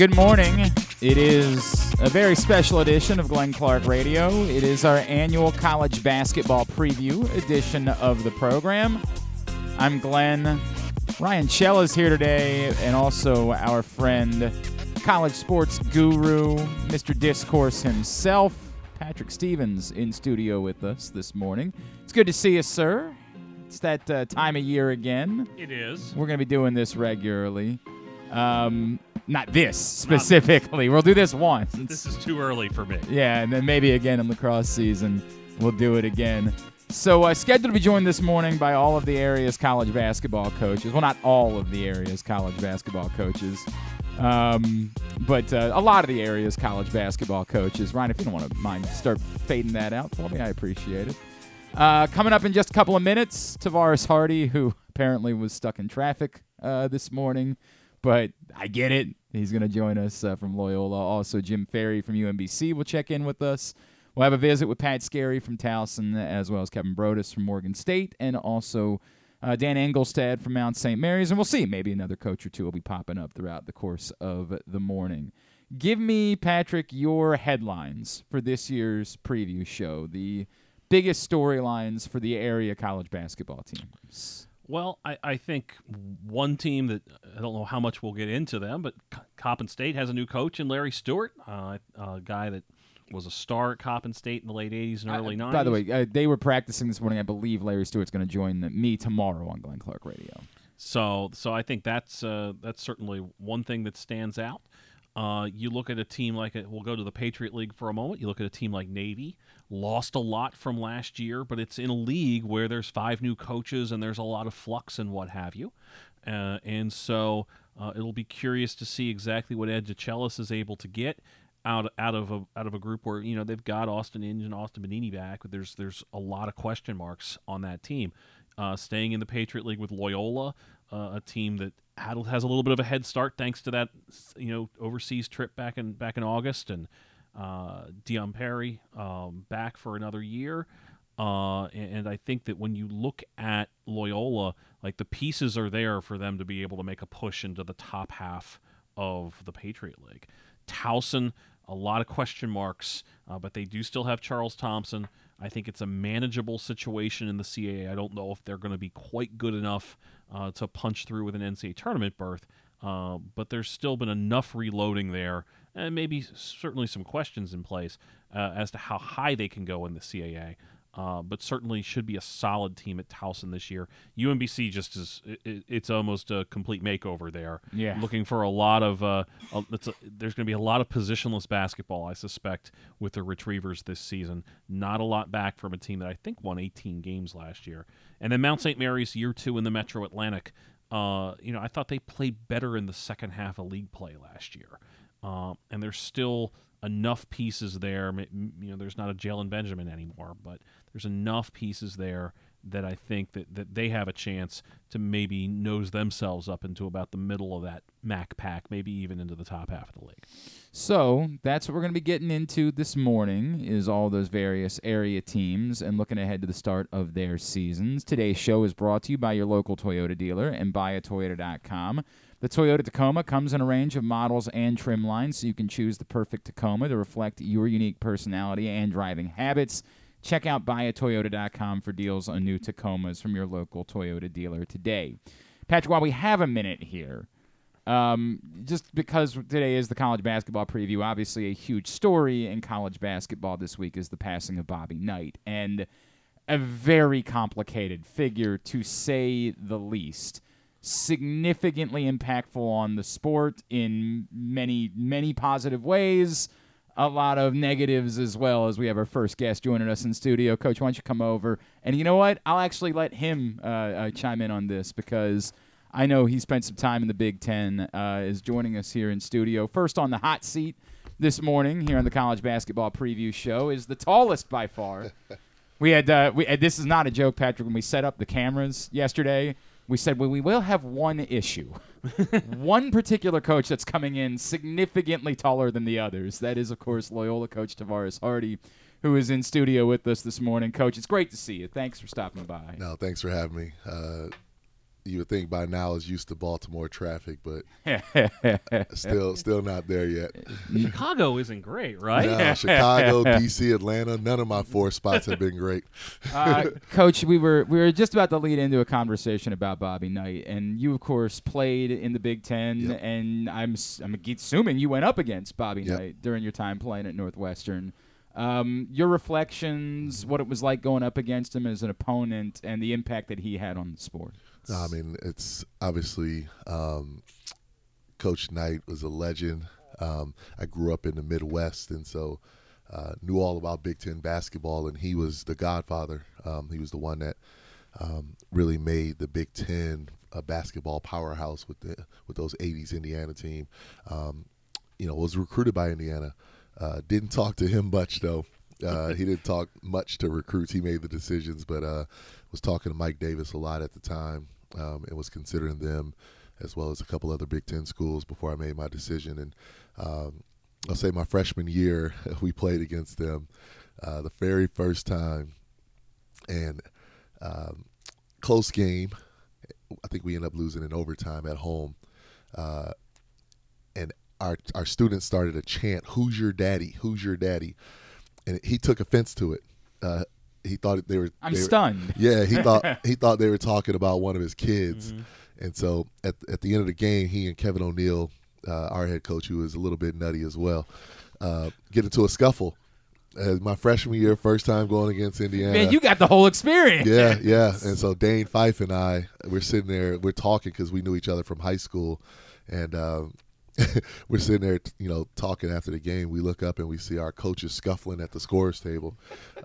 Good morning. It is a very special edition of Glenn Clark Radio. It is our annual college basketball preview edition of the program. I'm Glenn. Ryan Chell is here today, and also our friend, college sports guru, Mr. Discourse himself, Patrick Stevens, in studio with us this morning. It's good to see you, sir. It's that uh, time of year again. It is. We're going to be doing this regularly. Um, not this specifically. We'll do this once. This is too early for me. Yeah, and then maybe again in lacrosse season, we'll do it again. So, uh, scheduled to be joined this morning by all of the area's college basketball coaches. Well, not all of the area's college basketball coaches, um, but uh, a lot of the area's college basketball coaches. Ryan, if you don't want to mind, start fading that out for me, I appreciate it. Uh, coming up in just a couple of minutes, Tavaras Hardy, who apparently was stuck in traffic uh, this morning, but I get it. He's going to join us uh, from Loyola. Also, Jim Ferry from UMBC will check in with us. We'll have a visit with Pat Skerry from Towson, as well as Kevin Broadus from Morgan State, and also uh, Dan Engelstad from Mount St. Mary's. And we'll see. Maybe another coach or two will be popping up throughout the course of the morning. Give me, Patrick, your headlines for this year's preview show. The biggest storylines for the area college basketball teams. Well, I, I think one team that I don't know how much we'll get into them, but Coppin State has a new coach in Larry Stewart, uh, a guy that was a star at Coppin State in the late 80s and early 90s. By the way, uh, they were practicing this morning. I believe Larry Stewart's going to join me tomorrow on Glenn Clark Radio. So, so I think that's uh, that's certainly one thing that stands out. Uh, you look at a team like a, we'll go to the Patriot League for a moment. You look at a team like Navy, lost a lot from last year, but it's in a league where there's five new coaches and there's a lot of flux and what have you. Uh, and so uh, it'll be curious to see exactly what Ed DeChellis is able to get out out of a out of a group where you know they've got Austin Inge and Austin Benigni back, but there's there's a lot of question marks on that team. Uh, staying in the Patriot League with Loyola, uh, a team that has a little bit of a head start thanks to that you know overseas trip back in back in August and uh, Dion Perry um, back for another year. Uh, and, and, I think that when you look at Loyola, like the pieces are there for them to be able to make a push into the top half of the Patriot League. Towson, a lot of question marks, uh, but they do still have Charles Thompson. I think it's a manageable situation in the CAA. I don't know if they're going to be quite good enough uh, to punch through with an NCAA tournament berth, uh, but there's still been enough reloading there, and maybe certainly some questions in place uh, as to how high they can go in the CAA. Uh, but certainly should be a solid team at Towson this year. UMBC just is it, it's almost a complete makeover there. Yeah, looking for a lot of uh, a, there's going to be a lot of positionless basketball, I suspect, with the Retrievers this season. Not a lot back from a team that I think won 18 games last year. And then Mount St. Mary's year two in the Metro Atlantic. Uh, you know, I thought they played better in the second half of league play last year, uh, and there's still enough pieces there. You know, there's not a Jalen Benjamin anymore, but there's enough pieces there that I think that, that they have a chance to maybe nose themselves up into about the middle of that MAAC pack, maybe even into the top half of the league. So that's what we're going to be getting into this morning is all those various area teams and looking ahead to the start of their seasons. Today's show is brought to you by your local Toyota dealer and buyatoyota.com. The Toyota Tacoma comes in a range of models and trim lines, so you can choose the perfect Tacoma to reflect your unique personality and driving habits. Check out buyatoyota.com for deals on new Tacomas from your local Toyota dealer today. Patrick, while we have a minute here, um, just because today is the college basketball preview, obviously a huge story in college basketball this week is the passing of Bobby Knight. And a very complicated figure, to say the least. Significantly impactful on the sport in many, many positive ways a lot of negatives as well as we have our first guest joining us in studio. Coach, why don't you come over? And you know what? I'll actually let him uh, uh, chime in on this because I know he spent some time in the Big Ten, uh, is joining us here in studio. First on the hot seat this morning here on the College Basketball Preview Show is the tallest by far. we had, uh, we, this is not a joke, Patrick, when we set up the cameras yesterday we said, well, we will have one issue. one particular coach that's coming in significantly taller than the others. That is, of course, Loyola coach Tavaras Hardy, who is in studio with us this morning. Coach, it's great to see you. Thanks for stopping by. No, thanks for having me. Uh, you would think by now is used to Baltimore traffic, but still still not there yet. Chicago isn't great, right? No, Chicago, DC, Atlanta, none of my four spots have been great. uh, Coach, we were we were just about to lead into a conversation about Bobby Knight, and you of course played in the Big Ten, Yep. and I'm s- I'm assuming you went up against Bobby Yep. Knight during your time playing at Northwestern. Um, your reflections, what it was like going up against him as an opponent, and the impact that he had on the sport. No, I mean, it's obviously um, Coach Knight was a legend. Um, I grew up in the Midwest, and so uh, knew all about Big Ten basketball. And he was the godfather. Um, he was the one that um, really made the Big Ten a basketball powerhouse with the with those '80s Indiana team. Um, you know, was recruited by Indiana. Uh, didn't talk to him much though. Uh, he didn't talk much to recruits. He made the decisions, but uh, was talking to Mike Davis a lot at the time, um, and was considering them as well as a couple other Big Ten schools before I made my decision. And um, I'll say my freshman year, we played against them uh, the very first time, and um, close game. I think we ended up losing in overtime at home, uh, and our our students started a chant, "Who's your daddy? Who's your daddy?" And he took offense to it. Uh, he thought they were. I'm they were- stunned. yeah, he thought he thought they were talking about one of his kids, Mhm. and so at at the end of the game, he and Kevin O'Neill, uh, our head coach, who was a little bit nutty as well, uh, get into a scuffle. Uh, my freshman year, first time going against Indiana. Man, you got the whole experience. yeah, yeah. And so Dane Fife and I, we're sitting there, we're talking because we knew each other from high school, and um, we're sitting there, you know, talking after the game. We look up and we see our coaches scuffling at the scores table.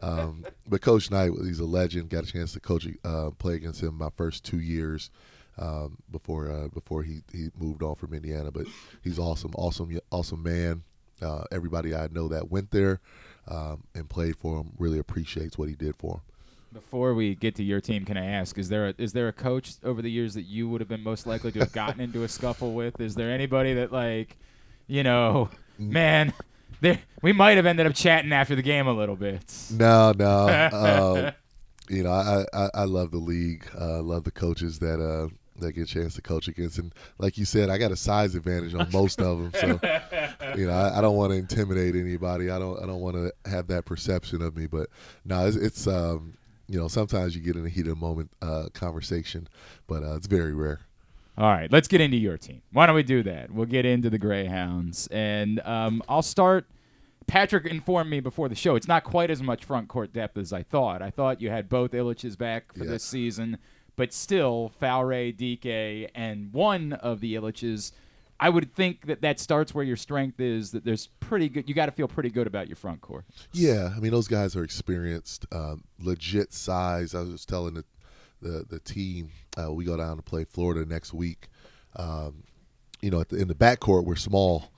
Um, but Coach Knight, he's a legend. Got a chance to coach, uh, play against him my first two years um, before uh, before he he moved on from Indiana. But he's awesome, awesome, awesome man. Uh, everybody I know that went there um, and played for him really appreciates what he did for him. Before we get to your team, can I ask: Is there a, is there a coach over the years that you would have been most likely to have gotten into a scuffle with? Is there anybody that like, you know, man, there we might have ended up chatting after the game a little bit. No, no. uh, you know, I, I I love the league. Uh, love the coaches that uh that get a chance to coach against, and like you said, I got a size advantage on most of them. So you know, I, I don't want to intimidate anybody. I don't I don't want to have that perception of me. But no, it's, it's um you know sometimes you get in a heated moment uh, conversation, but uh, it's very rare. All right, let's get into your team. Why don't we do that? We'll get into the Greyhounds, and um, I'll start. Patrick informed me before the show it's not quite as much front court depth as I thought. I thought you had both Illiches back for Yeah. this season, but still, Falray, DK, and one of the Illiches. I would think that that starts where your strength is. That there's pretty good. You got to feel pretty good about your front court. Yeah, I mean those guys are experienced, um, legit size. I was telling the the, the team uh, we go down to play Florida next week. Um, you know, the, in the backcourt we're small,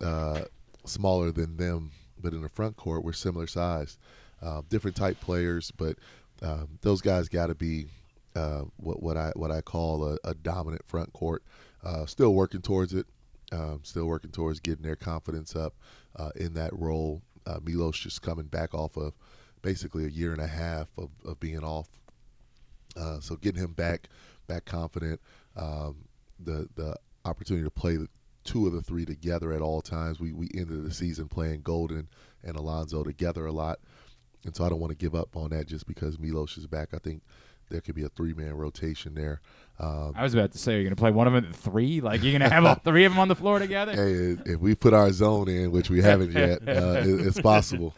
uh, smaller than them, but in the front court we're similar size. Uh, different type players, but um, those guys got to be uh, what what I what I call a, a dominant front court. Uh, still working towards it. Um, still working towards getting their confidence up uh, in that role. Uh, Milos just coming back off of basically a year and a half of, of being off. Uh, so getting him back, back confident. Um, the the opportunity to play two of the three together at all times. We we ended the season playing Golden and Alonzo together a lot, and so I don't want to give up on that just because Milos is back. I think there could be a three man rotation there. Um, I was about to say, you're gonna play one of them at three. Like you're gonna have all three of them on the floor together. hey, if we put our zone in, which we haven't yet, uh, it, it's possible.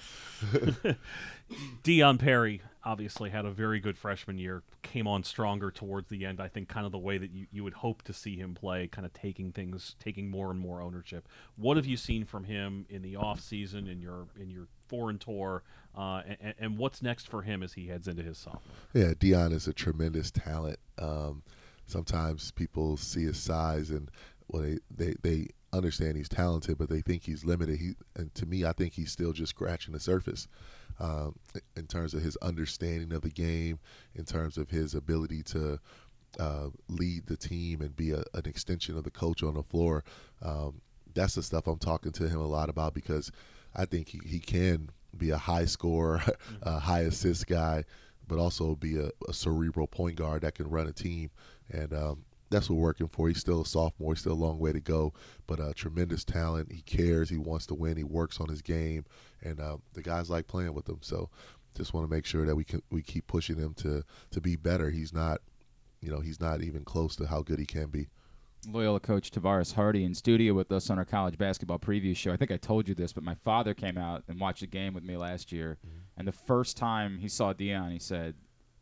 Dion Perry obviously had a very good freshman year, came on stronger towards the end. I think kind of the way that you, you would hope to see him play, kind of taking things, taking more and more ownership. What have you seen from him in the off season, in your in your foreign tour, uh, and, and what's next for him as he heads into his sophomore? Yeah, Dion is a tremendous talent. Um, sometimes people see his size and well, they, they they understand he's talented, but they think he's limited. He and to me, I think he's still just scratching the surface um, in terms of his understanding of the game, in terms of his ability to uh, lead the team and be a, an extension of the coach on the floor. Um, that's the stuff I'm talking to him a lot about because I think he, he can be a high scorer, a high assist guy, but also be a, a cerebral point guard that can run a team and um, that's what we're working for. He's still a sophomore. He's still a long way to go, but uh, tremendous talent. He cares. He wants to win. He works on his game, and uh, the guys like playing with him. So, just want to make sure that we can we keep pushing him to to be better. He's not, you know, he's not even close to how good he can be. Loyola coach Tavaras Hardy in studio with us on our college basketball preview show. I think I told you this, but my father came out and watched a game with me last year, mm-hmm. and the first time he saw Dion, he said,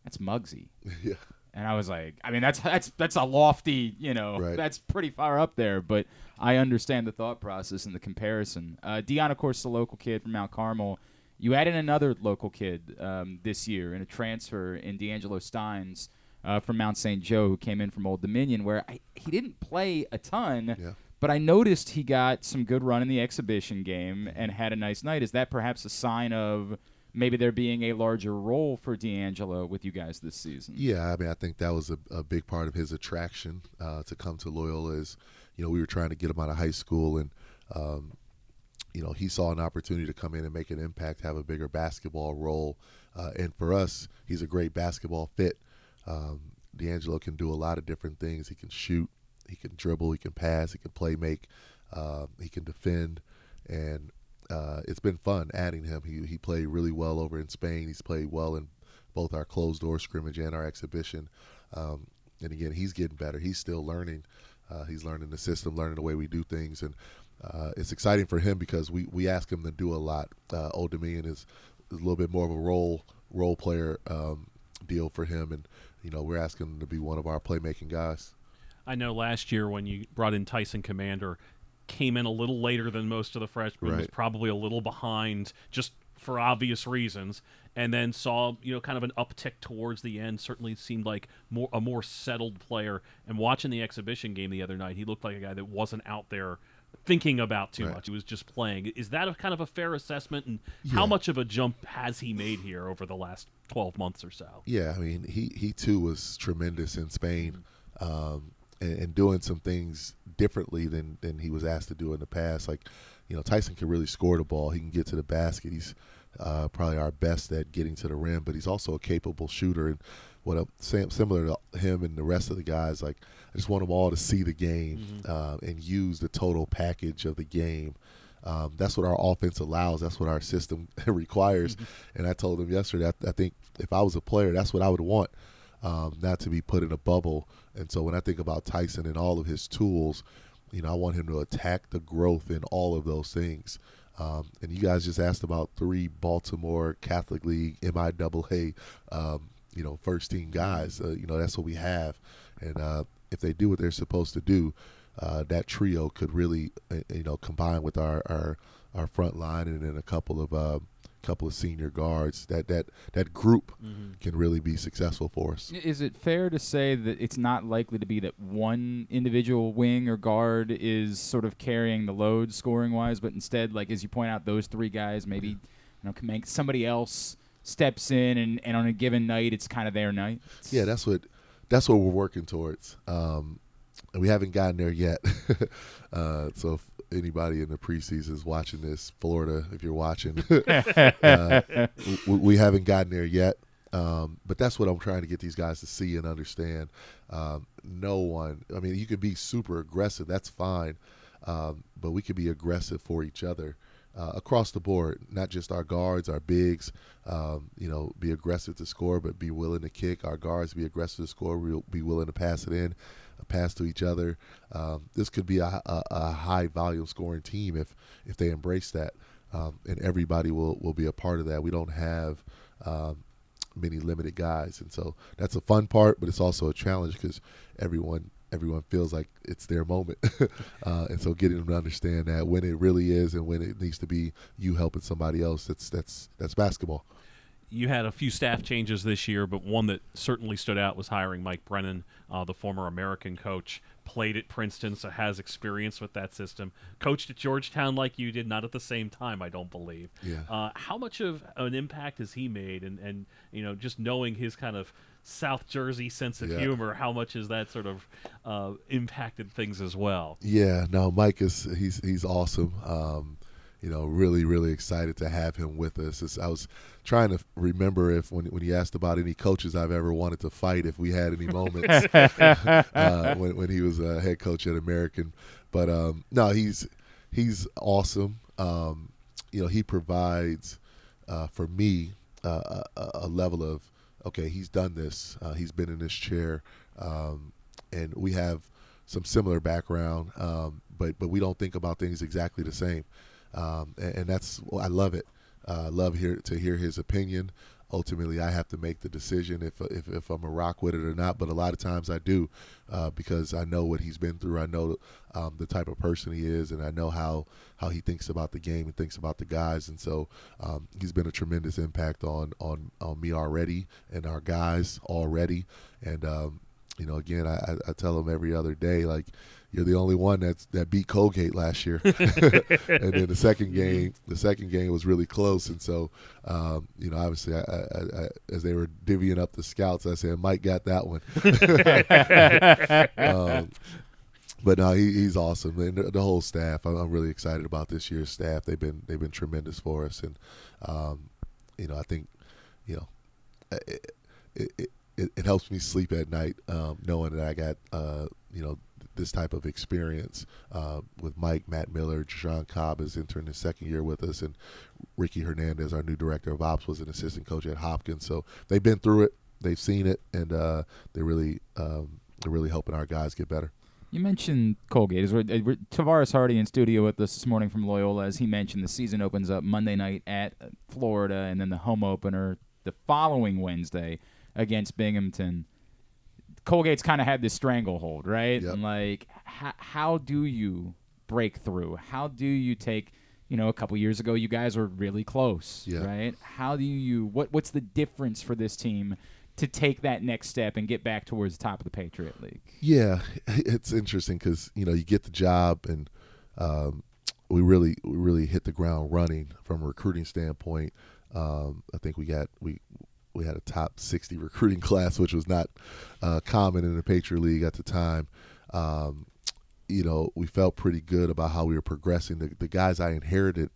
"That's Muggsy." yeah. And I was like, I mean, that's that's that's a lofty, you know, right. that's pretty far up there. But I understand the thought process and the comparison. Uh, Dion, of course, the local kid from Mount Carmel. You added another local kid um, this year in a transfer in D'Angelo Steins uh, from Mount St. Joe, who came in from Old Dominion, where I, he didn't play a ton. Yeah. But I noticed he got some good run in the exhibition game and had a nice night. Is that perhaps a sign of maybe there being a larger role for D'Angelo with you guys this season. Yeah, I mean, I think that was a, a big part of his attraction uh, to come to Loyola. Is you know we were trying to get him out of high school, and um, you know he saw an opportunity to come in and make an impact, have a bigger basketball role, uh, and for us, he's a great basketball fit. Um, D'Angelo can do a lot of different things. He can shoot, he can dribble, he can pass, he can play make, uh, he can defend, and uh, it's been fun adding him. He he played really well over in Spain. He's played well in both our closed door scrimmage and our exhibition. Um, and again, he's getting better. He's still learning. Uh, he's learning the system, learning the way we do things, and uh, it's exciting for him because we, we ask him to do a lot. Uh, Old Dominion is, is, a little bit more of a role role player um, deal for him, and you know we're asking him to be one of our playmaking guys. I know last year when you brought in Tyson Commander, came in a little later than most of the freshmen, right. was probably a little behind just for obvious reasons, and then saw you know kind of an uptick towards the end. Certainly seemed like more a more settled player. And watching the exhibition game the other night, he looked like a guy that wasn't out there thinking about too right. much. He was just playing. Is that a kind of a fair assessment? And yeah. how much of a jump has he made here over the last twelve months or so? Yeah, I mean he he too was tremendous in Spain. Um, and, and, doing some things differently than than he was asked to do in the past. Like, you know, Tyson can really score the ball. He can get to the basket. He's uh, probably our best at getting to the rim, but he's also a capable shooter. And what I'm saying, similar to him and the rest of the guys, like I just want them all to see the game mm-hmm. uh, and use the total package of the game. Um, that's what our offense allows. That's what our system requires. Mm-hmm. And I told him yesterday, I, I, think if I was a player, that's what I would want um, not to be put in a bubble. And so when I think about Tyson and all of his tools, you know, I want him to attack the growth in all of those things. Um, and you guys just asked about three Baltimore Catholic League MIAA, um, you know, first team guys. Uh, you know, that's what we have. And uh, if they do what they're supposed to do, uh, that trio could really, uh, you know, combine with our, our, our front line and then a couple of uh, couple of senior guards, that that that group mm-hmm. can really be successful for us. Is it fair to say that it's not likely to be that one individual wing or guard is sort of carrying the load scoring wise, but instead, like as you point out, those three guys maybe you know can make somebody else steps in and, and on a given night it's kind of their night. Yeah, that's what that's what we're working towards. Um, and we haven't gotten there yet. uh, so If, anybody in the preseason is watching this, Florida, if you're watching, uh, we, we, haven't gotten there yet. Um, but that's what I'm trying to get these guys to see and understand. Um, no one, I mean, you can be super aggressive, that's fine, um, but we can be aggressive for each other. Uh, across the board, not just our guards, our bigs, um, you know, be aggressive to score, but be willing to kick. Our guards be aggressive to score, we'll be willing to pass it in pass to each other. Um, this could be a, a, a, high volume scoring team if if they embrace that, um, and everybody will will be a part of that. We don't have um, many limited guys, and so that's a fun part, but it's also a challenge because everyone everyone feels like it's their moment, uh, and so getting them to understand that when it really is and when it needs to be you helping somebody else, that's that's that's basketball you had a few staff changes this year, but one that certainly stood out was hiring Mike Brennan, uh, the former American coach. Played at Princeton, so has experience with that system. Coached at Georgetown like you did, not at the same time, I don't believe. Yeah. Uh, how much of an impact has he made? And, and you know, just knowing his kind of South Jersey sense of yeah. humor, how much has that sort of uh, impacted things as well? Yeah, no, Mike is he's he's awesome. Um, you know, really, really excited to have him with us. It's, I was trying to remember if when when he asked about any coaches I've ever wanted to fight, if we had any moments uh, when when he was a head coach at American. But um, no, he's he's awesome. Um, you know, he provides uh, for me uh, a, a, level of okay, he's done this. Uh, he's been in this chair, um, and we have some similar background, um, but but we don't think about things exactly the same, um, and, and, that's I love it. Uh, love hear to hear his opinion. Ultimately, I have to make the decision if, if if I'm a rock with it or not. But a lot of times I do, uh, because I know what he's been through. I know um, the type of person he is, and I know how how he thinks about the game and thinks about the guys. And so um, he's been a tremendous impact on on on me already and our guys already. And um, you know, again, I, I tell him every other day, like, you're the only one that's that beat Colgate last year. and then the second game, the second game was really close, and so um, you know, obviously, I, I, I, as they were divvying up the scouts, I said Mike got that one. um, but no, he, he's awesome, and the, the whole staff. I'm, I'm, really excited about this year's staff. They've been they've been tremendous for us, and um, you know, I think you know. It, it, it, it, helps me sleep at night um, knowing that I got uh, you know this type of experience uh, with Mike, Matt Miller, John Cobb is entering his second year with us, and Ricky Hernandez, our new director of ops, was an assistant coach at Hopkins. So they've been through it, they've seen it, and uh, they're really um, they're really helping our guys get better. You mentioned Colgate. We're, we're, Tavaras Hardy in studio with us this morning from Loyola. As he mentioned, the season opens up Monday night at Florida, and then the home opener the following Wednesday against Binghamton. Colgate's kind of had this stranglehold, right? Yep. And like, h- how do you break through? How do you take? You know, a couple years ago, you guys were really close, yeah. right? How do you? What What's the difference for this team to take that next step and get back towards the top of the Patriot League? Yeah, it's interesting because you know you get the job and um, we really we really hit the ground running from a recruiting standpoint. Um, I think we got we we had a top 60 recruiting class, which was not uh, common in the Patriot League at the time. Um, you know, we felt pretty good about how we were progressing. The, the guys I inherited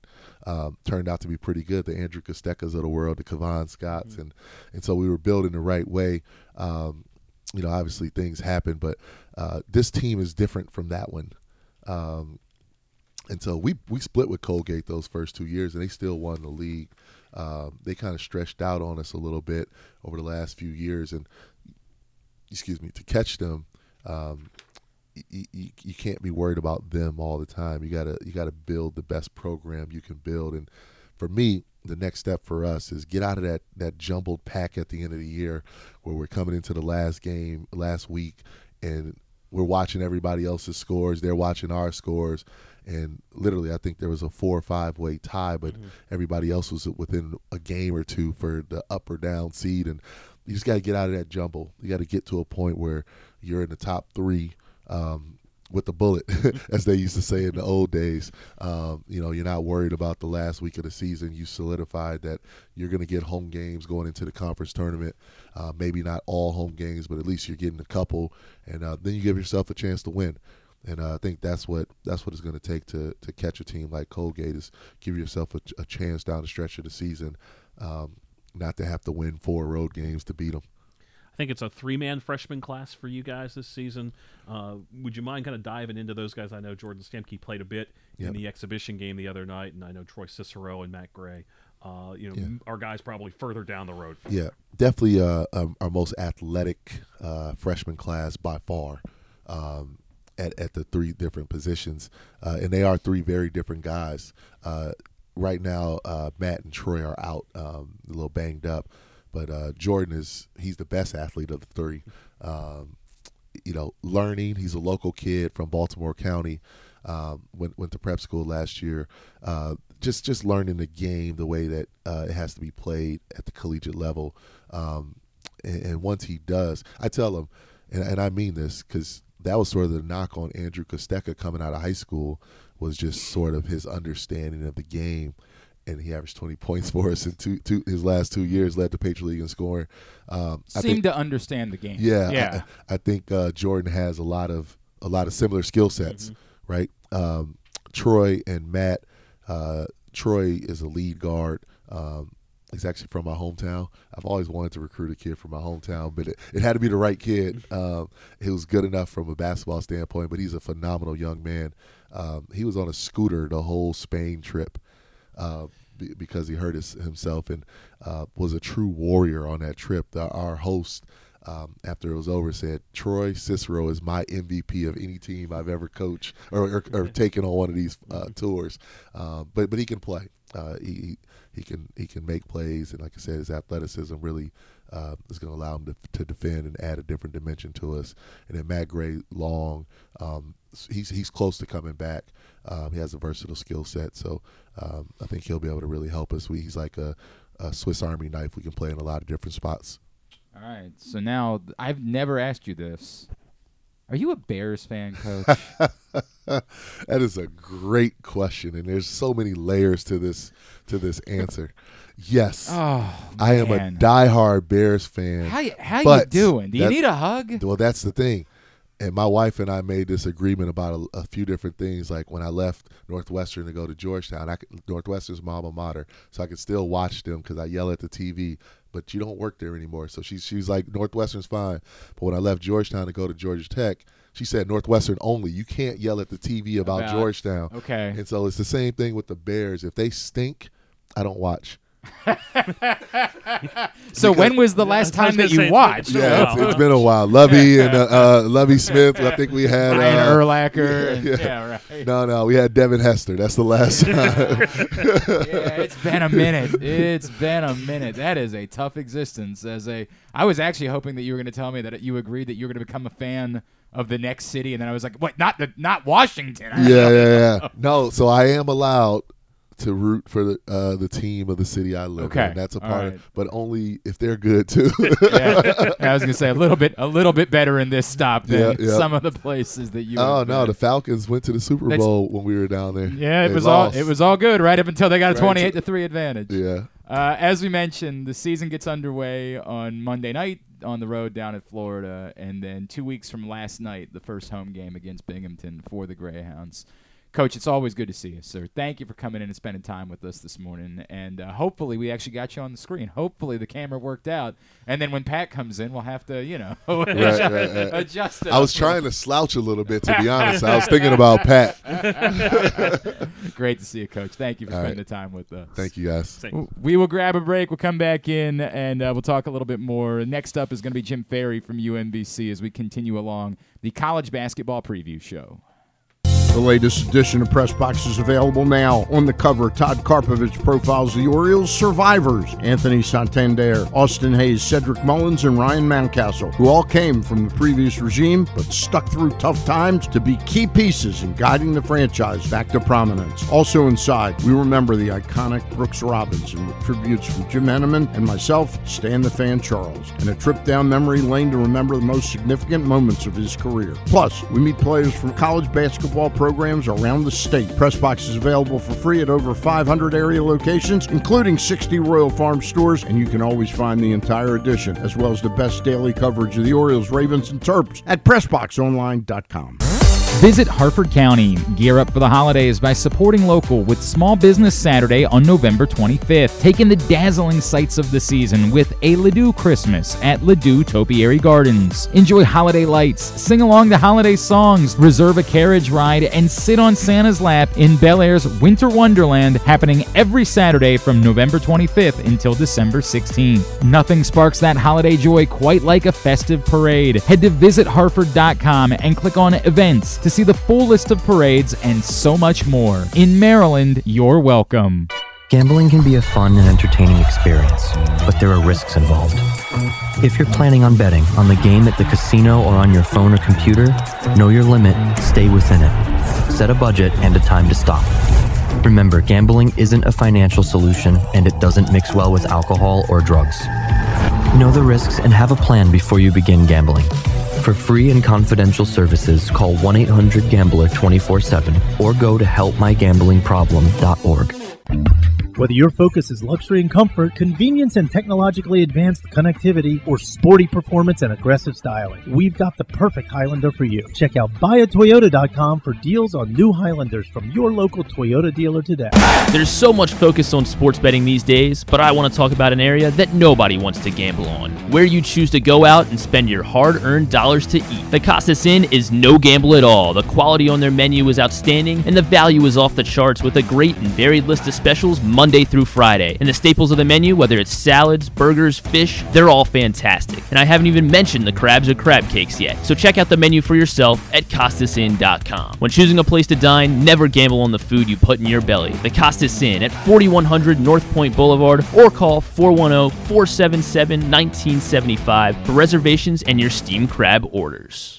um, turned out to be pretty good. The Andrew Kosteckas of the world, the Kavon Scotts, mm-hmm. and and so we were building the right way. Um, you know, obviously things happen, but uh, this team is different from that one. Um, and so we we split with Colgate those first two years, and they still won the league. Um, they kind of stretched out on us a little bit over the last few years, and excuse me, to catch them, um, you, you, you can't be worried about them all the time. You gotta you gotta build the best program you can build, and for me, the next step for us is get out of that that jumbled pack at the end of the year, where we're coming into the last game last week, and we're watching everybody else's scores. They're watching our scores, and literally, I think there was a four or five way tie, but mm-hmm. everybody else was within a game or two for the up or down seed. And you just got to get out of that jumble. You got to get to a point where you're in the top three. Um, with the bullet, as they used to say in the old days. Um, you know, you're not worried about the last week of the season. You solidified that you're going to get home games going into the conference tournament. Uh, maybe not all home games, but at least you're getting a couple, and uh, then you give yourself a chance to win. And uh, I think that's what that's what it's going to take to to catch a team like Colgate is give yourself a, a chance down the stretch of the season, um, not to have to win four road games to beat them. I think it's a three-man freshman class for you guys this season. Uh, would you mind kind of diving into those guys? I know Jordan Stemke played a bit yep. in the exhibition game the other night, and I know Troy Cicero and Matt Gray. Uh, you know, yeah. our guys probably further down the road. yeah, definitely uh, um, our most athletic uh, freshman class by far. Um, at, at the three different positions, uh, and they are three very different guys. Uh, right now, uh, Matt and Troy are out, um, a little banged up, but uh, Jordan is he's the best athlete of the three. Um, you know, learning. He's a local kid from Baltimore County. Um, went went to prep school last year. Uh, just just learning the game the way that uh, it has to be played at the collegiate level. Um, and, and, once he does, I tell him, and, and I mean this because that was sort of the knock on Andrew Kostecka coming out of high school was just sort of his understanding of the game. And he averaged 20 points for us in two, two his last two years, led the Patriot League in scoring. Um, Seemed think, to understand the game. Yeah, yeah. I, I think uh, Jordan has a lot of a lot of similar skill sets, mm-hmm. right? Um, Troy and Matt, uh, Troy is a lead guard. Um, he's actually from my hometown. I've always wanted to recruit a kid from my hometown, but it, it had to be the right kid. Um, he was good enough from a basketball standpoint, but he's a phenomenal young man. Um, he was on a scooter the whole Spain trip uh, be, because he hurt his, himself and uh, was a true warrior on that trip. The, our host, um, after it was over, said, Troy Cicero is my MVP of any team I've ever coached or, or, or taken on one of these uh, tours. Uh, but but he can play. Uh, he he can he can make plays, and like I said, his athleticism really uh, is going to allow him to, to defend and add a different dimension to us. And then Matt Gray, long, um, he's he's close to coming back. Um, he has a versatile skill set, so um, I think he'll be able to really help us. We, he's like a, a Swiss Army knife. We can play in a lot of different spots. All right. So now I've never asked you this. Are you a Bears fan, coach? that is a great question, and there's so many layers to this to this answer. Yes, oh, I am a diehard Bears fan. How you, how you doing? Do you need a hug? Well, that's the thing. And my wife and I made this agreement about a, a few different things. Like when I left Northwestern to go to Georgetown, I could, Northwestern's my alma mater, so I could still watch them because I yell at the TV. But you don't work there anymore, so she's she's like Northwestern's fine. But when I left Georgetown to go to Georgia Tech, she said Northwestern only. You can't yell at the TV about, About- Georgetown. Okay. And so it's the same thing with the Bears. If they stink, I don't watch. So when was the last I time that you watched? it's been a Yeah, while. it's, it's been a while. Lovie and uh, uh, Lovie Smith. I think we had Ryan uh, Urlacher. and- yeah. yeah, right. No, no, we had Devin Hester. That's the last time. yeah, it's been a minute. It's been a minute. That is a tough existence. As a, I was actually hoping that you were going to tell me that you agreed that you were going to become a fan of the next city, and then I was like, what? Not the, not Washington. yeah, yeah, yeah. No, so I am allowed to root for the uh, the team of the city I live Okay, in. That's a part, right. of, but only if they're good too. Yeah. I was going to say a little bit, a little bit better in this stop than Yeah, yeah. some of the places that you. oh no, been. the Falcons went to the Super That's- Bowl when we were down there. Yeah, it They was lost. all it was all good right up until they got a Right. twenty-eight to three advantage. Yeah. Uh, as we mentioned, the season gets underway on Monday night on the road down at Florida, and then two weeks from last night, the first home game against Binghamton for the Greyhounds. Coach, it's always good to see you, sir. Thank you for coming in and spending time with us this morning. And uh, hopefully, we actually got you on the screen. Hopefully, the camera worked out. And then when Pat comes in, we'll have to, you know, right, right. adjust it. I was trying to slouch a little bit, to be honest. I was thinking about Pat. Great to see you, Coach. Thank you for All spending right. the time with us. Thank you, guys. We will grab a break. We'll come back in and uh, we'll talk a little bit more. Next up is going to be Jim Ferry from UMBC as we continue along the college basketball preview show. The latest edition of Press Box is available now. On the cover, Todd Karpovich profiles the Orioles survivors Anthony Santander, Austin Hays, Cedric Mullins, and Ryan Mountcastle, who all came from the previous regime but stuck through tough times to be key pieces in guiding the franchise back to prominence. Also inside, we remember the iconic Brooks Robinson with tributes from Jim Henneman and myself, Stan the Fan Charles, and a trip down memory lane to remember the most significant moments of his career. Plus, we meet players from college basketball programs around the state. Pressbox is available for free at over 500 area locations, including 60 Royal Farm stores, and you can always find the entire edition, as well as the best daily coverage of the Orioles, Ravens, and Terps at PressBoxOnline.com. Visit Harford County. Gear up for the holidays by supporting local with Small Business Saturday on November 25th. Take in the dazzling sights of the season with a Ladew Christmas at Ladew Topiary Gardens. Enjoy holiday lights, sing along to holiday songs, reserve a carriage ride, and sit on Santa's lap in Bel Air's Winter Wonderland happening every Saturday from November 25th until December 16th. Nothing sparks that holiday joy quite like a festive parade. Head to visitharford.com and click on events to see the full list of parades and so much more. In Maryland, you're welcome. Gambling can be a fun and entertaining experience, but there are risks involved. If you're planning on betting on the game at the casino or on your phone or computer, know your limit, stay within it. Set a budget and a time to stop. Remember, gambling isn't a financial solution and it doesn't mix well with alcohol or drugs. Know the risks and have a plan before you begin gambling. For free and confidential services, call 1 800 Gambler 24 7 or go to helpmygamblingproblem.org. Whether your focus is luxury and comfort, convenience and technologically advanced connectivity, or sporty performance and aggressive styling, we've got the perfect Highlander for you. Check out buyatoyota.com for deals on new Highlanders from your local Toyota dealer today. There's so much focus on sports betting these days, but I want to talk about an area that nobody wants to gamble on where you choose to go out and spend your hard earned dollars to eat. The Costas Inn is no gamble at all. The quality on their menu is outstanding, and the value is off the charts with a great and varied list of specials Monday through Friday. And the staples of the menu, whether it's salads, burgers, fish, they're all fantastic. And I haven't even mentioned the crabs or crab cakes yet. So check out the menu for yourself at costasin.com. When choosing a place to dine, never gamble on the food you put in your belly. The Costas Inn at 4100 North Point Boulevard or call 410 477 1975 for reservations and your steam crab orders.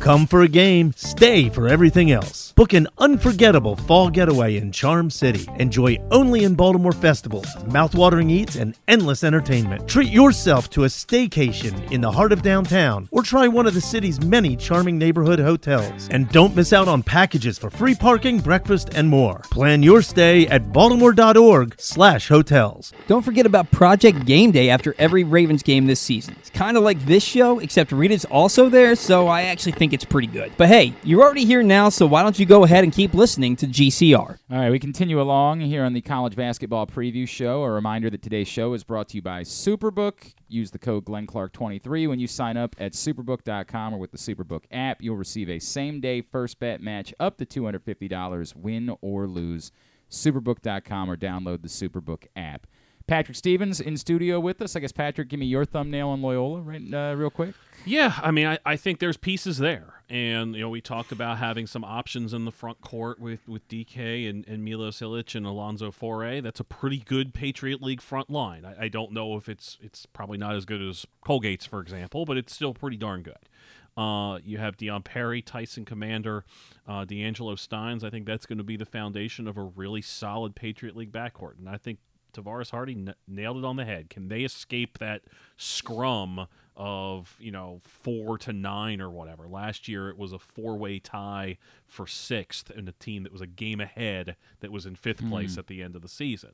Come for a game, stay for everything else. Book an unforgettable fall getaway in Charm City. Enjoy only in Baltimore festivals, mouthwatering eats, and endless entertainment. Treat yourself to a staycation in the heart of downtown or try one of the city's many charming neighborhood hotels. And don't miss out on packages for free parking, breakfast, and more. Plan your stay at baltimore.org/hotels. Don't forget about Project Game Day after every Ravens game this season. It's kind of like this show, except Rita's also there, so I actually think it's pretty good. But hey, you're already here now, so why don't you go ahead and keep listening to GCR? All right, we continue along here on the College Basketball Preview Show. A reminder that today's show is brought to you by Superbook. Use the code GlennClark23 when you sign up at superbook.com or with the Superbook app. You'll receive a same day first bet match up to $250, win or lose. Superbook.com or download the Superbook app. Patrick Stevens in studio with us. I guess, Patrick, give me your thumbnail on Loyola right uh, real quick. Yeah, I mean, I, I think there's pieces there. And, you know, we talked about having some options in the front court with, with DK and, and Milos Ilic and Alonzo Faure. That's a pretty good Patriot League front line. I, I don't know if it's it's probably not as good as Colgate's, for example, but it's still pretty darn good. Uh, you have Dion Perry, Tyson Commander, uh, D'Angelo Steins. I think that's going to be the foundation of a really solid Patriot League backcourt. And I think Tavaras Hardy n- nailed it on the head. Can they escape that scrum of you know four to nine or whatever? Last year it was a four-way tie for sixth, and a team that was a game ahead that was in fifth place at the end of the season.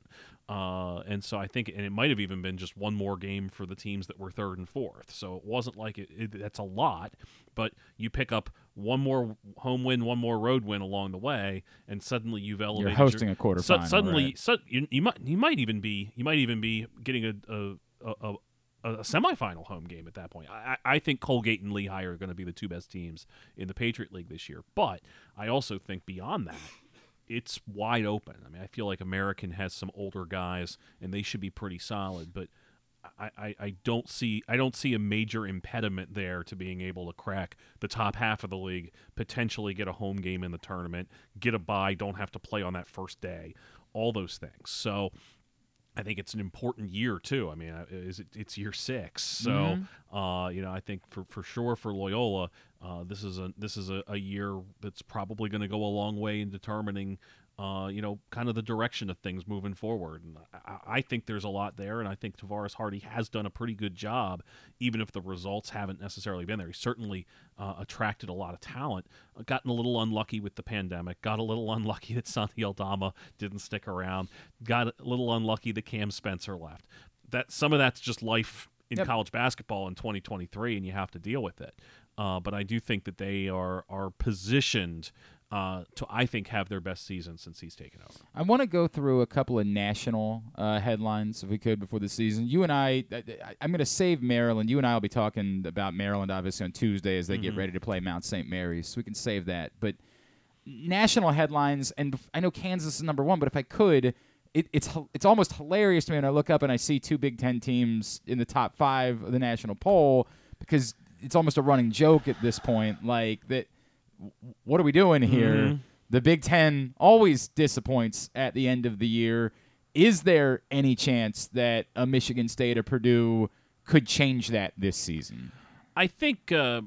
Uh, and so I think, and it might have even been just one more game for the teams that were third and fourth. So it wasn't like it, it that's a lot, but you pick up one more home win, one more road win along the way, and suddenly you've elevated. your- hosting a quarterfinal, suddenly, right. su- you, you might you might even be you might even be getting a a, a, a a semifinal home game at that point. I, I I think Colgate and Lehigh are going to be the two best teams in the Patriot League this year. But I also think beyond that, it's wide open. I mean, I feel like American has some older guys, and they should be pretty solid. But I, I, don't see I don't see a major impediment there to being able to crack the top half of the league, potentially get a home game in the tournament, get a bye, don't have to play on that first day, all those things. So I think it's an important year too. I mean, uh, is it, it's year six, so uh, you know I think for, for sure for Loyola, uh, this is a this is a, a year that's probably going to go a long way in determining. Uh, you know, kind of the direction of things moving forward. And I, I think there's a lot there, and I think Tavaras Hardy has done a pretty good job, even if the results haven't necessarily been there. He certainly uh, attracted a lot of talent, uh, gotten a little unlucky with the pandemic, got a little unlucky that Santi Aldama didn't stick around, got a little unlucky that Cam Spencer left. That some of that's just life in Yep. college basketball in 2023, and you have to deal with it. Uh, but I do think that they are are positioned uh, to, I think, have their best season since he's taken over. I want to go through a couple of national uh, headlines, if we could, before the season. You and I, I I'm going to save Maryland. You and I will be talking about Maryland, obviously, on Tuesday as they get ready to play Mount St. Mary's. So we can save that. But national headlines, and I know Kansas is number one, but if I could, it, it's it's almost hilarious to me when I look up and I see two Big Ten teams in the top five of the national poll because it's almost a running joke at this point. Like that, what are we doing here? The Big Ten always disappoints at the end of the year. is there any chance that a Michigan State or Purdue could change that this season? I think. Uh,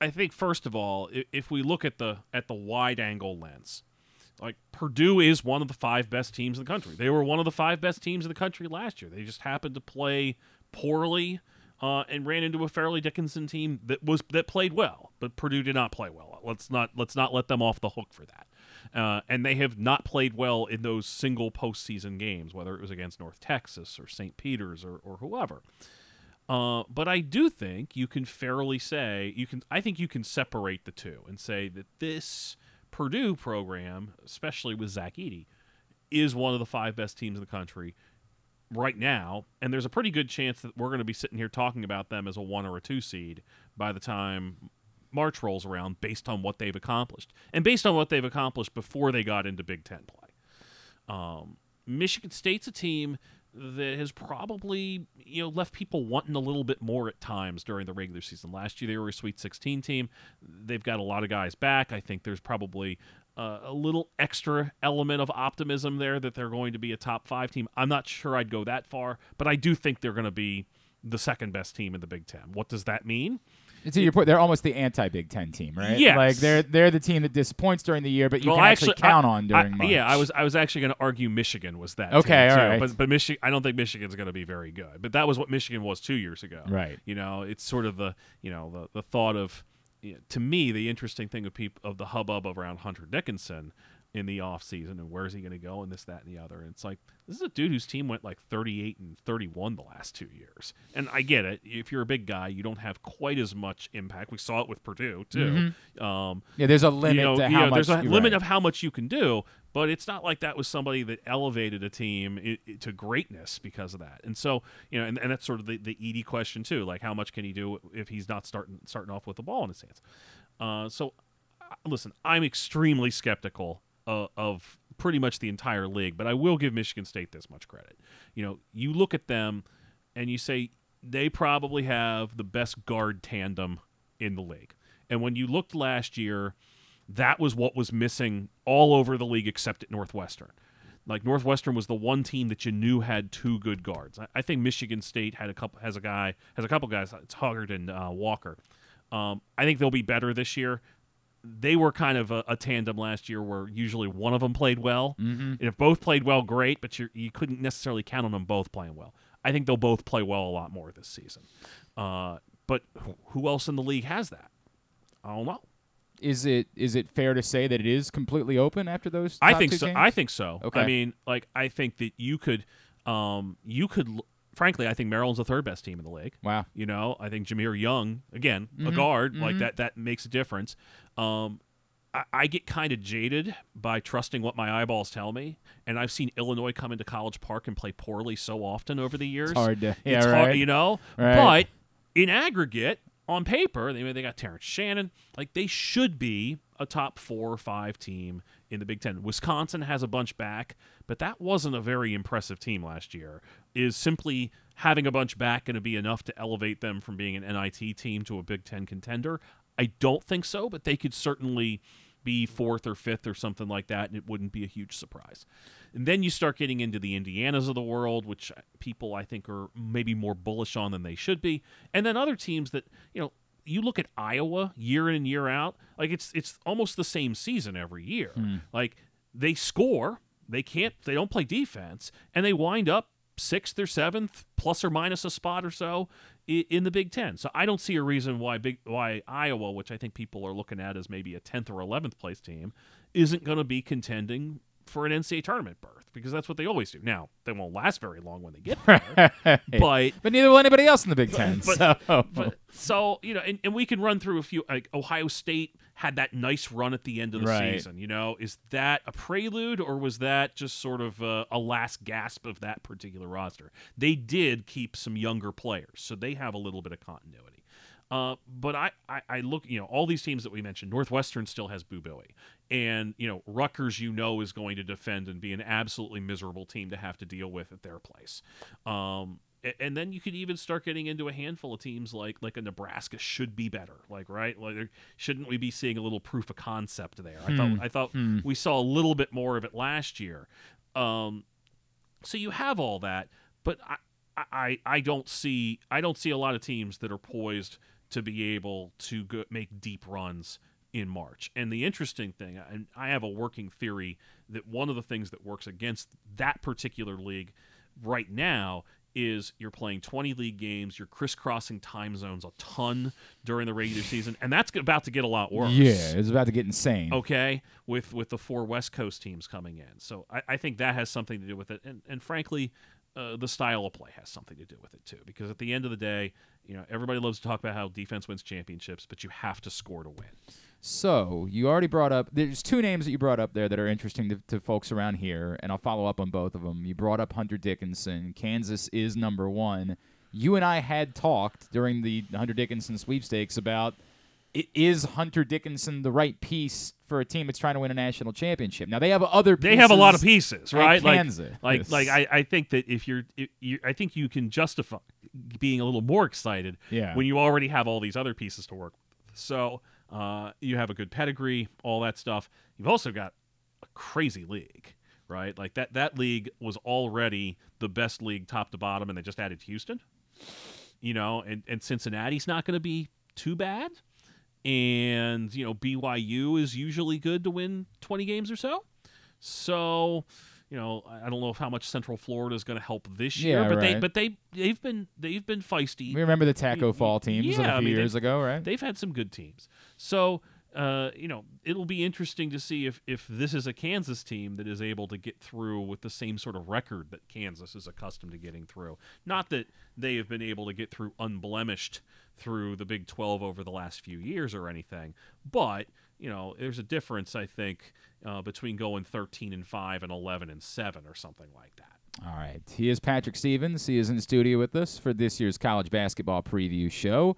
I think first of all, if, if we look at the at the wide angle lens, like Purdue is one of the five best teams in the country. They were one of the five best teams in the country last year. They just happened to play poorly uh, and ran into a Fairleigh Dickinson team that was that played well, but Purdue did not play well. Let's not let's not let them off the hook for that. Uh, and they have not played well in those single postseason games, whether it was against North Texas or St. Peter's or, or whoever. Uh, but I do think you can fairly say you can. I think you can separate the two and say that this Purdue program, especially with Zach Edey, is one of the five best teams in the country right now, and there's a pretty good chance that we're going to be sitting here talking about them as a one or a two seed by the time March rolls around, based on what they've accomplished and based on what they've accomplished before they got into Big Ten play. Um, Michigan State's a team that has probably you know left people wanting a little bit more at times during the regular season. Last year they were a Sweet 16 team. They've got a lot of guys back. I think there's probably uh, a little extra element of optimism there that they're going to be a top five team. I'm not sure I'd go that far, but I do think they're going to be the second best team in the Big Ten. What does that mean? To your point, they're almost the anti Big Ten team, right? Yes. Like they're they're the team that disappoints during the year, but you Well, can actually, actually- count I- on during I-. Yeah, I was I was actually going to argue Michigan was that. Okay, all too. right. But but Michigan, I don't think Michigan's going to be very good. But that was what Michigan was two years ago. Right. You know, it's sort of the you know the the thought of you know, to me the interesting thing of people of the hubbub around Hunter Dickinson in the offseason and where's he going to go and this that and the other and it's like this is a dude whose team went like 38 and 31 the last two years and i get it if you're a big guy you don't have quite as much impact we saw it with purdue too um, yeah, there's a limit you know, to you know, much. there's a limit right. of how much you can do, but it's not like that was somebody that elevated a team i i to greatness because of that. And so, you know, and, and that's sort of the, the Edey question too, like how much can he do if he's not starting starting off with the ball in his hands? Uh, so, listen, I'm extremely skeptical uh, of pretty much the entire league, but I will give Michigan State this much credit. You know, you look at them and you say they probably have the best guard tandem in the league. And when you looked last year, that was what was missing all over the league except at Northwestern. Like Northwestern was the one team that you knew had two good guards. I, I think Michigan State had a couple has a guy has a couple guys. It's Hoggard and uh, Walker. Um, I think they'll be better this year. They were kind of a, a tandem last year where usually one of them played well. Mm-hmm. And if both played well, great, but you you couldn't necessarily count on them both playing well. I think they'll both play well a lot more this season. Uh, but who else in the league has that? I don't know. Is it is it fair to say that it is completely open after those? I think so. games? I think so. Okay. I mean, like I think that you could, um, you could. l- Frankly, I think Maryland's the third best team in the league. Wow. You know, I think Jahmir Young again, a Mm-hmm. guard like that. That makes a difference. Um, I, I get kind of jaded by trusting what my eyeballs tell me, and I've seen Illinois come into College Park and play poorly so often over the years. hard to- yeah, it's hard, right. you know. Right. But in aggregate, on paper, they they got Terrence Shannon. Like they should be a top four or five team in the Big Ten. Wisconsin has a bunch back, but that wasn't a very impressive team last year. Is simply having a bunch back going to be enough to elevate them from being an NIT team to a Big Ten contender? I don't think so, but they could certainly be fourth or fifth or something like that, and it wouldn't be a huge surprise. And then you start getting into the Indianas of the world, which people I think are maybe more bullish on than they should be, and then other teams that you know. You look at Iowa year in and year out, like it's it's almost the same season every year. Hmm. Like they score, they can't, they don't play defense, and they wind up sixth or seventh, plus or minus a spot or so in the Big Ten. So I don't see a reason why big why Iowa, which I think people are looking at as maybe a tenth or eleventh place team, isn't going to be contending for an NCAA tournament berth because that's what they always do. Now they won't last very long when they get there, but But neither will anybody else in the Big Ten. but- so but so you know, and, and we can run through a few. Like Ohio State had that nice run at the end of the Right. season. You know, is that a prelude or was that just sort of a, a last gasp of that particular roster? They did keep some younger players, so they have a little bit of continuity. Uh, but I, I, I look, you know, all these teams that we mentioned, Northwestern still has Boo Buie. And, you know, Rutgers, you know, is going to defend and be an absolutely miserable team to have to deal with at their place. Um, and then you could even start getting into a handful of teams like like a Nebraska should be better. Like right, like shouldn't we be seeing a little proof of concept there? I thought I thought we saw a little bit more of it last year. Um, So you have all that, but I, I, I don't see I don't see a lot of teams that are poised to be able to go, make deep runs in March. And the interesting thing, and I have a working theory that one of the things that works against that particular league right now is you're playing 20 league games, you're crisscrossing time zones a ton during the regular season, and that's about to get a lot worse. Yeah, it's about to get insane. Okay, with with the four West Coast teams coming in, so I, I think that has something to do with it, and and frankly, uh, the style of play has something to do with it too. Because at the end of the day, you know, everybody loves to talk about how defense wins championships, but you have to score to win. So you already brought up. There's two names that you brought up there that are interesting to, to folks around here, and I'll follow up on both of them. You brought up Hunter Dickinson. Kansas is number one. You and I had talked during the Hunter Dickinson sweepstakes about is Hunter Dickinson the right piece for a team that's trying to win a national championship? Now they have other. They have a lot of pieces right? Like, Kansas. like, like I, I think that if you're, if you, I think you can justify being a little more excited Yeah. when you already have all these other pieces to work with. So uh, you have a good pedigree, all that stuff. You've also got a crazy league, right? Like that that league was already the best league top to bottom, and they just added Houston. You know, and and Cincinnati's not going to be too bad. And you know, BYU is usually good to win twenty games or so. So, you know, I I don't know how much Central Florida is going to help this year, Yeah, but they but they they've been they've been feisty. We remember the Taco Fall teams yeah, a I few mean, years ago, right? They've had some good teams. So, uh, you know, it'll be interesting to see if if this is a Kansas team that is able to get through with the same sort of record that Kansas is accustomed to getting through. Not that they have been able to get through unblemished through the Big 12 over the last few years or anything, but you know, there's a difference I think uh, between going 13 and 5 and 11 and 7 or something like that. All right. He is Patrick Stevens. He is in studio with us for this year's college basketball preview show.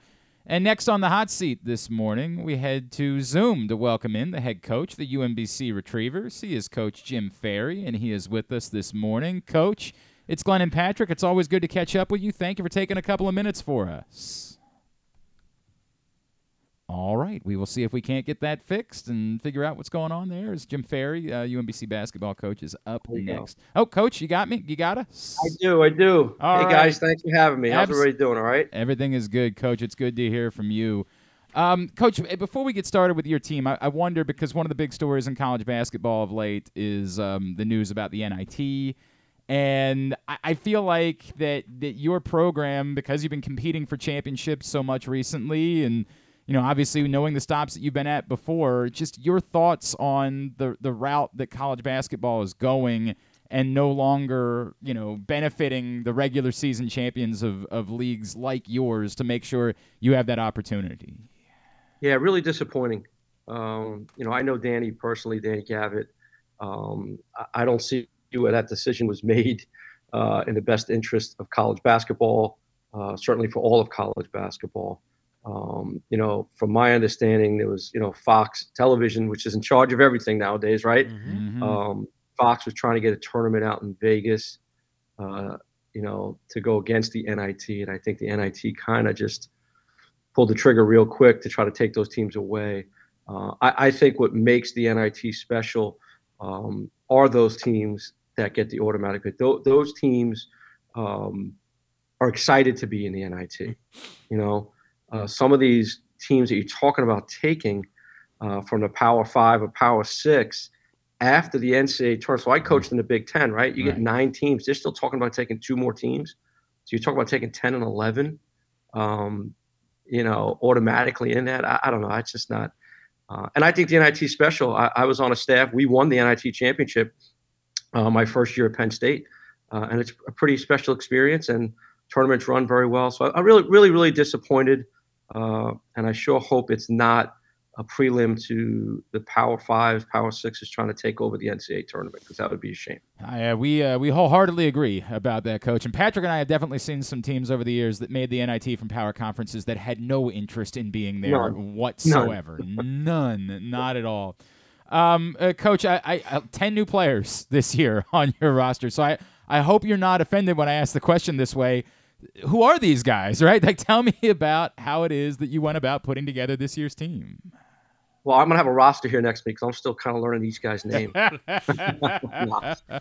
And next on the hot seat this morning, we head to Zoom to welcome in the head coach, the UMBC Retrievers. He is Coach Jim Ferry, and he is with us this morning. Coach, it's Glenn and Patrick. It's always good to catch up with you. Thank you for taking a couple of minutes for us. All right, we will see if we can't get that fixed and figure out what's going on there. As Jim Ferry, uh, UMBC basketball coach, is up you go. next. Oh, coach, you got me. You got us. I do, I do. All hey right. guys, thanks for having me. How's Abs- everybody doing? All right. Everything is good, Coach. It's good to hear from you. Um, Coach, eh, before we get started with your team, I, I wonder because one of the big stories in college basketball of late is um, the news about the NIT. And I, I feel like that, that your program, because you've been competing for championships so much recently, and you know, obviously knowing the stops that you've been at before, just your thoughts on the the route that college basketball is going and no longer, you know, benefiting the regular season champions of, of leagues like yours to make sure you have that opportunity. Yeah, really disappointing. Um, you know, I know Danny personally, Danny Gavitt. Um, I, I don't see where that decision was made uh, in the best interest of college basketball, uh, certainly for all of college basketball. Um, you know, from my understanding, there was, you know, Fox Television, which is in charge of everything nowadays, right? Mhm. Um, Fox was trying to get a tournament out in Vegas, uh, you know, to go against the NIT, and I think the NIT kind of just pulled the trigger real quick to try to take those teams away. Uh, I, I think what makes the NIT special um, are those teams that get the automatic bid. Tho- those teams um, are excited to be in the NIT. You know, uh, some of these teams that you're talking about taking uh, from the Power Five or Power Six after the NCAA tournament. So I coached in the Big Ten, right? You get nine teams. They're still talking about taking two more teams. So you're talking about taking ten and eleven. Um, you know, automatically in that. I, I don't know. It's just not. Uh, and I think the NIT special. I, I was on a staff. We won the NIT championship uh, my first year at Penn State, uh, and it's a pretty special experience. And tournaments run very well. So I, I'm really, really, really disappointed. Uh, and I sure hope it's not a prelim to the Power Five, Power Six is trying to take over the NCAA tournament because that would be a shame. I, uh, we uh, we wholeheartedly agree about that, Coach. And Patrick and I have definitely seen some teams over the years that made the NIT from power conferences that had no interest in being there None. whatsoever. None. not at all. Um, uh, Coach, I, I, I ten new players this year on your roster, so I I hope you're not offended when I ask the question this way. Who are these guys? Right? Like, tell me about how it is that you went about putting together this year's team. Well, I'm gonna have a roster here next week because I'm still kind of learning each guy's name. no,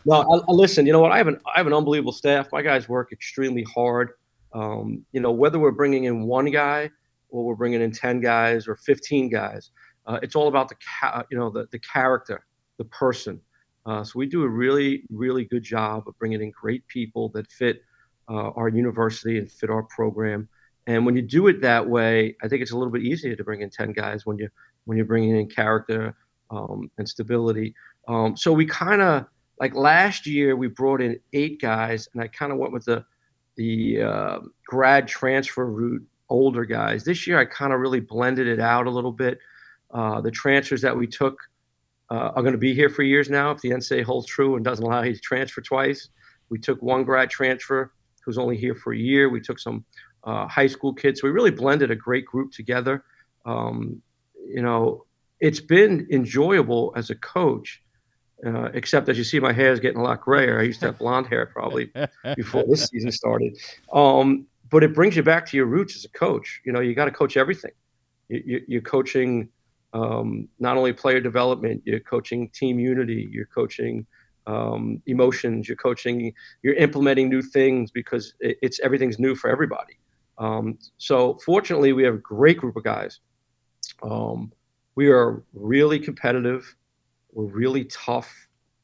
no I, listen. You know what? I have an I have an unbelievable staff. My guys work extremely hard. Um, you know, whether we're bringing in one guy or we're bringing in ten guys or 15 guys, uh, it's all about the ca- you know the the character, the person. Uh, so we do a really really good job of bringing in great people that fit uh, our university and fit our program. And when you do it that way, I think it's a little bit easier to bring in 10 guys when you when you're bringing in character um, and stability. Um, so we kind of like last year we brought in eight guys, and I kind of went with the the uh, grad transfer route, older guys. This year I kind of really blended it out a little bit. Uh, the transfers that we took uh, are going to be here for years now if the NCAA holds true and doesn't allow you to transfer twice. We took one grad transfer who's only here for a year. We took some uh, high school kids. So we really blended a great group together. Um, you know, it's been enjoyable as a coach, uh, except as you see, my hair is getting a lot grayer. I used to have blonde hair probably before this season started. Um, but it brings you back to your roots as a coach. You know, you got to coach everything. You, are coaching um, not only player development, you're coaching team unity, you're coaching um, emotions, you're coaching, you're implementing new things because it, it's everything's new for everybody. Um, so fortunately, we have a great group of guys um, we are really competitive. We're really tough.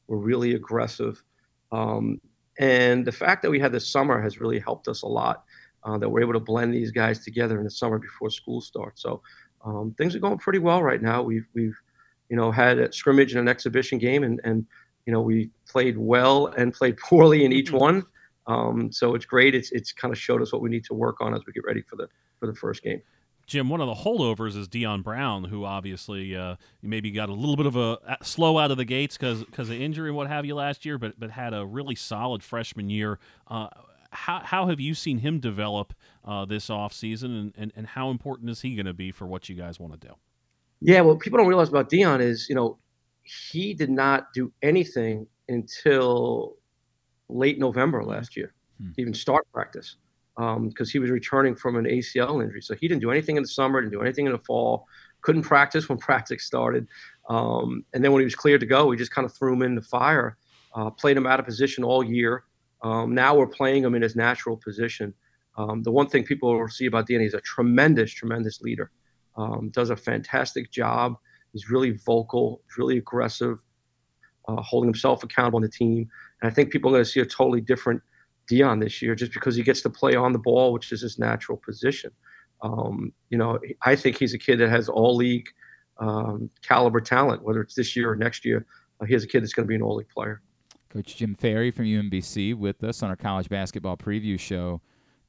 We're really aggressive. Um, and the fact that we had this summer has really helped us a lot. Uh, that we're able to blend these guys together in the summer before school starts. So um, things are going pretty well right now. We've we've you know had a scrimmage and an exhibition game, and and you know we played well and played poorly in each mm-hmm. one. Um, so it's great. It's it's kind of showed us what we need to work on as we get ready for the for the first game. Jim, one of the holdovers is Dion Brown, who obviously uh, maybe got a little bit of a slow out of the gates because because of injury and what have you last year, but but had a really solid freshman year. Uh, how, how have you seen him develop uh, this offseason, and, and, and how important is he going to be for what you guys want to do? Yeah, what people don't realize about Dion is, you know, he did not do anything until late November last year, hmm. even start practice because um, he was returning from an ACL injury. So he didn't do anything in the summer, didn't do anything in the fall, couldn't practice when practice started. Um, and then when he was cleared to go, we just kind of threw him in the fire, uh, played him out of position all year. Um, now we're playing him in his natural position. Um, the one thing people will see about Danny is a tremendous, tremendous leader. Um, does a fantastic job. He's really vocal, really aggressive, uh, holding himself accountable on the team. And I think people are going to see a totally different Dion this year just because he gets to play on the ball, which is his natural position. Um, you know, I think he's a kid that has all league um, caliber talent, whether it's this year or next year. Uh, he has a kid that's going to be an all league player. Coach Jim Ferry from UMBC with us on our college basketball preview show.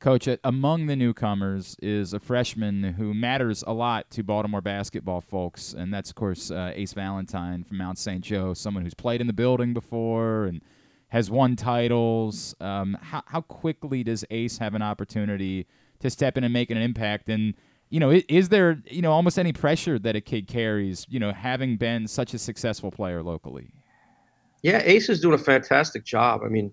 Coach, among the newcomers is a freshman who matters a lot to Baltimore basketball folks, and that's, of course, uh, Ace Valentine from Mount St. Joe, someone who's played in the building before and – has won titles. Um, how, how quickly does Ace have an opportunity to step in and make an impact? And you know, is, is there you know almost any pressure that a kid carries? You know, having been such a successful player locally. Yeah, Ace is doing a fantastic job. I mean,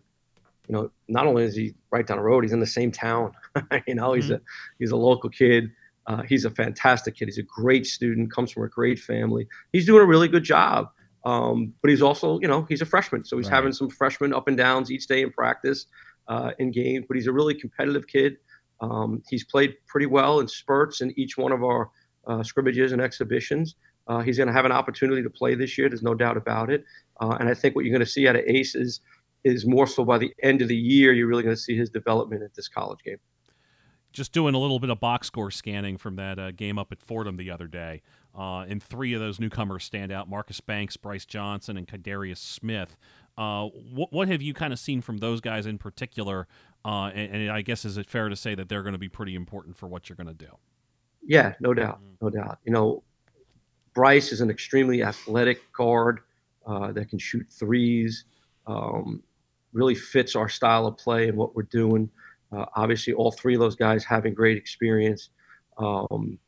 you know, not only is he right down the road, he's in the same town. you know, he's mm-hmm. a he's a local kid. Uh, he's a fantastic kid. He's a great student. Comes from a great family. He's doing a really good job. Um, but he's also, you know, he's a freshman, so he's right. having some freshman up and downs each day in practice, uh, in games. But he's a really competitive kid. Um, he's played pretty well in spurts in each one of our uh, scrimmages and exhibitions. Uh, he's going to have an opportunity to play this year. There's no doubt about it. Uh, and I think what you're going to see out of Ace is, is more so by the end of the year, you're really going to see his development at this college game just doing a little bit of box score scanning from that uh, game up at Fordham the other day. Uh, and three of those newcomers stand out: Marcus Banks, Bryce Johnson, and Khydarius Smith. Uh, what, what have you kind of seen from those guys in particular? Uh, and, and, I guess is it fair to say that they're going to be pretty important for what you're going to do? Yeah, no doubt, mm-hmm. no doubt. You know, Bryce is an extremely athletic guard uh, that can shoot threes. Um, really fits our style of play and what we're doing. Uh, obviously, all three of those guys having great experience. Um,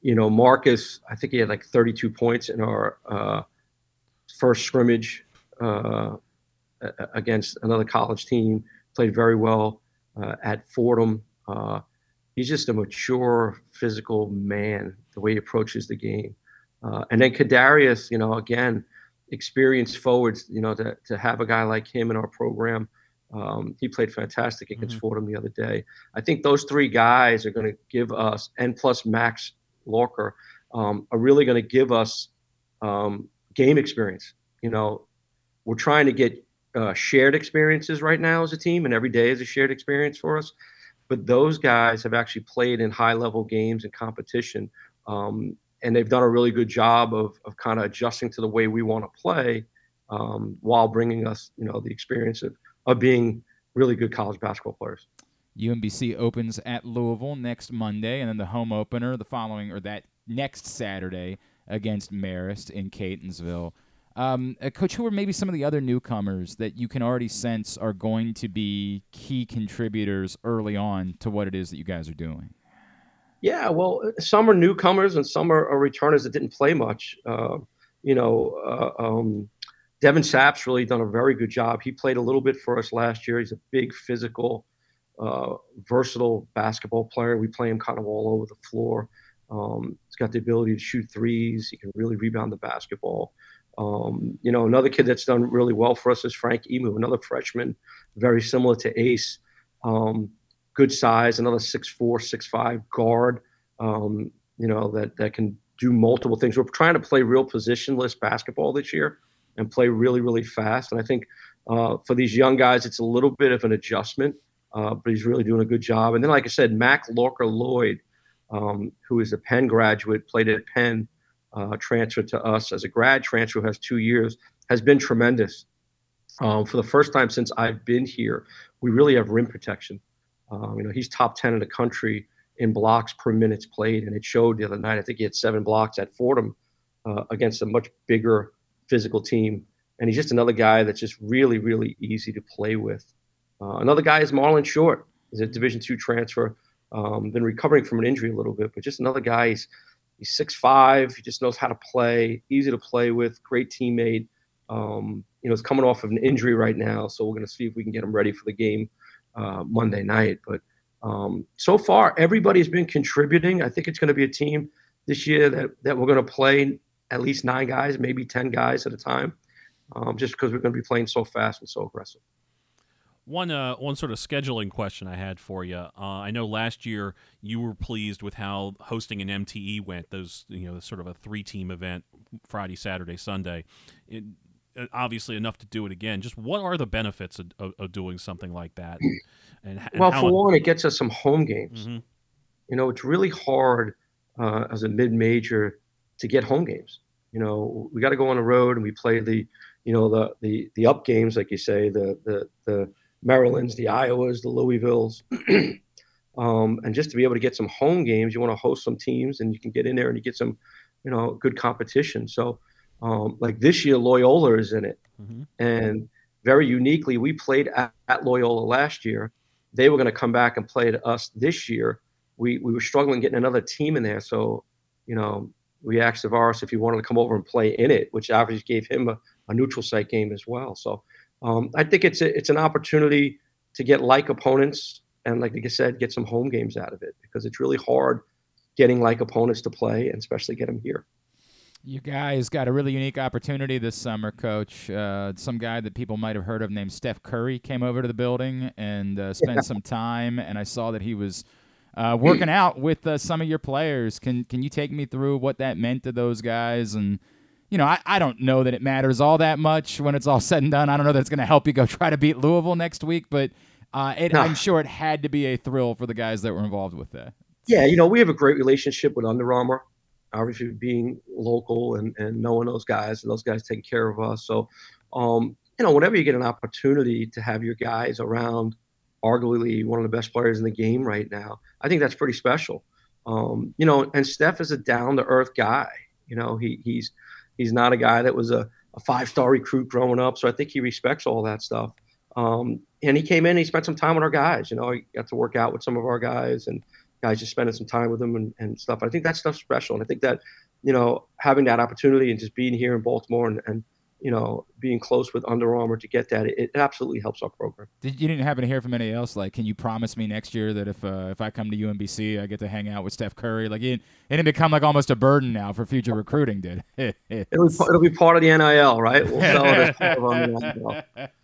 you know, Marcus, I think he had like 32 points in our uh, first scrimmage uh, against another college team. Played very well uh, at Fordham. Uh, he's just a mature, physical man. The way he approaches the game, Uh, and then Khydarius, you know, again, experienced forwards, you know, to, to have a guy like him in our program. Um, he played fantastic against mm-hmm. Fordham the other day. I think those three guys are going to give us, and plus Max Lorca, um, are really going to give us um, game experience. You know, we're trying to get uh, shared experiences right now as a team, and every day is a shared experience for us. But those guys have actually played in high level games and competition. Um, and they've done a really good job of, of kind of adjusting to the way we want to play um, while bringing us, you know, the experience of, of being really good college basketball players. UMBC opens at Louisville next Monday, and then the home opener the following or that next Saturday against Marist in Catonsville. Um, uh, Coach, who are maybe some of the other newcomers that you can already sense are going to be key contributors early on to what it is that you guys are doing? Yeah, well, some are newcomers and some are, are returners that didn't play much. Uh, you know, uh, um, Devin Sapp's really done a very good job. He played a little bit for us last year. He's a big, physical, uh, versatile basketball player. We play him kind of all over the floor. Um, he's got the ability to shoot threes. He can really rebound the basketball. Um, you know, another kid that's done really well for us is Frank Emu, another freshman, very similar to Ace. Um, good size, another six four, six five guard. Um, you know that that can do multiple things. We're trying to play real positionless basketball this year and play really really fast. And I think uh, for these young guys, it's a little bit of an adjustment, uh, but he's really doing a good job. And then, like I said, Max Lorca-Lloyd, um, who is a Penn graduate, played at Penn uh, transfer to us as a grad transfer has two years, has been tremendous. Um, for the first time since I've been here, we really have rim protection. Um, you know, he's top 10 in the country in blocks per minutes played, and it showed the other night. I think he had seven blocks at Fordham uh, against a much bigger physical team. And he's just another guy that's just really, really easy to play with. Uh, another guy is Marlon Short. He's a Division two transfer. Um, been recovering from an injury a little bit, but just another guy. He's He's six five. He just knows how to play. Easy to play with. Great teammate. Um, you know, he's coming off of an injury right now, so we're going to see if we can get him ready for the game uh, Monday night. But um, so far, everybody's been contributing. I think it's going to be a team this year that that we're going to play at least nine guys, maybe ten guys at a time, um, just because we're going to be playing so fast and so aggressive. One uh, one sort of scheduling question I had for you. Uh, I know last year you were pleased with how hosting an MTE went. Those you know sort of a three team event, Friday, Saturday, Sunday. It, obviously enough to do it again. Just what are the benefits of, of, of doing something like that? And, and well, for one, it gets us some home games. Mm-hmm. You know, it's really hard uh, as a mid major to get home games. You know, we got to go on the road and we play the, you know, the the the up games, like you say, the the the Maryland's, the Iowas, the Louisvilles. um, and just to be able to get some home games, you want to host some teams and you can get in there and you get some, you know, good competition. So, um, like this year, Loyola is in it. Mm-hmm. And very uniquely, we played at, at Loyola last year. They were going to come back and play to us this year. We, we were struggling getting another team in there. So, you know, we asked Tavaras if he wanted to come over and play in it, which obviously gave him a, a neutral site game as well. So, um, I think it's a, it's an opportunity to get like opponents and, like, like I said, get some home games out of it because it's really hard getting like opponents to play and especially get them here. You guys got a really unique opportunity this summer, Coach. Uh, some guy that people might have heard of named Steph Curry came over to the building and uh, spent yeah. some time, and I saw that he was uh, working out with uh, some of your players. Can can you take me through what that meant to those guys and you know, I, I don't know that it matters all that much when it's all said and done. I don't know that it's going to help you go try to beat Louisville next week, but uh, it, no. I'm sure it had to be a thrill for the guys that were involved with that. Yeah, you know, we have a great relationship with Under Armour, obviously being local and, and knowing those guys and those guys taking care of us. So, um, you know, whenever you get an opportunity to have your guys around, arguably one of the best players in the game right now, I think that's pretty special. Um, you know, and Steph is a down to earth guy. You know, he he's He's not a guy that was a, a five star recruit growing up. So I think he respects all that stuff. Um, and he came in, he spent some time with our guys. You know, he got to work out with some of our guys and guys just spending some time with them and, and stuff. I think that stuff's special. And I think that, you know, having that opportunity and just being here in Baltimore and, and you know, being close with Under Armour to get that, it, absolutely helps our program. Did you didn't happen to hear from anybody else? Like, can you promise me next year that if uh, if I come to UMBC, I get to hang out with Steph Curry? Like, it, it didn't become like almost a burden now for future recruiting, did it? it'll, be, it'll be part of the NIL, right? We'll sell it as part of our NIL.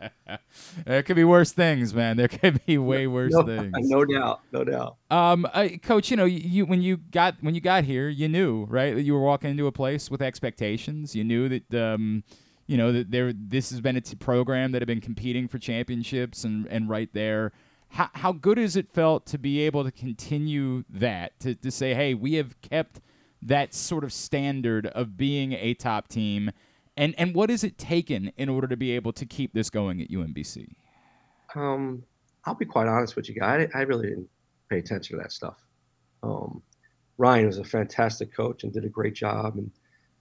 There could be worse things, man. There could be way worse no, things. No doubt, no doubt. Um, uh, coach, you know, you when you got when you got here, you knew right that you were walking into a place with expectations. You knew that um, you know that there this has been a t- program that had been competing for championships and and right there. How how good has it felt to be able to continue that to to say, hey, we have kept that sort of standard of being a top team. And and what has it taken in order to be able to keep this going at UMBC? Um, I'll be quite honest with you guys. I, I really didn't pay attention to that stuff. Um, Ryan was a fantastic coach and did a great job. And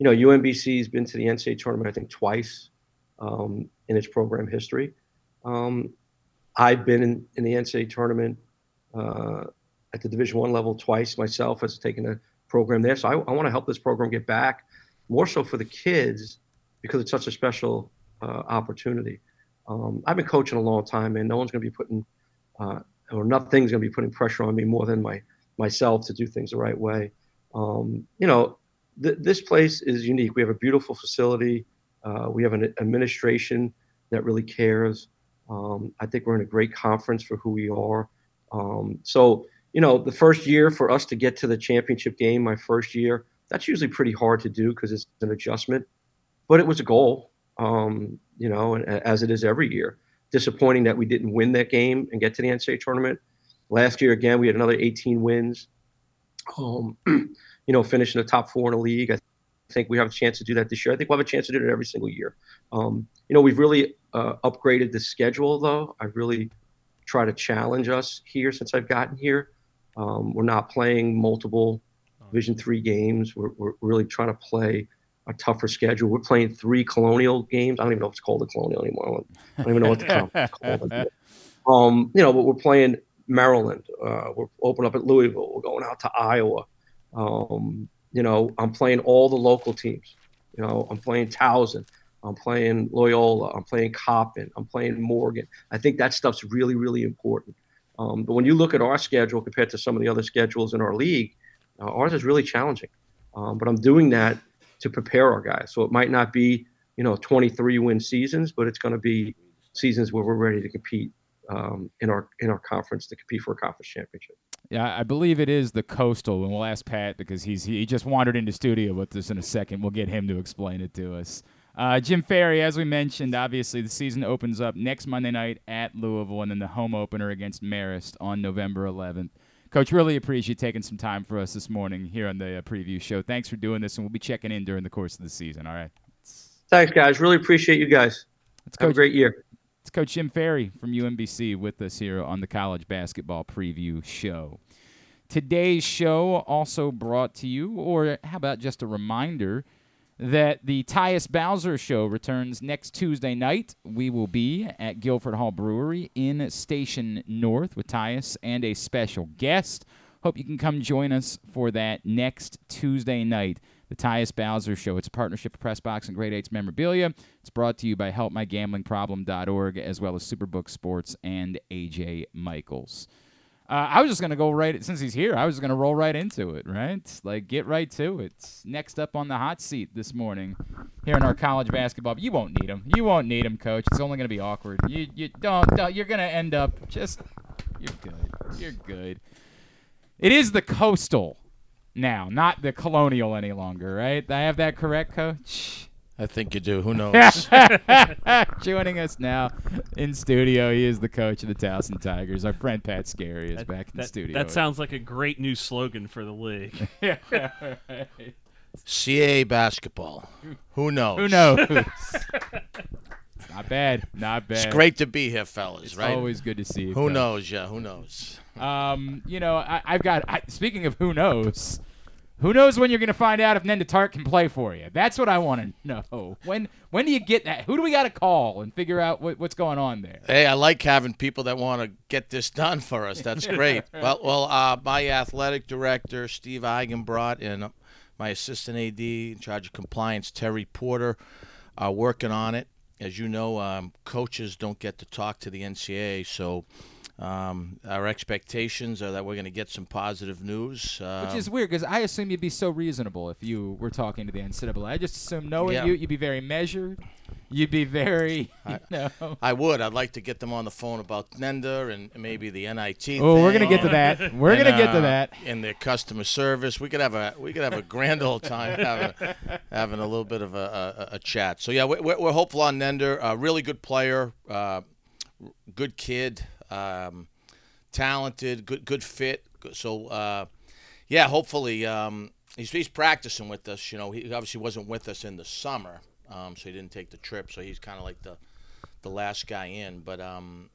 you know, UMBC's been to the NCAA tournament I think twice um, in its program history. Um, I've been in, in, the NCAA tournament uh, at the Division One level twice myself as taking a program there. So I, I want to help this program get back more so for the kids because it's such a special uh, opportunity. Um, I've been coaching a long time, and no one's going to be putting, uh, or nothing's going to be putting pressure on me more than my myself to do things the right way. Um, you know, th- this place is unique. We have a beautiful facility. Uh, we have an administration that really cares. Um, I think we're in a great conference for who we are. Um, so, you know, the first year for us to get to the championship game, my first year, that's usually pretty hard to do because it's an adjustment but it was a goal, um, you know, as it is every year. Disappointing that we didn't win that game and get to the NCAA tournament. Last year, again, we had another 18 wins. Um, you know, finishing the top four in the league. I think we have a chance to do that this year. I think we'll have a chance to do it every single year. Um, you know, we've really uh, upgraded the schedule, though. I really try to challenge us here since I've gotten here. Um, we're not playing multiple Division three games. We're, we're really trying to play a tougher schedule. We're playing three Colonial games. I don't even know if it's called a Colonial anymore. I don't even know what the conference called. Um, you know, but we're playing Maryland. Uh, we're open up at Louisville. We're going out to Iowa. Um, you know, I'm playing all the local teams. You know, I'm playing Towson. I'm playing Loyola. I'm playing Coppin. I'm playing Morgan. I think that stuff's really, really important. Um, but when you look at our schedule compared to some of the other schedules in our league, uh, ours is really challenging. Um, but I'm doing that to prepare our guys. So it might not be, you know, 23 win seasons, but it's going to be seasons where we're ready to compete um, in our in our conference to compete for a conference championship. Yeah, I believe it is the coastal, and we'll ask Pat because he's he just wandered into studio with us in a second. We'll get him to explain it to us. Uh, Jim Ferry, as we mentioned, obviously the season opens up next Monday night at Louisville, and then the home opener against Marist on November 11th. Coach, really appreciate taking some time for us this morning here on the uh, preview show. Thanks for doing this, and we'll be checking in during the course of the season. All right. Thanks, guys. Really appreciate you guys. Let's Have a great year. It's Coach Jim Ferry from UMBC with us here on the college basketball preview show. Today's show also brought to you, or how about just a reminder? that the Tyus Bowser Show returns next Tuesday night. We will be at Guilford Hall Brewery in Station North with Tyus and a special guest. Hope you can come join us for that next Tuesday night. The Tyus Bowser Show. It's a partnership of Pressbox and Great Eights memorabilia. It's brought to you by HelpMyGamblingProblem.org as well as Superbook Sports and AJ Michaels. Uh, I was just gonna go right since he's here. I was gonna roll right into it, right? Like get right to it. Next up on the hot seat this morning, here in our college basketball. You won't need him. You won't need him, coach. It's only gonna be awkward. You you don't, don't you're gonna end up just. You're good. You're good. It is the coastal now, not the colonial any longer, right? I have that correct, coach. I think you do. Who knows? Joining us now in studio, he is the coach of the Towson Tigers. Our friend Pat Skerry is that, back in that, the studio. That sounds like a great new slogan for the league. yeah, right. CA basketball. Who knows? Who knows? not bad. Not bad. It's great to be here, fellas. It's right? Always good to see you. Who coach. knows? Yeah, who knows? Um, you know, I, have got. I, speaking of who knows, who knows when you're going to find out if Nendah Tarke can play for you? That's what I want to know. When when do you get that? Who do we got to call and figure out what, what's going on there? Hey, I like having people that want to get this done for us. That's great. well, well, uh, my athletic director Steve Eigenbrot and my assistant AD in charge of compliance Terry Porter are working on it. As you know, um, coaches don't get to talk to the NCAA, so um, our expectations are that we're going to get some positive news. Um, Which is weird because I assume you'd be so reasonable if you were talking to the NCAA. I just assume knowing Yeah. you, you'd be very measured. You'd be very, you know. I would. I'd like to get them on the phone about Nendah and maybe the NIT. Oh, we're gonna get to that. We're And, gonna get to uh, that. And their customer service. We could have a we could have a grand old time having having a little bit of a, a, a chat. So yeah, we're, we're we're hopeful on Nendah. A really good player, uh, good kid, um, talented, good good fit. So uh, yeah, hopefully um, he's he's practicing with us. You know, he obviously wasn't with us in the summer, um, so he didn't take the trip. So he's kind of like the the last guy in. But um,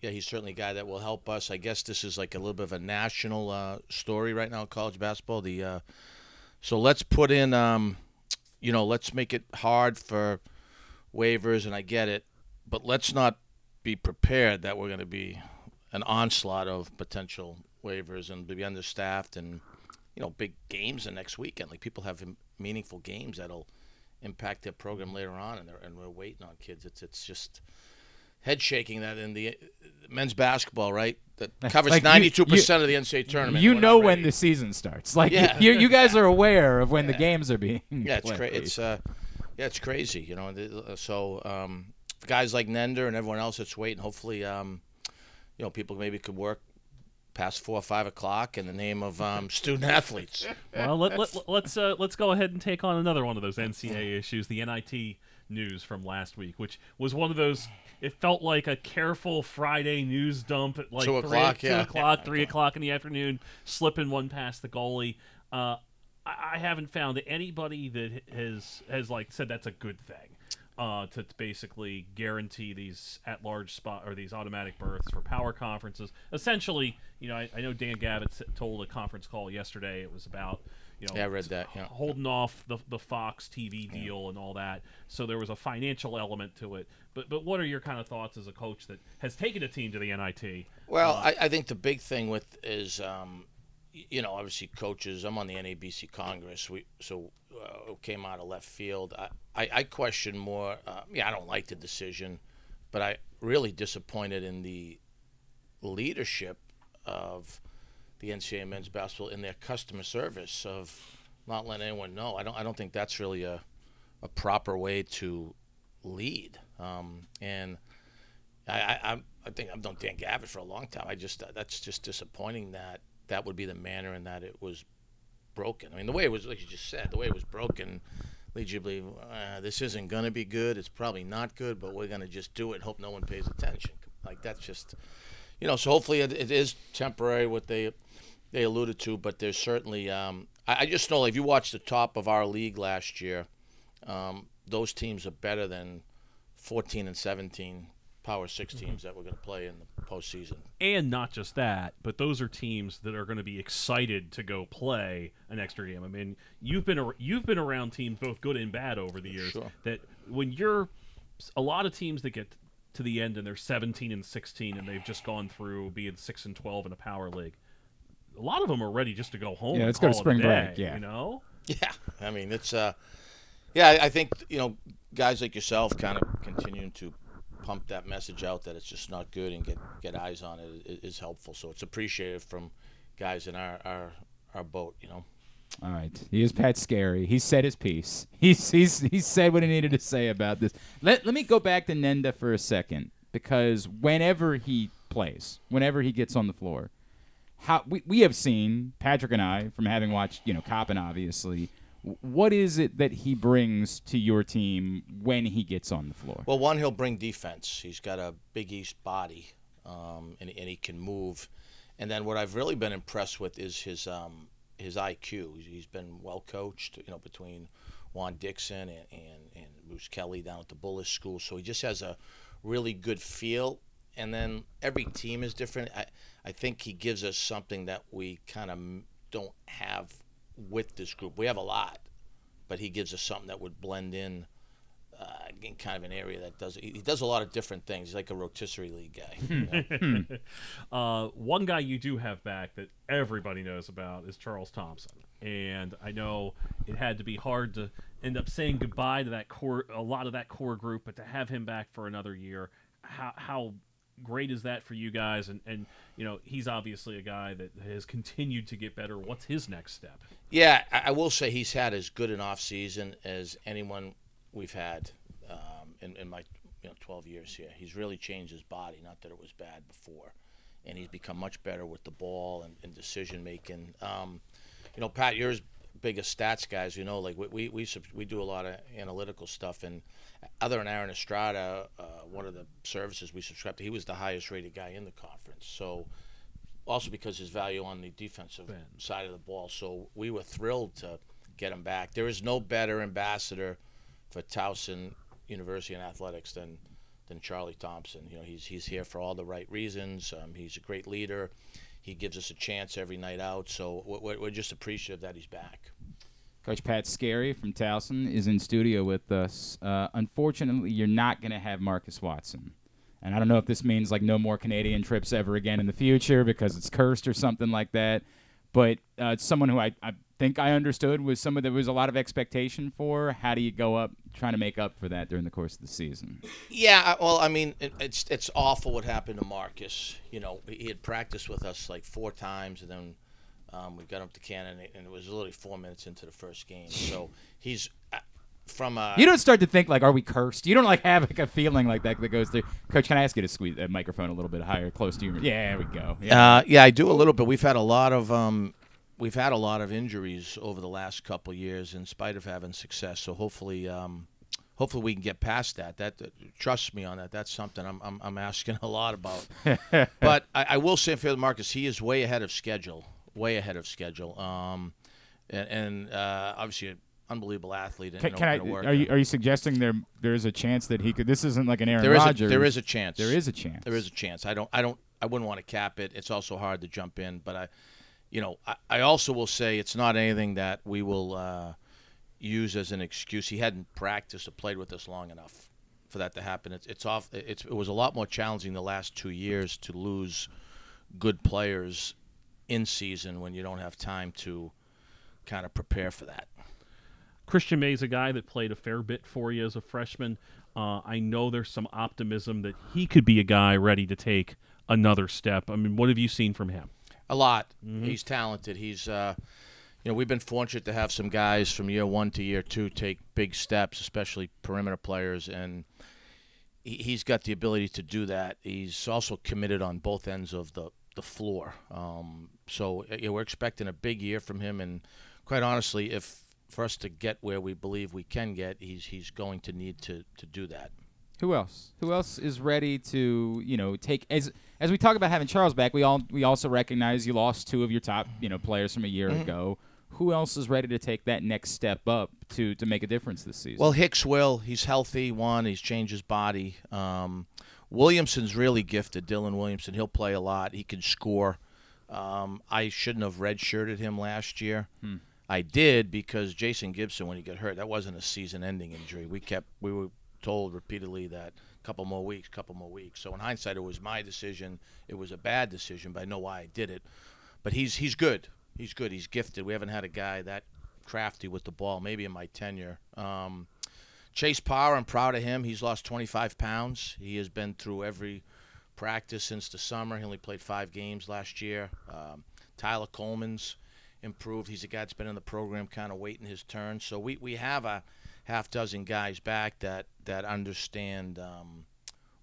yeah, he's certainly a guy that will help us. I guess this is like a little bit of a national uh, story right now college basketball. The uh, so let's put in, um, you know, let's make it hard for waivers, and I get it, but let's not be prepared that we're going to be an onslaught of potential waivers and be understaffed and you know big games the next weekend. Like people have meaningful games that'll impact their program later on, and, they're, and we're waiting on kids. It's it's just head shaking that in the men's basketball, right? That covers ninety two percent of the NCAA tournament. You know when the season starts. Like Yeah. you, you guys are aware of when the games are being. Yeah, it's crazy. It's uh, yeah, it's crazy. You know, uh, so um, guys like Nendah and everyone else that's waiting. Hopefully, um, you know, people maybe could work past four or five o'clock in the name of um, student athletes. Well, let, let, let's uh, let's go ahead and take on another one of those NCAA issues, the NIT news from last week, which was one of those. It felt like a careful Friday news dump at like Two three, o'clock, two yeah. o'clock, three o'clock in the afternoon, slipping one past the goalie. Uh, I, I haven't found anybody that has has like said that's a good thing. Uh, to basically guarantee these at-large spot or these automatic berths for power conferences. Essentially, you know, I, I know Dan Gavitt told a conference call yesterday. It was about you know Yeah, I read that, yeah. holding off the the Fox TV deal and all that. So there was a financial element to it. But but what are your kind of thoughts as a coach that has taken a team to the NIT? Well, I, I think the big thing with is, um, you know, obviously coaches. I'm on the NABC Congress. We so uh, came out of left field. I, I, I question more. Uh, yeah, I don't like the decision, but I really disappointed in the leadership of the NCAA men's basketball in their customer service of not letting anyone know. I don't. I don't think that's really a a proper way to lead. Um, and I, I, I think I've known Dan Gavitt for a long time. I just that's just disappointing that that would be the manner in that it was broken. I mean, the way it was, like you just said, the way it was broken leads you to believe uh, this isn't going to be good. It's probably not good, but we're going to just do it and hope no one pays attention. Like that's just, you know. So hopefully it, it is temporary. What they they alluded to, but there's certainly. Um, I, I just know like, if you watch the top of our league last year, um, those teams are better than 14 and 17 Power 6 teams that we're going to play in the postseason. And not just that, but those are teams that are going to be excited to go play an extra game. I mean, you've been ar- you've been around teams both good and bad over the years. Sure. That when you're a lot of teams that get to the end and they're 17 and 16 and they've just gone through being 6 and 12 in a power league. A lot of them are ready just to go home. Yeah, and let's go to a spring day, break, yeah. you know. Yeah, I mean it's uh, yeah, I- I think you know guys like yourself kind of continuing to pump that message out that it's just not good and get get eyes on it is, helpful. So it's appreciated from guys in our our, our boat. You know. All right. He is Pat Skerry. He said his piece. He's he's he said what he needed to say about this. Let let me go back to Nendah for a second because whenever he plays, whenever he gets on the floor, how we, we have seen Patrick and I from having watched you know Coppin obviously. What is it that he brings to your team when he gets on the floor? Well, one, he'll bring defense. He's got a Big East body, um, and, and he can move. And then what I've really been impressed with is his um, his IQ. He's- been well coached, you know, between Juan Dixon and, and, and Bruce Kelly down at the Bullis School. So he just has a really good feel. And then every team is different. I, I think he gives us something that we kind of don't have with this group. We have a lot, but he gives us something that would blend in uh, in kind of an area that does he he does a lot of different things. He's like a rotisserie league guy. you know? uh, one guy you do have back that everybody knows about is Charles Thompson. and I know it had to be hard to end up saying goodbye to that core, a lot of that core group, but to have him back for another year, how how great is that for you guys? And and you know he's obviously a guy that has continued to get better. What's his next step? Yeah, I, will say he's had as good an off season as anyone we've had um, in, in my you know 12 years here. He's really changed his body. Not that it was bad before, and he's become much better with the ball and, and decision making. Um, you know, Pat, you're as big as stats guys. You know, like we we we, we do a lot of analytical stuff, and other than Aaron Estrada, uh, one of the services we subscribe to, he was the highest rated guy in the conference. So. Also, because his value on the defensive side of the ball, so we were thrilled to get him back. There is no better ambassador for Towson University and athletics than than Charlie Thompson. You know, he's he's here for all the right reasons. Um, he's a great leader. He gives us a chance every night out. So we're, we're just appreciative that he's back. Coach Pat Skerry from Towson is in studio with us. Uh, unfortunately, you're not going to have Marcus Watson. And I don't know if this means like no more Canadian trips ever again in the future because it's cursed or something like that. But uh, someone who I, I think I understood was someone there was a lot of expectation for. How do you go up trying to make up for that during the course of the season? Yeah, well, I mean, it, it's it's awful what happened to Marcus. You know, he had practiced with us like four times, and then um, we got him to Cannon, and it was literally four minutes into the first game. So he's uh, from a You don't start to think like, are we cursed? You don't like have like a feeling like that that goes through. Coach, can I ask you to squeeze that microphone a little bit higher, close to you? Yeah, there we go. Yeah. Uh, yeah, I do a little bit. We've had a lot of um, we've had a lot of injuries over the last couple years, in spite of having success. So hopefully, um, hopefully we can get past that. That uh, trust me on that. That's something I'm I'm, I'm asking a lot about. but I, I will say for Marcus, he is way ahead of schedule. Way ahead of schedule. Um, and, and uh, obviously an unbelievable athlete. Can, can I? Are you are you suggesting there there is a chance that he could? This isn't like an Aaron There is, a, Rodgers. there is a chance. There is a chance. There is a chance. I don't. I don't. I wouldn't want to cap it. It's also hard to jump in, but I, you know, I, I also will say it's not anything that we will uh, use as an excuse. He hadn't practiced or played with us long enough for that to happen. It's it's off. It's it was a lot more challenging the last two years to lose good players in season when you don't have time to kind of prepare for that. Christian May's a guy that played a fair bit for you as a freshman. Uh, I know there's some optimism that he could be a guy ready to take another step. I mean, what have you seen from him? A lot. Mhm. He's talented. He's, uh, you know, we've been fortunate to have some guys from year one to year two take big steps, especially perimeter players, and he's got the ability to do that. He's also committed on both ends of the the floor. Um, so yeah, we're expecting a big year from him, and quite honestly, if for us to get where we believe we can get, he's he's going to need to to do that. Who else? Who else is ready to you know take as as we talk about having Charles back? We all we also recognize you lost two of your top you know players from a year Mhm. ago. Who else is ready to take that next step up to to make a difference this season? Well, Hicks will. He's healthy. One, he's changed his body. Um, Williamson's really gifted. Dylan Williamson. He'll play a lot. He can score. Um, I shouldn't have redshirted him last year. Hmm. I did because Jason Gibson, when he got hurt, that wasn't a season-ending injury. We kept we were told repeatedly that a couple more weeks, a couple more weeks. So in hindsight, it was my decision. It was a bad decision, but I know why I did it. But he's he's good. He's good. He's gifted. We haven't had a guy that crafty with the ball, maybe in my tenure. Um, Chase Power, I'm proud of him. He's lost 25 pounds. He has been through every practice since the summer. He only played five games last year. Um, Tyler Coleman's improved. He's a guy that's been in the program, kind of waiting his turn. So we, we have a half dozen guys back that that understand um,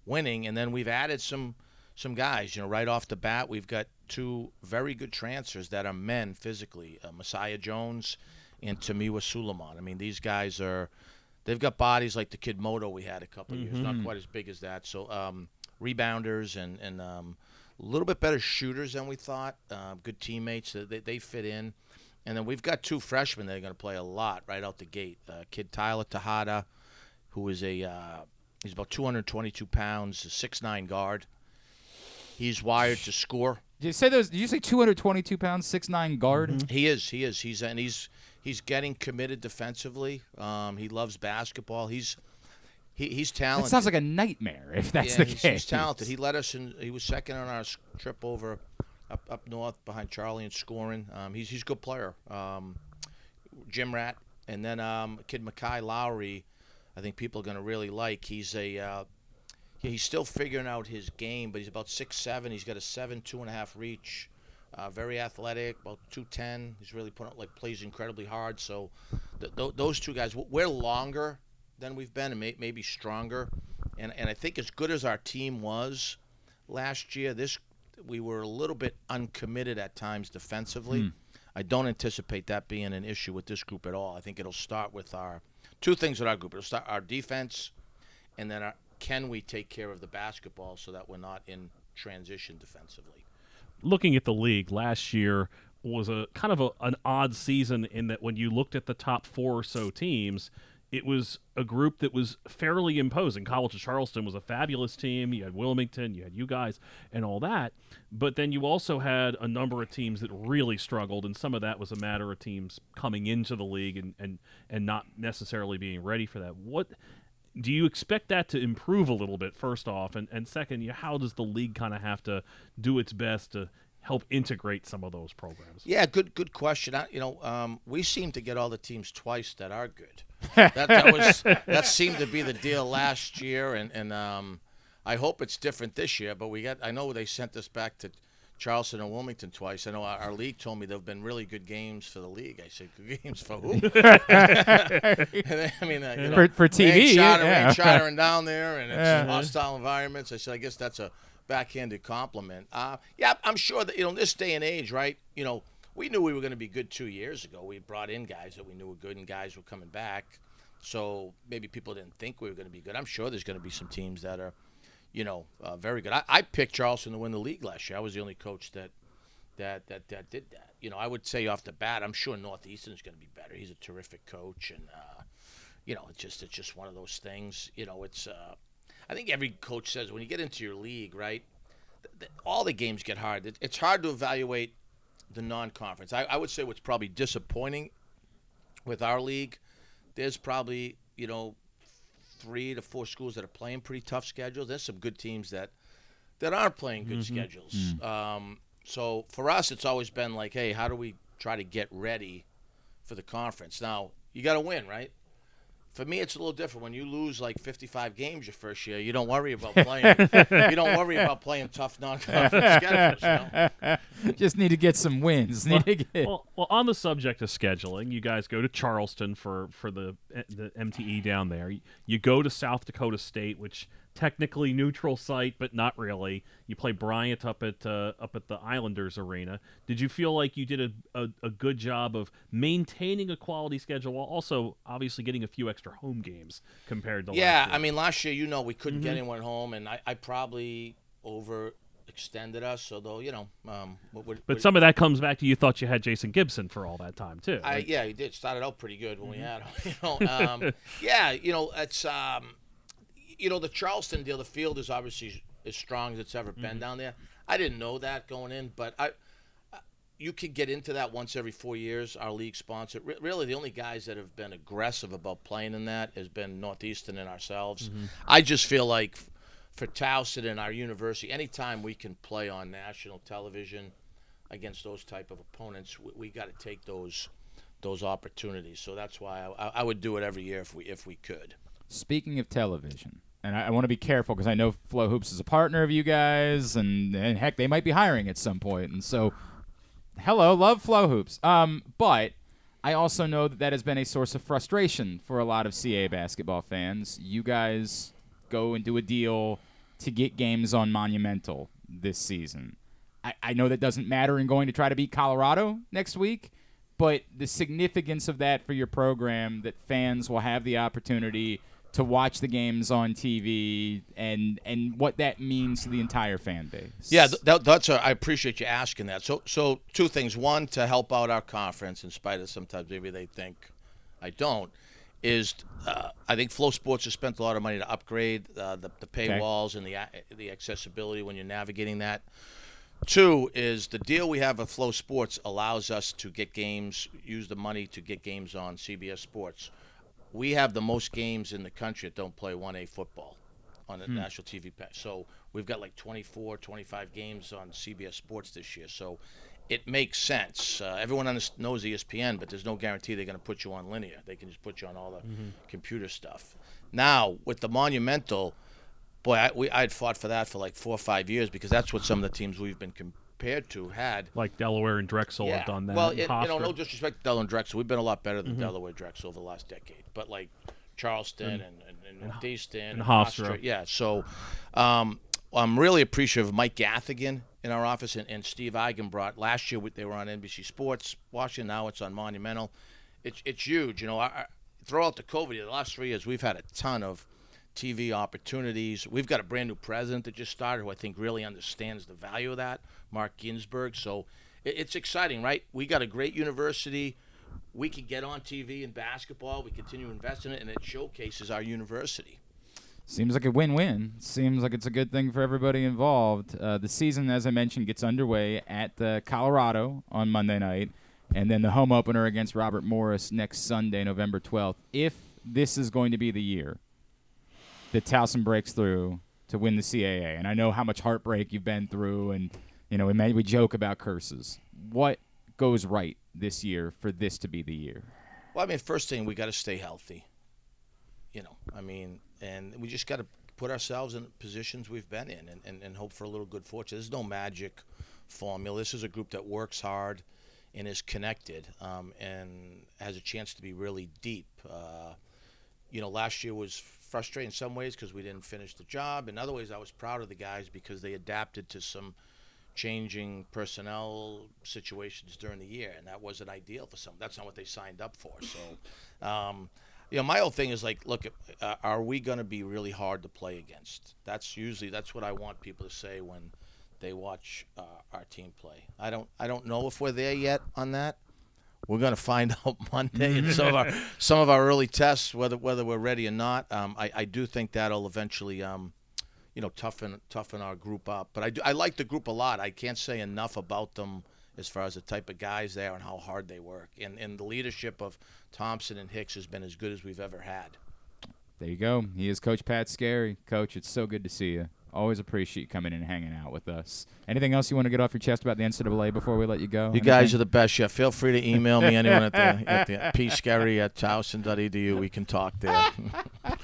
winning, and then we've added some some guys. You know, right off the bat, we've got two very good transfers that are men physically, uh, Messiah Jones and Tomiwa Sulaiman. I mean, these guys are they've got bodies like the kid Moto we had a couple of years, not Mhm. quite as big as that. So um, rebounders and and um, a little bit better shooters than we thought. Uh, good teammates. They, they fit in. And then we've got two freshmen that are going to play a lot right out the gate. Uh, kid Tyler Tejada, who is a uh, he's about 222 pounds, a six nine guard. He's wired to score. Did you say those? Did you say 222 pounds, six nine guard? He is. He is. He's and he's he's getting committed defensively. Um, he loves basketball. He's he, he's talented. That sounds like a nightmare if that's yeah, the he's, case. He's talented. He led us in. He was second on our trip over up up north behind Charlie in scoring. Um, he's he's a good player. Um, Jim Rat, and then um, kid Mackay Lowry. I think people are going to really like. He's a uh, he's still figuring out his game, but he's about six seven. He's got a seven two and a half reach. Uh, very athletic, about 210. He's really put out like plays incredibly hard. So th- th- those two guys, we're longer than we've been and may- maybe stronger. And and I think as good as our team was last year, this we were a little bit uncommitted at times defensively. I don't anticipate that being an issue with this group at all. I think it'll start with our two things with our group. It'll start our defense, and then our, can we take care of the basketball so that we're not in transition defensively. Looking at the league last year was a kind of a, an odd season in that when you looked at the top four or so teams, it was a group that was fairly imposing. College of Charleston was a fabulous team. You had Wilmington, you had you guys, and all that. But then you also had a number of teams that really struggled, and some of that was a matter of teams coming into the league and, and, and not necessarily being ready for that. What do you expect that to improve a little bit first off and, and second you- how does the league kind of have to do its best to help integrate some of those programs Yeah, good good question. I, you know, um, we seem to get all the teams twice that are good. That, that was that seemed to be the deal last year, and and um, I hope it's different this year. But we got I know they sent us back to Charleston and Wilmington twice. I know our, our league told me there've been really good games for the league. I said, good games for who? I mean, uh, you know, For- for TV, charter- yeah. chartering down there, and it's Yeah. hostile environments. I said, I guess that's a backhanded compliment. Uh, yeah, I'm sure that you know in this day and age, right? You know, we knew we were going to be good two years ago. We brought in guys that we knew were good, and guys were coming back. So maybe people didn't think we were going to be good. I'm sure there's going to be some teams that are, you know, uh, very good. I, I picked Charleston to win the league last year. I was the only coach that that that that did that. You know, I would say off the bat, I'm sure Northeastern is going to be better. He's a terrific coach, and uh, you know, it's just it's just one of those things. You know, it's uh, I think every coach says when you get into your league, right? th- th- all the games get hard. It, it's hard to evaluate the non-conference. I, I would say what's probably disappointing with our league, there's probably you know three to four schools that are playing pretty tough schedules. There's some good teams that that aren't playing good schedules. Um, so for us, it's always been like, hey, how do we try to get ready for the conference? Now you got to win, right? For me, it's a little different. When you lose like 55 games your first year, you don't worry about playing. you don't worry about playing tough non-conference schedules. You know? Just need to get some wins. Need to get. well, well on the subject of scheduling you guys go to charleston for for the the mte down there you go to south dakota state which technically neutral site but not really you play bryant up at uh, up at the islanders arena did you feel like you did a, a, a good job of maintaining a quality schedule while also obviously getting a few extra home games compared to Yeah, last year? Yeah, I mean, last year, you know, we couldn't get Mhm. anyone home, and I, I probably overextended us. Although, you know, um, what, what, but some of that comes back to you thought you had jason gibson for all that time too I, yeah, he did. Started out pretty good when we Mhm. had him. You know, um, yeah, you know, it's um, you know, the Charleston deal. The field is obviously as strong as it's ever been Mhm. down there. I didn't know that going in, but I. You could get into that once every four years. Our league sponsor. Re- really, the only guys that have been aggressive about playing in that has been Northeastern and ourselves. Mhm. I just feel like for Towson and our university, anytime we can play on national television against those type of opponents, we, we got to take those those opportunities. So that's why I, I would do it every year if we if we could. Speaking of television, and I, I want to be careful because I know FloHoops is a partner of you guys, and, and heck, they might be hiring at some point. And so, hello, love FloHoops. Um, but I also know that that has been a source of frustration for a lot of CA basketball fans. You guys go and do a deal to get games on Monumental this season. I, I know that doesn't matter in going to try to beat Colorado next week, but the significance of that for your program that fans will have the opportunity to watch the games on TV and and what that means to the entire fan base. Yeah, that, that's a, I appreciate you asking that. So so two things. One, to help out our conference, in spite of sometimes maybe they think I don't, is uh, I think FloSports has spent a lot of money to upgrade uh, the, the paywalls and the the accessibility when you're navigating that. Two is the deal we have with FloSports allows us to get games, use the money to get games on CBS Sports. We have the most games in the country that don't play 1A football on the Hmm. national TV patch. So we've got like 24, 25 games on CBS Sports this year. So it makes sense. Uh, everyone knows ESPN, but there's no guarantee they're going to put you on linear. They can just put you on all the computer stuff. Now with the Monumental, boy, I, we I'd fought for that for like four or five years because that's what some of the teams we've been compared to had. Like Delaware and Drexel have done that. Well, and it, you know, no disrespect to Delaware and Drexel, we've been a lot better than Mhm. Delaware Drexel over the last decade. But like Charleston and, And- and, and, and- Northeastern and Hofstra. yeah. So, um, I'm really appreciative of Mike Gathigan in our office and, and Steve brought last year. They were on NBC Sports, Washington. Now it's on Monumental. It's it's huge. You know, I, throughout the COVID, the last three years, we've had a ton of TV opportunities. We've got a brand new president that just started who I think really understands the value of that, Mark Ginsberg. So it's exciting, right? We got a great university. We can get on TV in basketball. We continue to invest in it, and it showcases our university. Seems like a win-win. Seems like it's a good thing for everybody involved. Uh, the season, as I mentioned, gets underway at uh, Colorado on Monday night, and then the home opener against Robert Morris next Sunday, November 12th. If this is going to be the year that Towson breaks through to win the CAA, and I know how much heartbreak you've been through, and you know we we joke about curses. What goes right this year for this to be the year? Well, I mean, first thing we got to stay healthy. You know, I mean, and we just got to put ourselves in positions we've been in and, and, and hope for a little good fortune. There's no magic formula. This is a group that works hard and is connected um, and has a chance to be really deep. Uh, you know, last year was frustrating in some ways because we didn't finish the job. In other ways, I was proud of the guys because they adapted to some changing personnel situations during the year, and that wasn't ideal for some. That's not what they signed up for. So, um, you know, my old thing is like, look, uh, are we going to be really hard to play against? That's usually that's what I want people to say when they watch uh, our team play. I don't I don't know if we're there yet on that. We're going to find out Monday in some of our some of our early tests whether whether we're ready or not. Um, I, I do think that'll eventually um, you know toughen toughen our group up. But I do, I like the group a lot. I can't say enough about them as far as the type of guys they are and how hard they work. And and the leadership of Thompson and Hicks has been as good as we've ever had. There you go. He is Coach Pat Skerry. Coach, it's so good to see you. Always appreciate you coming and hanging out with us. Anything else you want to get off your chest about the NCAA before we let you go? You guys are the best. Yeah, feel free to email me anyone at the at the pskerry at towson.edu. We can talk there. I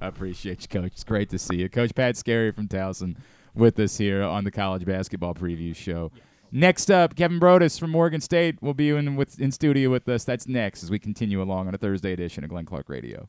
appreciate you, Coach. It's great to see you. Coach Pat Skerry from Towson with us here on the College Basketball Preview Show. Next up, Kevin Broadus from Morgan State will be in with in studio with us. That's next as we continue along on a Thursday edition of Glenn Clark Radio.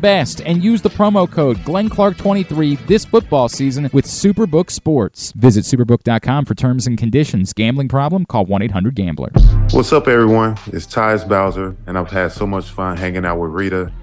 best and use the promo code GlennClark23 this football season with Superbook Sports. Visit superbook.com for terms and conditions. Gambling problem? Call 1 800 Gambler. What's up, everyone? It's Tyus Bowser, and I've had so much fun hanging out with Rita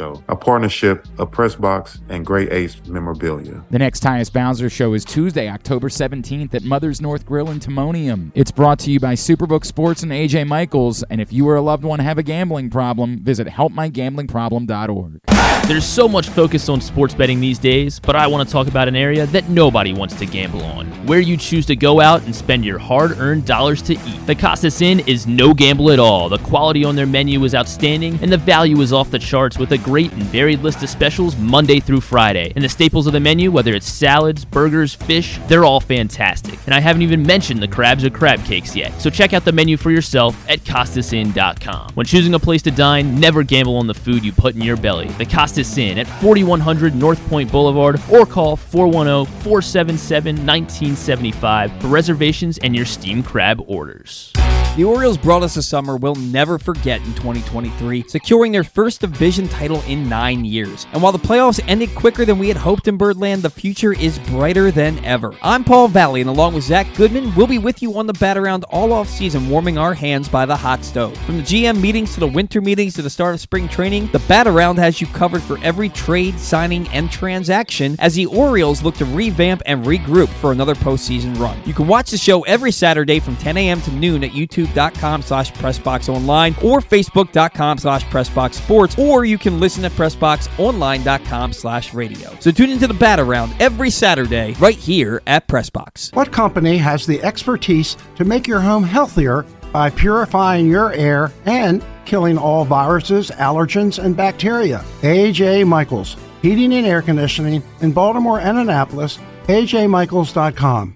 a partnership of Pressbox and Great Ace Memorabilia. The next Tyus Bowser show is Tuesday, October 17th at Mother's North Grill in Timonium. It's brought to you by Superbook Sports and AJ Michaels. And if you or a loved one have a gambling problem, visit helpmygamblingproblem.org. There's so much focus on sports betting these days, but I want to talk about an area that nobody wants to gamble on, where you choose to go out and spend your hard earned dollars to eat. The Costas Inn is no gamble at all. The quality on their menu is outstanding, and the value is off the charts with a great and varied list of specials Monday through Friday. And the staples of the menu, whether it's salads, burgers, fish, they're all fantastic. And I haven't even mentioned the crabs or crab cakes yet. So check out the menu for yourself at CostasInn.com. When choosing a place to dine, never gamble on the food you put in your belly. The Costas us in at 4100 North Point Boulevard or call 410 477 1975 for reservations and your steamed crab orders. The Orioles brought us a summer we'll never forget in 2023, securing their first division title in nine years. And while the playoffs ended quicker than we had hoped in Birdland, the future is brighter than ever. I'm Paul Valley, and along with Zach Goodman, we'll be with you on the bat around all off season, warming our hands by the hot stove. From the GM meetings to the winter meetings to the start of spring training, the bat around has you covered for every trade, signing, and transaction as the Orioles look to revamp and regroup for another postseason run. You can watch the show every Saturday from 10 a.m. to noon at youtube.com slash pressboxonline or facebook.com slash pressboxsports, or you can listen at pressboxonline.com slash radio. So tune into the bat around every Saturday right here at Pressbox. What company has the expertise to make your home healthier by purifying your air and killing all viruses, allergens, and bacteria? AJ Michaels, Heating and Air Conditioning in Baltimore and Annapolis, ajmichaels.com.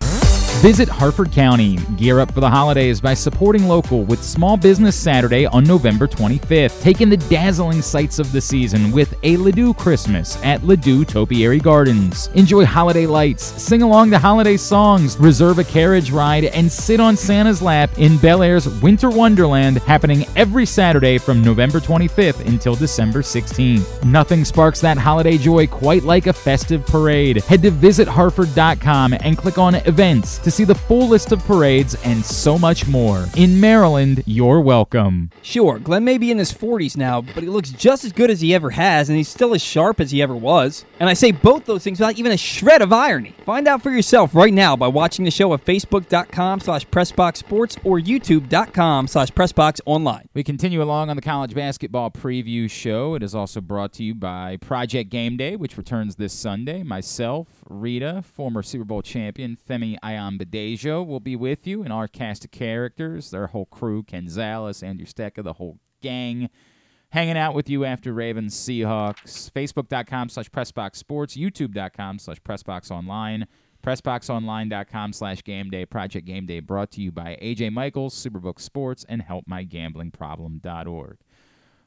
Visit Harford County. Gear up for the holidays by supporting local with Small Business Saturday on November 25th. Take in the dazzling sights of the season with a Ladew Christmas at Ladew Topiary Gardens. Enjoy holiday lights, sing along the holiday songs, reserve a carriage ride, and sit on Santa's lap in Bel Air's Winter Wonderland happening every Saturday from November 25th until December 16th. Nothing sparks that holiday joy quite like a festive parade. Head to visitharford.com and click on events to see the full list of parades and so much more. In Maryland, you're welcome. Sure, Glenn may be in his 40s now, but he looks just as good as he ever has, and he's still as sharp as he ever was. And I say both those things without even a shred of irony. Find out for yourself right now by watching the show at facebook.com slash pressboxsports or youtube.com slash pressboxonline. We continue along on the college basketball preview show. It is also brought to you by Project Game Day, which returns this Sunday. Myself, Rita, former Super Bowl champion Femi Ayanbadejo will be with you and our cast of characters, their whole crew, Ken Zales, Andrew Stecca, the whole gang, hanging out with you after Ravens Seahawks. Facebook.com slash Pressbox Sports, YouTube.com slash Pressbox Online, PressboxOnline.com slash Game Day, Project. Game Day, brought to you by AJ Michaels, Superbook Sports, and HelpMyGamblingProblem.org.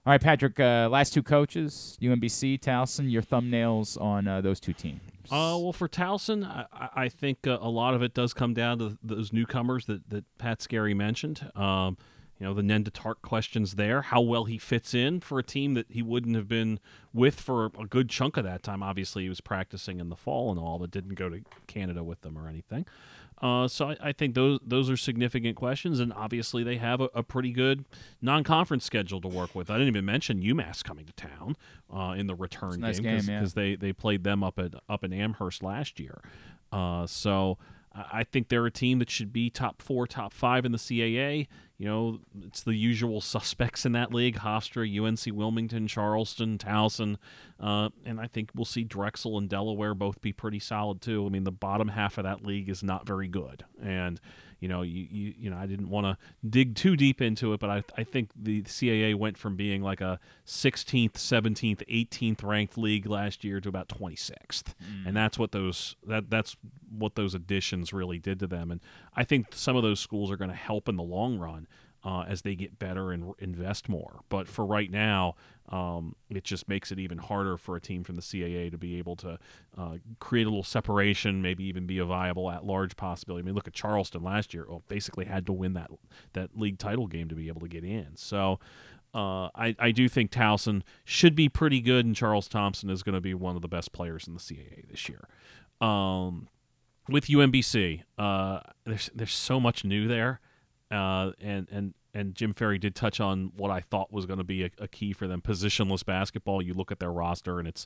All right, Patrick, uh, last two coaches, UMBC, Towson, your thumbnails on uh, those two teams. Uh, well, for Towson, I, I- think uh, a lot of it does come down to those newcomers that, that Pat Skerry mentioned. Um, you know, the Nendah Tarke questions there, how well he fits in for a team that he wouldn't have been with for a good chunk of that time. Obviously, he was practicing in the fall and all, but didn't go to Canada with them or anything. Uh, so I, I think those those are significant questions, and obviously they have a, a pretty good non-conference schedule to work with. I didn't even mention UMass coming to town uh, in the return nice game game, yeah. because they they played them up at up in Amherst last year. Uh, so I think they're a team that should be top four, top five in the CAA. You know, it's the usual suspects in that league: Hofstra, UNC Wilmington, Charleston, Towson, uh, and I think we'll see Drexel and Delaware both be pretty solid too. I mean, the bottom half of that league is not very good, and you know, you you, you know, I didn't want to dig too deep into it, but I I think the CAA went from being like a 16th, 17th, 18th ranked league last year to about 26th, and that's what those that that's what those additions really did to them, and I think some of those schools are going to help in the long run. Uh, as they get better and invest more, but for right now, um, it just makes it even harder for a team from the CAA to be able to uh, create a little separation, maybe even be a viable at-large possibility. I mean, look at Charleston last year; oh, basically had to win that that league title game to be able to get in. So. Uh, I, I do think Towson should be pretty good, and Charles Thompson is going to be one of the best players in the CAA this year. Um, with UMBC, uh, there's there's so much new there, uh, and and and Jim Ferry did touch on what I thought was going to be a, a key for them: positionless basketball. You look at their roster, and it's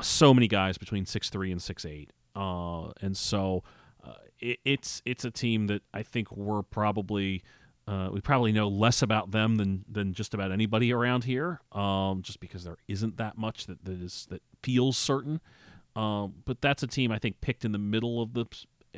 so many guys between six three and six eight, uh, and so uh, it, it's it's a team that I think we're probably. Uh, we probably know less about them than, than just about anybody around here, um, just because there isn't that much that, that is that feels certain. Um, but that's a team I think picked in the middle of the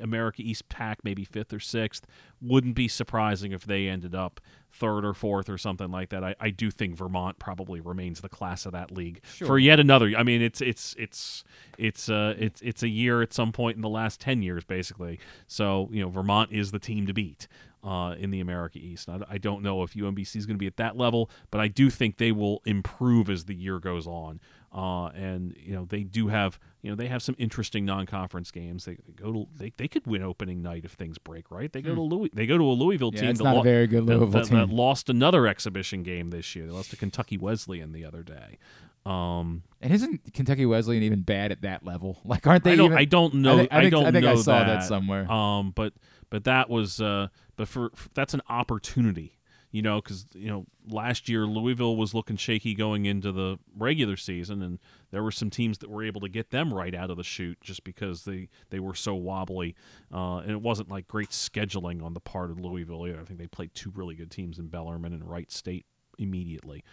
America East Pack, maybe fifth or sixth. Wouldn't be surprising if they ended up third or fourth or something like that. I, I do think Vermont probably remains the class of that league Sure. for yet another. I mean, it's it's it's it's uh it's it's a year at some point in the last ten years, basically. So you know, Vermont is the team to beat. Uh, in the America East. I, I don't know if UMBC is going to be at that level, but I do think they will improve as the year goes on. Uh, and you know they do have you know they have some interesting non-conference games. They go to they, they could win opening night if things break right. They go Hmm. to Louis they go to a Louisville Yeah, team. it's that not a very good that- Louisville that- that team. lost another exhibition game this year. They lost to Kentucky Wesleyan the other day. Um, And isn't Kentucky Wesleyan even bad at that level? Like, aren't they? I don't. even, I don't know. I, think, I, think, don't I think know I saw that, that somewhere. Um, but but that was uh, but for, for that's an opportunity, you know, because you know last year Louisville was looking shaky going into the regular season, and there were some teams that were able to get them right out of the chute just because they they were so wobbly, uh, and it wasn't like great scheduling on the part of Louisville either. I think they played two really good teams in Bellarmine and Wright State immediately.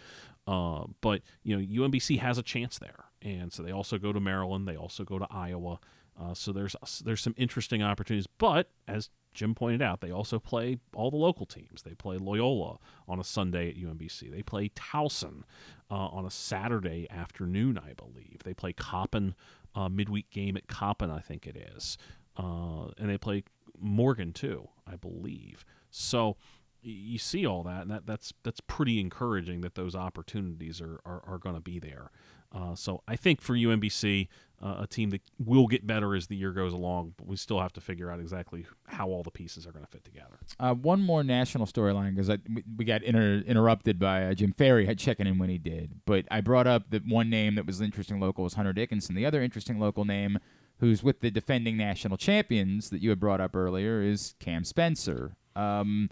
Uh, but you know UMBC has a chance there, and so they also go to Maryland. They also go to Iowa. Uh, so there's there's some interesting opportunities. But as Jim pointed out, they also play all the local teams. They play Loyola on a Sunday at UMBC. They play Towson uh, on a Saturday afternoon, I believe. They play Coppin uh, midweek game at Coppin, I think it is, uh, and they play Morgan too, I believe. So you see all that, and that, that's that's pretty encouraging that those opportunities are are, are going to be there. Uh, so I think for UMBC, uh, a team that will get better as the year goes along, but we still have to figure out exactly how all the pieces are going to fit together. Uh, one more national storyline because we, got inter- interrupted by uh, Jim Ferry had checking in when he did. But I brought up that one name that was interesting local was Hunter Dickinson. The other interesting local name, who's with the defending national champions that you had brought up earlier, is Cam Spencer. Um,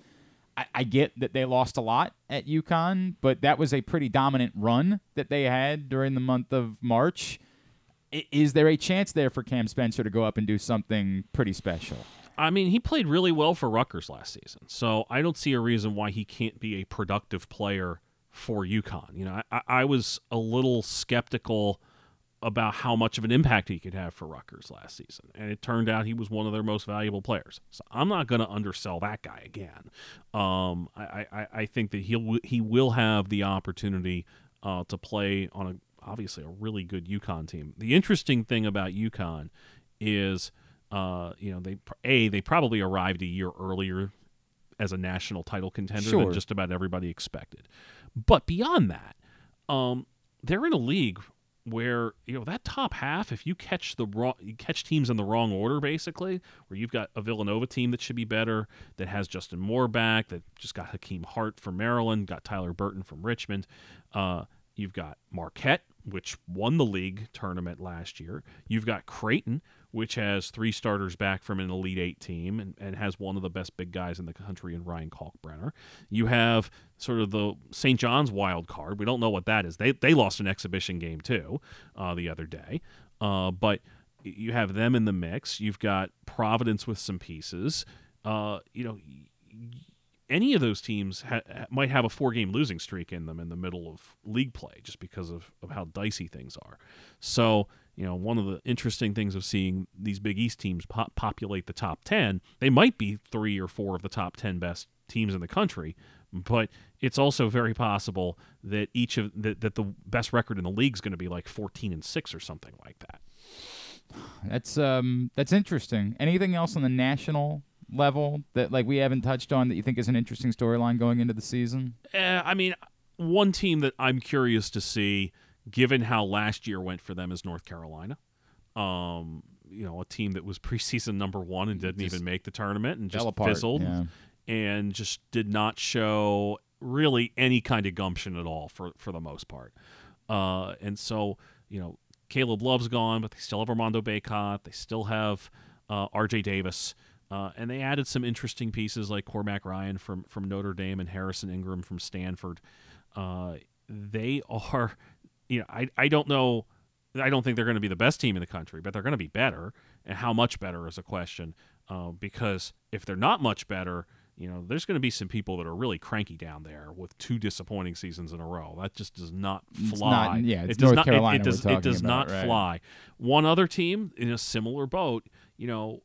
I, I get that they lost a lot at UConn, but that was a pretty dominant run that they had during the month of March. Is there a chance there for Cam Spencer to go up and do something pretty special? I mean, he played really well for Rutgers last season, so I don't see a reason why he can't be a productive player for UConn. You know, I, I was a little skeptical about how much of an impact he could have for Rutgers last season, and it turned out he was one of their most valuable players. So I'm not going to undersell that guy again. Um, I, I, I think that he'll he will have the opportunity uh, to play on a obviously a really good UConn team. The interesting thing about UConn is, uh, you know, they a they probably arrived a year earlier as a national title contender Sure. than just about everybody expected. But beyond that, um, they're in a league where you know that top half, if you catch the wrong, you catch teams in the wrong order, basically, where you've got a Villanova team that should be better, that has Justin Moore back, that just got Hakim Hart from Maryland, got Tyler Burton from Richmond. Uh, you've got Marquette, which won the league tournament last year. You've got Creighton, which has three starters back from an Elite Eight team and, and has one of the best big guys in the country in Ryan Kalkbrenner. You have sort of the St. John's wild card. We don't know what that is. They, they lost an exhibition game too uh, the other day. Uh, but you have them in the mix. You've got Providence with some pieces. Uh, you know, any of those teams ha- might have a four game losing streak in them in the middle of league play just because of, of how dicey things are. So, you know, one of the interesting things of seeing these Big East teams pop- populate the top 10, they might be three or four of the top 10 best teams in the country, but it's also very possible that each of that, that the best record in the league is going to be like 14 and 6 or something like that. That's um that's interesting. Anything else on the national level that like we haven't touched on that you think is an interesting storyline going into the season? Eh, I mean, one team that I'm curious to see, given how last year went for them, as North Carolina. Um, you know, a team that was preseason number one and didn't Just even make the tournament and just apart, fizzled, yeah. and just did not show really any kind of gumption at all for for the most part. Uh, and so, you know, Caleb Love's gone, but they still have Armando Bacot. They still have uh, R.J. Davis. Uh, and they added some interesting pieces like Cormac Ryan from, from Notre Dame and Harrison Ingram from Stanford. Uh, they are, you know, I, I don't know. I don't think they're going to be the best team in the country, but they're going to be better. And how much better is a question. Uh, because if they're not much better, you know, there's going to be some people that are really cranky down there with two disappointing seasons in a row. That just does not fly. not- yeah, it's it does North not, it- Carolina It, we're does, it does about, not right. fly. One other team in a similar boat, you know,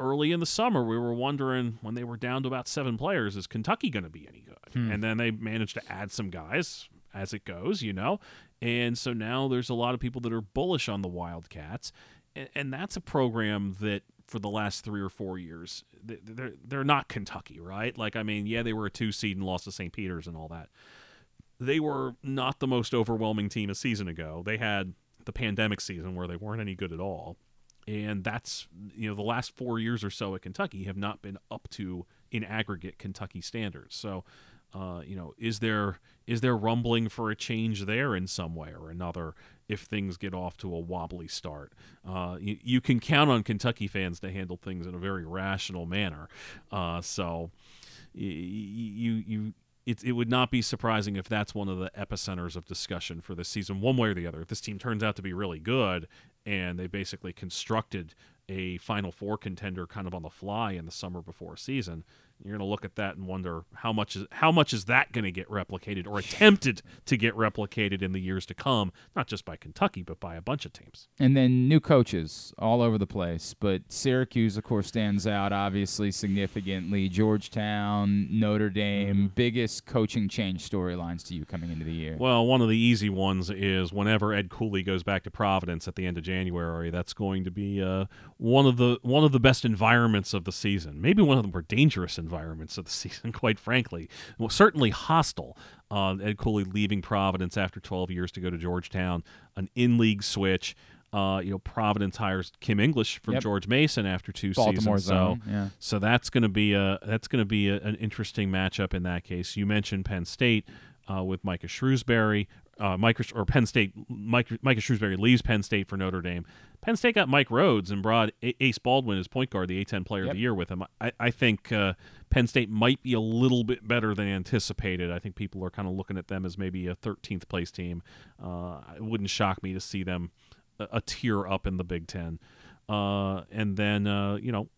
early in the summer we were wondering when they were down to about seven players, is Kentucky going to be any good? Hmm. And then they managed to add some guys as it goes, you know. And so now there's a lot of people that are bullish on the Wildcats. and, and that's a program that for the last three or four years they're they're not Kentucky, right? Like I mean, yeah, they were a two seed and lost to St. Peter's and all that. They were not the most overwhelming team a season ago. They had the pandemic season where they weren't any good at all. And that's you know the last four years or so at Kentucky have not been up to in aggregate Kentucky standards. So, uh, you know, is there is there rumbling for a change there in some way or another if things get off to a wobbly start? Uh, you, you can count on Kentucky fans to handle things in a very rational manner. Uh, so, you you it, it would not be surprising if that's one of the epicenters of discussion for this season, one way or the other. If this team turns out to be really good and they basically constructed a Final Four contender kind of on the fly in the summer before season, you're going to look at that and wonder how much is how much is that going to get replicated or attempted to get replicated in the years to come, not just by Kentucky but by a bunch of teams. And then new coaches all over the place, but Syracuse of course stands out obviously significantly. Georgetown, Notre Dame, Mm-hmm. biggest coaching change storylines to you coming into the year. Well, one of the easy ones is whenever Ed Cooley goes back to Providence at the end of January. That's going to be uh, one of the one of the best environments of the season. Maybe one of the more dangerous environments of the season, quite frankly. Well, certainly hostile. Uh, Ed Cooley leaving Providence after 12 years to go to Georgetown, an in-league switch. Uh, you know, Providence hires Kim English from Yep. George Mason after two Baltimore seasons. zone, So, yeah. so that's going to be a that's going to be a, an interesting matchup in that case. You mentioned Penn State uh, with Micah Shrewsberry. Uh, Micah or Penn State, Micah, Micah Shrewsberry leaves Penn State for Notre Dame. Penn State got Mike Rhodes and brought A- Ace Baldwin as point guard, the A10 Player Yep. of the Year, with him. I, I think uh, Penn State might be a little bit better than anticipated. I think people are kind of looking at them as maybe a 13th place team. Uh, it wouldn't shock me to see them a, a tier up in the Big Ten. Uh, and then uh, you know,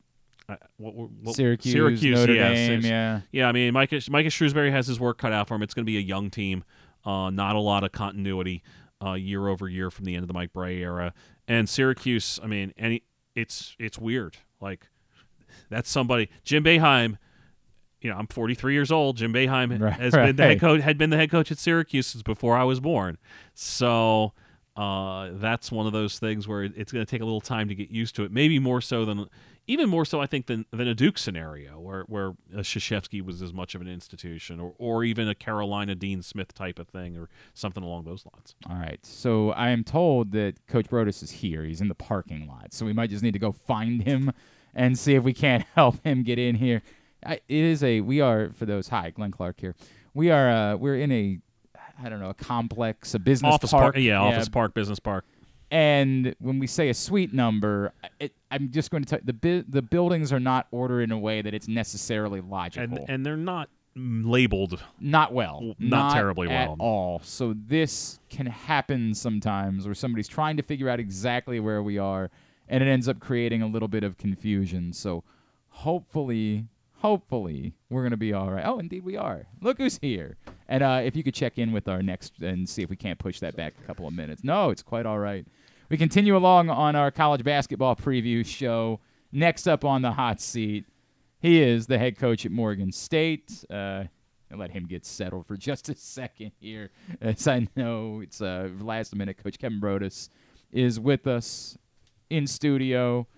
I- what, what, Syracuse, Syracuse, Notre yeah, Dame, Sy- yeah. yeah. I mean, Micah Micah Shrewsberry has his work cut out for him. It's going to be a young team, uh, not a lot of continuity uh, year over year from the end of the Mike Brey era. And Syracuse, I mean, any it's it's weird. Like that's somebody Jim Boeheim. You know, I'm 43 years old. Jim Boeheim Right, has been the head coach had been the head coach at Syracuse since before I was born. So uh, that's one of those things where it's going to take a little time to get used to it. Maybe more so than, even more so, I think, than, than a Duke scenario where where Krzyzewski was as much of an institution, or or even a Carolina Dean Smith type of thing, or something along those lines. All right. So I am told that Coach Broadus is here. He's in the parking lot. So we might just need to go find him and see if we can't help him get in here. I, it is a we are for those hi Glenn Clark here. We are uh we're in a I don't know a complex a business office park park, yeah, office park, business park. And when we say a suite number, it, I'm just going to tell you, the bu- the buildings are not ordered in a way that it's necessarily logical. and and they're not labeled not well, not, terribly at well. At all. So this can happen sometimes, where somebody's trying to figure out exactly where we are, and it ends up creating a little bit of confusion. So hopefully, hopefully, we're gonna be all right. Oh, indeed, we are. Look who's here. And uh, if you could check in with our next and see if we can't push that back a couple of minutes. No, it's quite all right. We continue along on our college basketball preview show. Next up on the hot seat, he is the head coach at Morgan State. Uh, I'll let him get settled for just a second here, as I know it's uh, last minute. Coach Kevin Broadus is with us in studio.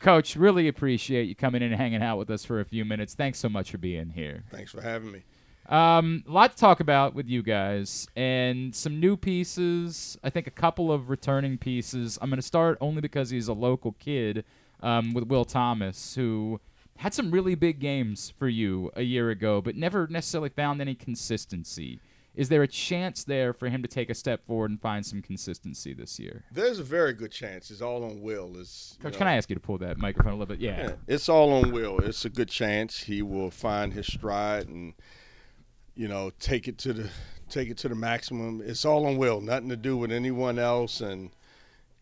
Coach, really appreciate you coming in and hanging out with us for a few minutes. Thanks so much for being here. Thanks for having me. Um, a lot to talk about with you guys, and some new pieces. I think a couple of returning pieces. I'm going to start only because he's a local kid um, with Will Thomas, who had some really big games for you a year ago, but never necessarily found any consistency. Is there a chance there for him to take a step forward and find some consistency this year? There's a very good chance. It's all on Will. Is Coach, can I ask you to pull that microphone a little bit? Yeah. It's all on Will. It's a good chance he will find his stride and you know take it to the take it to the maximum. It's all on Will. Nothing to do with anyone else and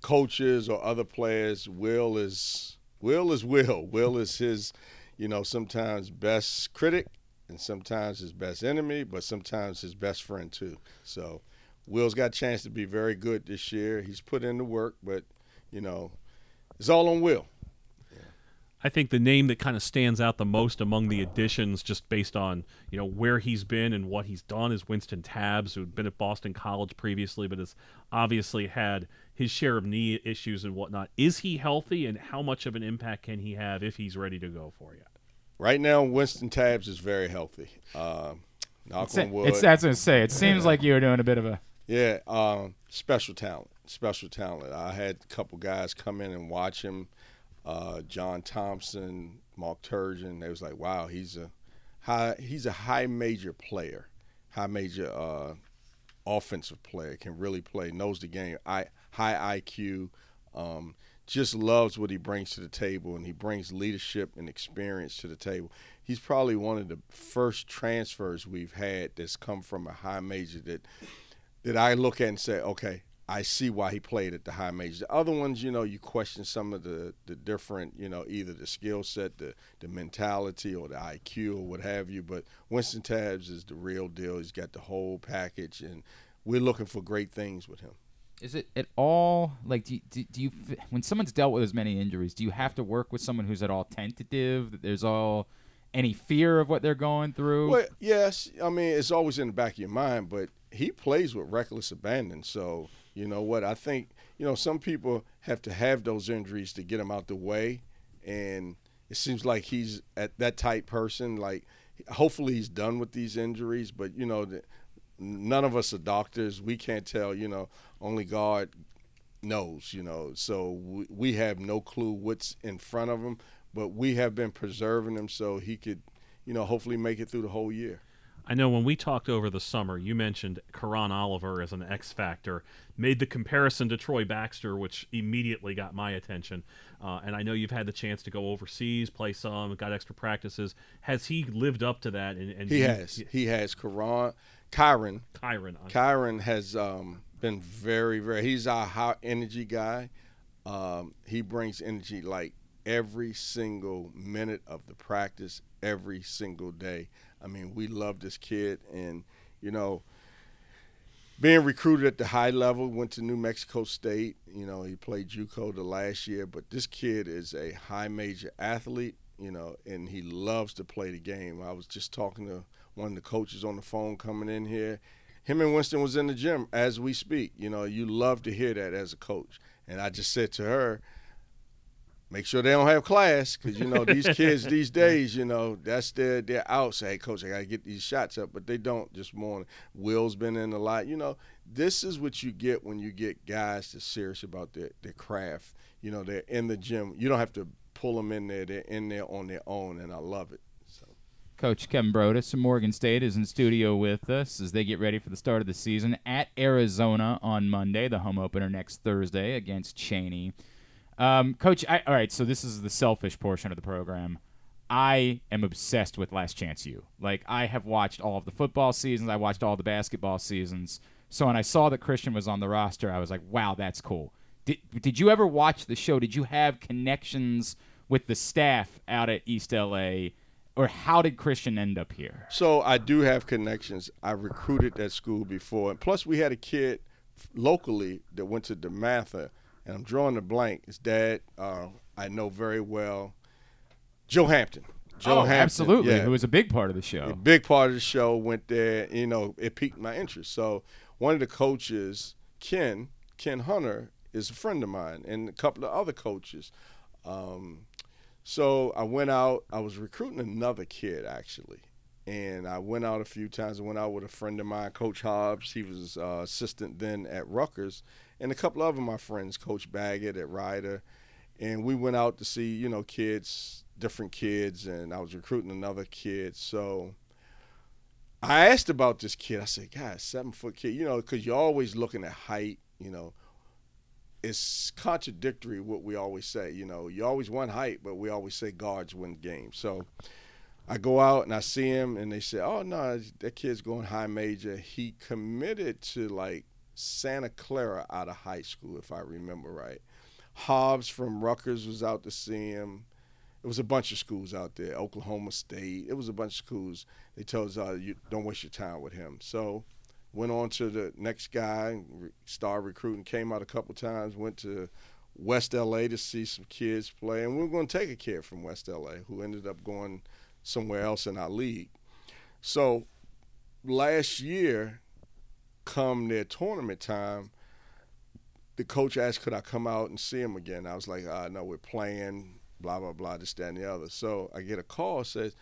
coaches or other players. Will is Will is Will. Will is his, you know, sometimes best critic and sometimes his best enemy, but sometimes his best friend too. So Will's got a chance to be very good this year. He's put in the work, but you know, it's all on Will. I think the name that kind of stands out the most among the additions, just based on you know where he's been and what he's done, is Winston Tabbs, who had been at Boston College previously, but has obviously had his share of knee issues and whatnot. Is he healthy, and how much of an impact can he have if he's ready to go for you? Right now, Winston Tabbs is very healthy. Uh, knock It's, on wood. it's that's what I say. It seems like you were doing a bit of a Yeah, um, special talent. Special talent. I had a couple guys come in and watch him. Uh, John Thompson, Mark Turgeon. They was like, "Wow, he's a high. He's a high major player, high major uh, offensive player. Can really play. Knows the game. I high IQ. Um, just loves what he brings to the table, and he brings leadership and experience to the table. He's probably one of the first transfers we've had that's come from a high major that that I look at and say, okay, I see why he played at the high major. The other ones, you know, you question some of the the different, you know, either the skill set, the the mentality, or the IQ, or what have you. But Winston Tabs is the real deal. He's got the whole package, and we're looking for great things with him. Is it at all like do you, do, do you when someone's dealt with as many injuries, do you have to work with someone who's at all tentative? That there's all any fear of what they're going through? Well, yes, I mean it's always in the back of your mind, but he plays with reckless abandon. So you know what? I think you know some people have to have those injuries to get them out the way, and it seems like he's at that type person. Like hopefully he's done with these injuries, but you know the, none of us are doctors. We can't tell. You know, only God knows. You know, so we, we have no clue what's in front of him, but we have been preserving him so he could, you know, hopefully make it through the whole year. I know when we talked over the summer, you mentioned Karan Oliver as an X factor, made the comparison to Troy Baxter, which immediately got my attention. Uh, and I know you've had the chance to go overseas, play some, got extra practices. Has he lived up to that? And, and He you- has. He has. Karan, Kyron. Kyron. Kyron has um, been very, very. He's our high energy guy. Um, he brings energy like every single minute of the practice, every single day. I mean, we love this kid, and you know, being recruited at the high level, went to New Mexico State. You know, he played JUCO the last year, but this kid is a high major athlete. You know, and he loves to play the game. I was just talking to one of the coaches on the phone coming in here. Him and Winston was in the gym as we speak. You know, you love to hear that as a coach. And I just said to her, make sure they don't have class because you know these kids these days you know that's their they're out. Say hey coach i gotta get these shots up but they don't just more will's been in a lot. You know this is what you get when you get guys that's serious about their, their craft. You know they're in the gym. You don't have to pull them in there. They're in there on their own and i love it Coach Kevin Broadus from Morgan State is in studio with us as they get ready for the start of the season at Arizona on Monday, the home opener next Thursday against Cheyney. Um, Coach, I, all right, so this is the selfish portion of the program. I am obsessed with Last Chance U. Like I have watched all of the football seasons, I watched all the basketball seasons. So when I saw that Christian was on the roster, I was like, "Wow, that's cool." Did did you ever watch the show? Did you have connections with the staff out at East LA, or how did Christian end up here? So I do have connections. I recruited that school before, and plus we had a kid locally that went to DeMatha, and I'm drawing a blank. His dad, uh, I know very well, Joe Hampton. Joe oh, Hampton, absolutely. yeah. It was a big part of the show. A big part of the show went there. You know, it piqued my interest. So one of the coaches, Ken Ken Hunter, is a friend of mine, and a couple of other coaches. Um, so I went out. I was recruiting another kid actually, and I went out a few times. I went out with a friend of mine, Coach Hobbs. He was uh, assistant then at Rutgers, and a couple of my friends, Coach Baggett at Rider, and we went out to see you know kids, different kids, and I was recruiting another kid. So I asked about this kid. I said, "God, seven foot kid, you know, because you're always looking at height, you know." It's contradictory what we always say. You know, you always want height, but we always say guards win games. So I go out and I see him, and they say, "Oh no, that kid's going high major." He committed to like Santa Clara out of high school, if I remember right. Hobbs from Rutgers was out to see him. It was a bunch of schools out there, Oklahoma State. It was a bunch of schools. They told us, uh, "You don't waste your time with him." So went on to the next guy, started recruiting, came out a couple times, went to West LA to see some kids play, and we are going to take a kid from West LA who ended up going somewhere else in our league. So last year, come their tournament time, the coach asked, could I come out and see him again? I was like, uh, no, we're playing, blah, blah, blah, this, that, and the other. So I get a call, says,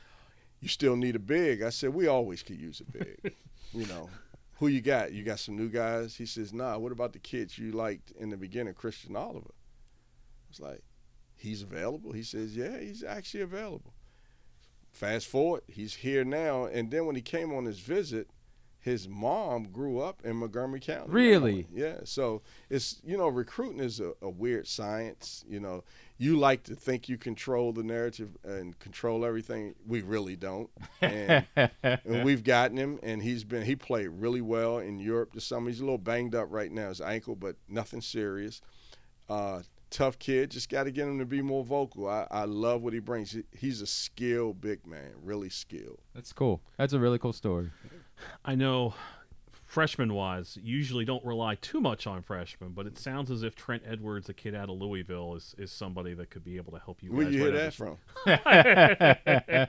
you still need a big. I said, we always could use a big. you know, who you got? You got some new guys? He says, nah, what about the kids you liked in the beginning, Christian Oliver? I was like, he's available? He says, yeah, he's actually available. Fast forward, he's here now. And then when he came on his visit, his mom grew up in Montgomery County. Really? Yeah. So it's you know recruiting is a, a, weird science. You know, you like to think you control the narrative and control everything. We really don't. And, and we've gotten him, and he's been he played really well in Europe this summer. He's a little banged up right now, his ankle, but nothing serious. Uh, tough kid. Just got to get him to be more vocal. I, I love what he brings. He's a skilled big man, really skilled. That's cool. That's a really cool story. I know freshman wise, usually don't rely too much on freshmen, but it sounds as if Trent Edwards, a kid out of Louisville, is, is somebody that could be able to help you. Where you hear that from? yeah,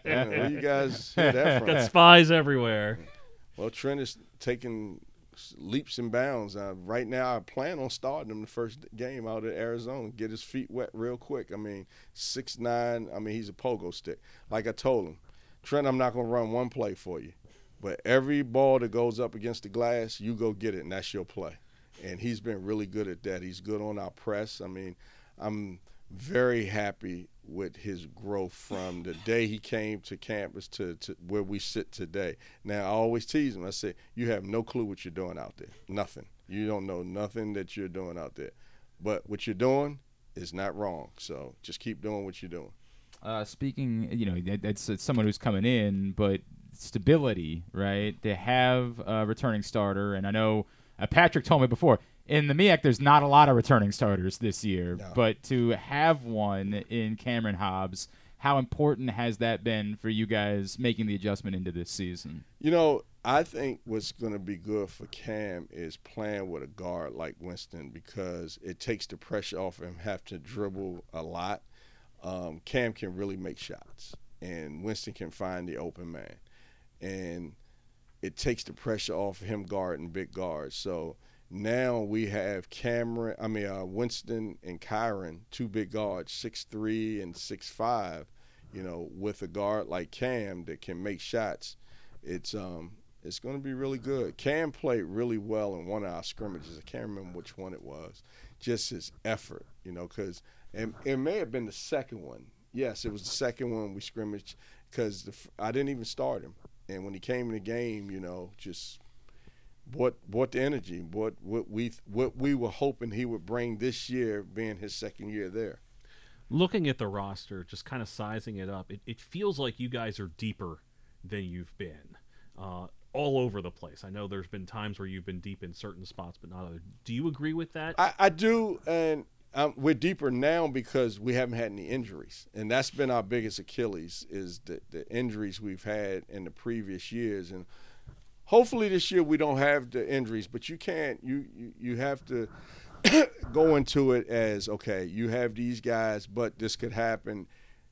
where you guys hear that from? Got spies everywhere. Well, Trent is taking leaps and bounds. Uh, right now, I plan on starting him the first game out at Arizona. Get his feet wet real quick. I mean, six nine. I mean, he's a pogo stick. Like I told him, Trent, I'm not going to run one play for you. But every ball that goes up against the glass, you go get it, and that's your play. And he's been really good at that. He's good on our press. I mean, I'm very happy with his growth from the day he came to campus to, to where we sit today. Now, I always tease him. I say, You have no clue what you're doing out there. Nothing. You don't know nothing that you're doing out there. But what you're doing is not wrong. So just keep doing what you're doing. Uh, speaking, you know, that's it's someone who's coming in, but stability, right? To have a returning starter, and I know uh, Patrick told me before in the MEAC there's not a lot of returning starters this year, no. but to have one in Cameron Hobbs, how important has that been for you guys making the adjustment into this season? You know, I think what's going to be good for Cam is playing with a guard like Winston because it takes the pressure off him have to dribble a lot. Um, Cam can really make shots, and Winston can find the open man and it takes the pressure off him guarding big guards. So now we have Cameron, I mean uh, Winston and Kyron, two big guards, six three and six five. You know, with a guard like Cam that can make shots, it's um it's going to be really good. Cam played really well in one of our scrimmages. I can't remember which one it was. Just his effort, you know, because and it may have been the second one. Yes, it was the second one we scrimmaged because I didn't even start him and when he came in the game, you know, just what what the energy, what what we what we were hoping he would bring this year, being his second year there. Looking at the roster, just kind of sizing it up, it, it feels like you guys are deeper than you've been. Uh, all over the place. I know there's been times where you've been deep in certain spots, but not other. Do you agree with that? I, I do, and um, we're deeper now because we haven't had any injuries, and that's been our biggest Achilles is the, the injuries we've had in the previous years, and hopefully this year we don't have the injuries. But you can't you you, you have to go into it as okay, you have these guys, but this could happen.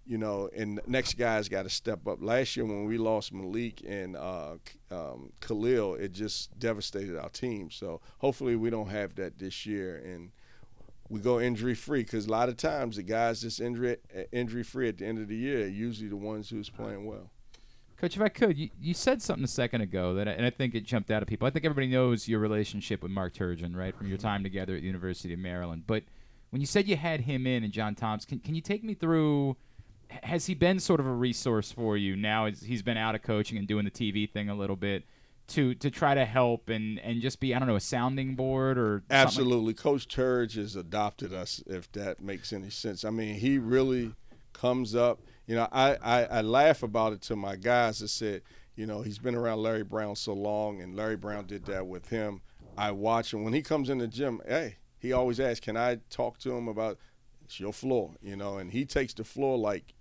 You know, and next guy's got to step up. Last year, when we lost Malik and uh, um, Khalil, it just devastated our team. So hopefully, we don't have that this year. And we go injury free because a lot of times the guys that's injury injury free at the end of the year are usually the ones who's playing well. Coach, if I could, you, you said something a second ago that, I, and I think it jumped out of people. I think everybody knows your relationship with Mark Turgeon, right, from your mm-hmm. time together at the University of Maryland. But when you said you had him in and John Thompson, can, can you take me through? Has he been sort of a resource for you now? He's been out of coaching and doing the TV thing a little bit to to try to help and and just be I don't know a sounding board or absolutely. Coach Turge has adopted us if that makes any sense. I mean, he really comes up. You know, I, I, I laugh about it to my guys that said, you know, he's been around Larry Brown so long, and Larry Brown did that with him. I watch him when he comes in the gym. Hey, he always asks, "Can I talk to him about it's your floor?" You know, and he takes the floor like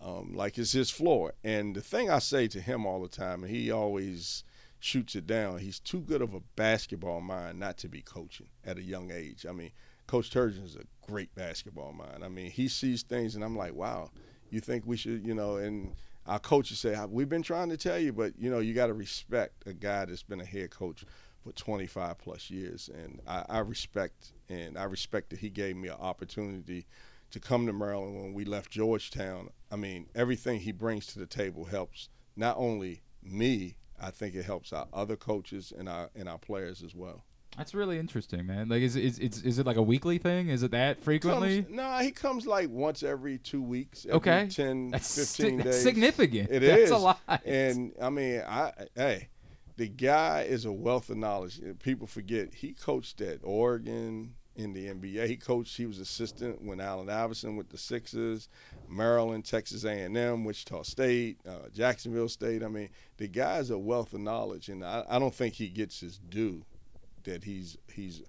um, like it's his floor. And the thing I say to him all the time, and he always shoots it down. He's too good of a basketball mind not to be coaching at a young age. I mean, Coach Turgeon is a great basketball mind. I mean, he sees things, and I'm like, wow. You think we should, you know, and our coaches say we've been trying to tell you, but you know, you got to respect a guy that's been a head coach for 25 plus years, and I, I respect and I respect that he gave me an opportunity to come to Maryland when we left Georgetown. I mean, everything he brings to the table helps not only me. I think it helps our other coaches and our and our players as well. That's really interesting, man. Like, is is is, is it like a weekly thing? Is it that frequently? No, nah, he comes like once every two weeks. Every okay, 10, that's 15 si- days. significant. It that's is a lot. And I mean, I hey, the guy is a wealth of knowledge. People forget he coached at Oregon in the NBA. He coached. He was assistant when Allen Iverson with the Sixers, Maryland, Texas A&M, Wichita State, uh, Jacksonville State. I mean, the guy's a wealth of knowledge, and I, I don't think he gets his due that he's he's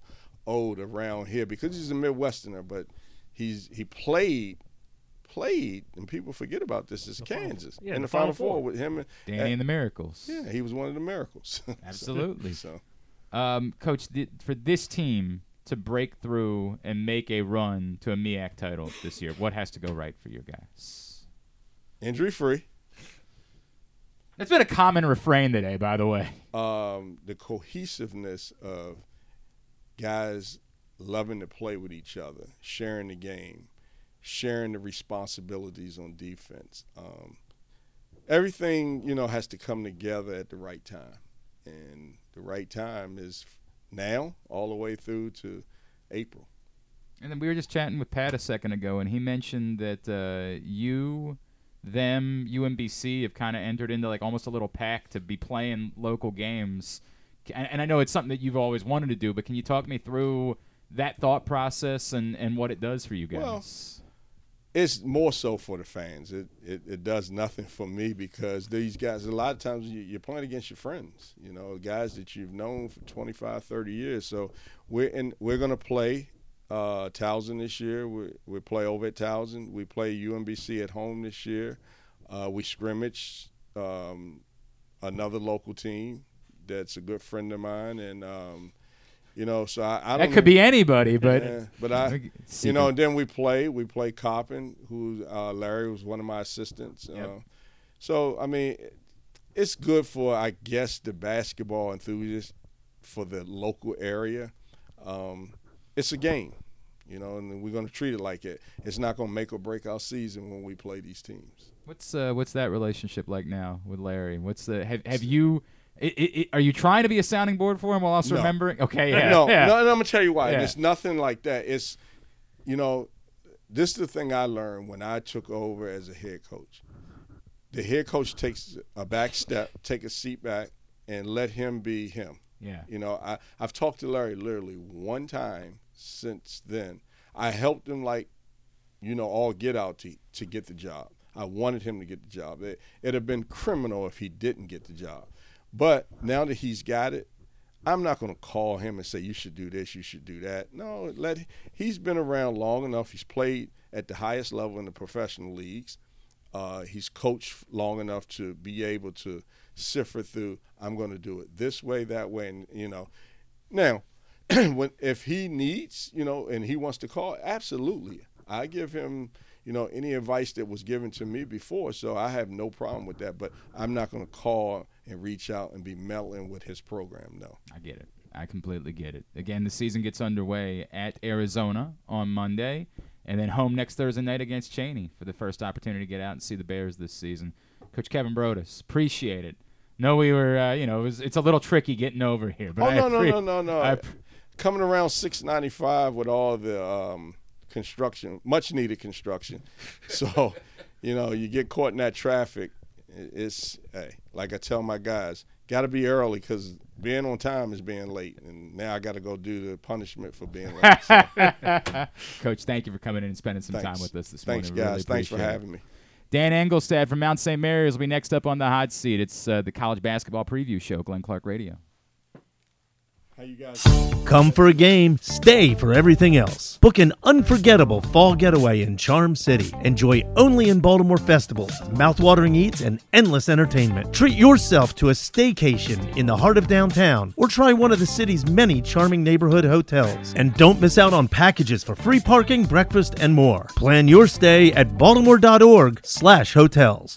owed around here because he's a Midwesterner, but he's he played played and people forget about this is Kansas yeah, in the the Final Final Four Four. with him and Danny and the Miracles. Yeah, he was one of the miracles. Absolutely. so Um, Coach, th- for this team to break through and make a run to a MEAC title this year, what has to go right for you guys? injury free. That's been a common refrain today, by the way. um, the cohesiveness of guys loving to play with each other, sharing the game, sharing the responsibilities on defense. Um, everything you know has to come together at the right time, and the right time is now all the way through to April. And then we were just chatting with Pat a second ago, and he mentioned that uh, you, them, UMBC have kind of entered into like almost a little pact to be playing local games. And, and I know it's something that you've always wanted to do, but can you talk me through that thought process and, and what it does for you guys? Well, it's more so for the fans. It, it it does nothing for me because these guys. A lot of times you, you're playing against your friends. You know, guys that you've known for 25, 30 years. So we're in. We're gonna play uh, Towson this year. We we play over at Towson. We play UMBC at home this year. Uh, we scrimmage um, another local team that's a good friend of mine, and um, you know, so I, I That don't could know- be anybody, but- Yeah, but I, you know, and then we play. We play Coppin, who uh, Larry was one of my assistants. Yep. Uh, so I mean, it's good for I guess the basketball enthusiasts for the local area. Um, it's a game, you know, and we're going to treat it like it. It's not going to make or break our season when we play these teams. What's uh, what's that relationship like now with Larry? What's the have have you? I i are you trying to be a sounding board for him while also No. remembering? Okay, yeah, no, yeah. no, and I'm gonna tell you why. Yeah. It's nothing like that. It's, you know, this is the thing I learned when I took over as a head coach. The head coach takes a back step, take a seat back, and let him be him. Yeah. You know, I I've talked to Larry literally one time since then. I helped him like, you know, all get out to to get the job. I wanted him to get the job. It, it'd have been criminal if he didn't get the job. But now that he's got it, I'm not going to call him and say you should do this, you should do that. No, let he's been around long enough. He's played at the highest level in the professional leagues. Uh, he's coached long enough to be able to cipher through. I'm going to do it this way, that way, and you know. Now, when if he needs, you know, and he wants to call, absolutely, I give him, you know, any advice that was given to me before. So I have no problem with that. But I'm not going to call and reach out and be meddling with his program. No. I get it. I completely get it. Again, the season gets underway at Arizona on Monday, and then home next Thursday night against Cheyney for the first opportunity to get out and see the Bears this season. Coach Kevin Broadus, appreciate it. No, we were, uh, you know, it was, it's a little tricky getting over here. But oh I no, no, appre- no, no, no, I Coming around 695 with all the um, construction, much needed construction. So, you know, you get caught in that traffic. It's hey, like I tell my guys, got to be early because being on time is being late, and now I got to go do the punishment for being late. So. Coach, thank you for coming in and spending some time with us this Thanks, morning. Really guys. Thanks for appreciate it. having me. Dan Engelstad from Mount St. Mary's will be next up on the hot seat. It's uh, the college basketball preview show, Glenn Clark Radio. How you guys? Come for a game, stay for everything else. Book an unforgettable fall getaway in Charm City. Enjoy only in Baltimore festivals, mouthwatering eats, and endless entertainment. Treat yourself to a staycation in the heart of downtown or try one of the city's many charming neighborhood hotels. And don't miss out on packages for free parking, breakfast, and more. Plan your stay at baltimore.org/hotels.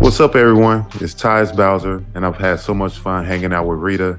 What's up, everyone? It's Tyus Bowser, and I've had so much fun hanging out with Rita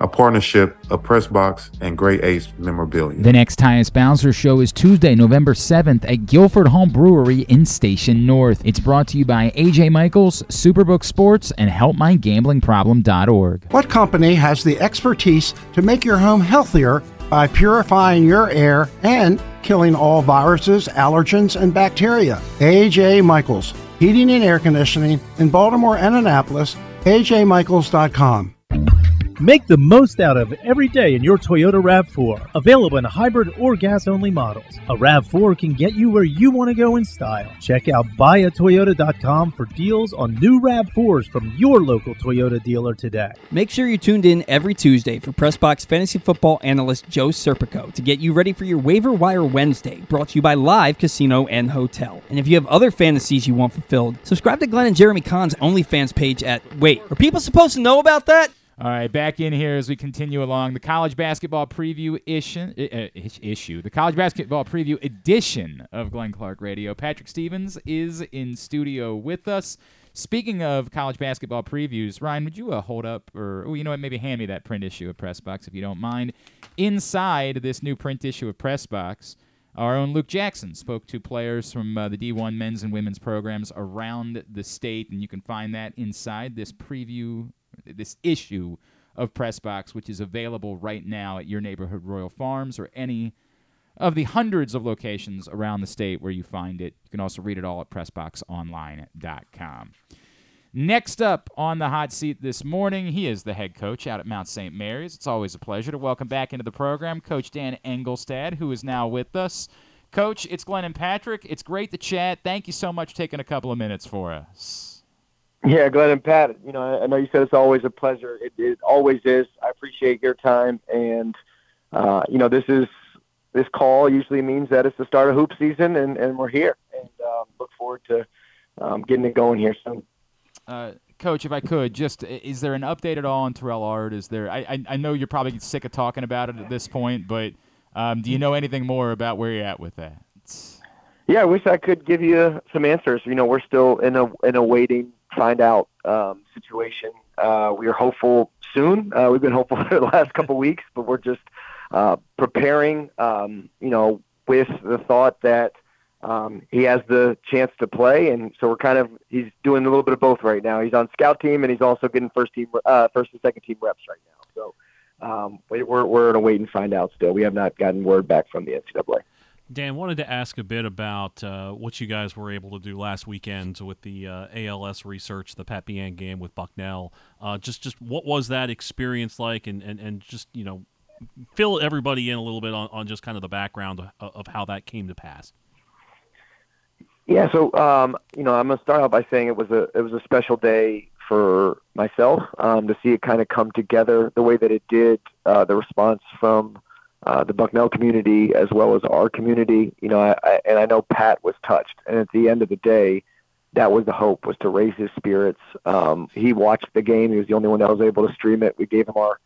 a partnership of Pressbox and Great Ace Memorabilia. The next Tyus Bowser show is Tuesday, November 7th at Guilford Hall Brewery in Station North. It's brought to you by AJ Michaels, Superbook Sports, and HelpMyGamblingProblem.org. What company has the expertise to make your home healthier by purifying your air and killing all viruses, allergens, and bacteria? AJ Michaels, Heating and Air Conditioning in Baltimore and Annapolis, ajmichaels.com. Make the most out of every day in your Toyota RAV4. Available in hybrid or gas only models. A RAV4 can get you where you want to go in style. Check out buyatoyota.com for deals on new RAV4s from your local Toyota dealer today. Make sure you're tuned in every Tuesday for Pressbox fantasy football analyst Joe Serpico to get you ready for your waiver wire Wednesday, brought to you by Live Casino and Hotel. And if you have other fantasies you want fulfilled, subscribe to Glenn and Jeremy Kahn's OnlyFans page at Wait, are people supposed to know about that? All right, back in here as we continue along the college basketball preview issue, uh, issue, the college basketball preview edition of Glenn Clark Radio. Patrick Stevens is in studio with us. Speaking of college basketball previews, Ryan, would you uh, hold up, or oh, you know what, maybe hand me that print issue of Pressbox if you don't mind. Inside this new print issue of Pressbox, our own Luke Jackson spoke to players from uh, the D1 men's and women's programs around the state, and you can find that inside this preview this issue of Pressbox, which is available right now at your neighborhood Royal Farms or any of the hundreds of locations around the state where you find it. You can also read it all at PressboxOnline.com. Next up on the hot seat this morning, he is the head coach out at Mount St. Mary's. It's always a pleasure to welcome back into the program Coach Dan Engelstad, who is now with us. Coach, it's Glenn and Patrick. It's great to chat. Thank you so much for taking a couple of minutes for us. Yeah, Glenn and Pat, you know, I know you said it's always a pleasure. It, it always is. I appreciate your time. And, uh, you know, this is this call usually means that it's the start of hoop season, and, and we're here. And um, look forward to um, getting it going here soon. Uh, Coach, if I could, just is there an update at all on Terrell Ard? Is there? I, I, I know you're probably sick of talking about it at this point, but um, do you know anything more about where you're at with that? Yeah, I wish I could give you some answers. You know, we're still in a in a waiting find out um, situation. Uh, we are hopeful soon. Uh, we've been hopeful for the last couple weeks, but we're just uh, preparing. Um, you know, with the thought that um, he has the chance to play, and so we're kind of he's doing a little bit of both right now. He's on scout team, and he's also getting first team, uh, first and second team reps right now. So um, we're we're in a wait and find out still. We have not gotten word back from the NCAA. Dan, wanted to ask a bit about uh, what you guys were able to do last weekend with the uh, ALS research, the Pat Behan game with Bucknell. Uh, just, just what was that experience like, and, and, and just you know, fill everybody in a little bit on, on just kind of the background of, of how that came to pass. Yeah, so um, you know, I'm gonna start out by saying it was a it was a special day for myself um, to see it kind of come together the way that it did. Uh, the response from uh, the Bucknell community as well as our community. You know, I, I, and I know Pat was touched. And at the end of the day, that was the hope was to raise his spirits. Um, he watched the game. He was the only one that was able to stream it. We gave him our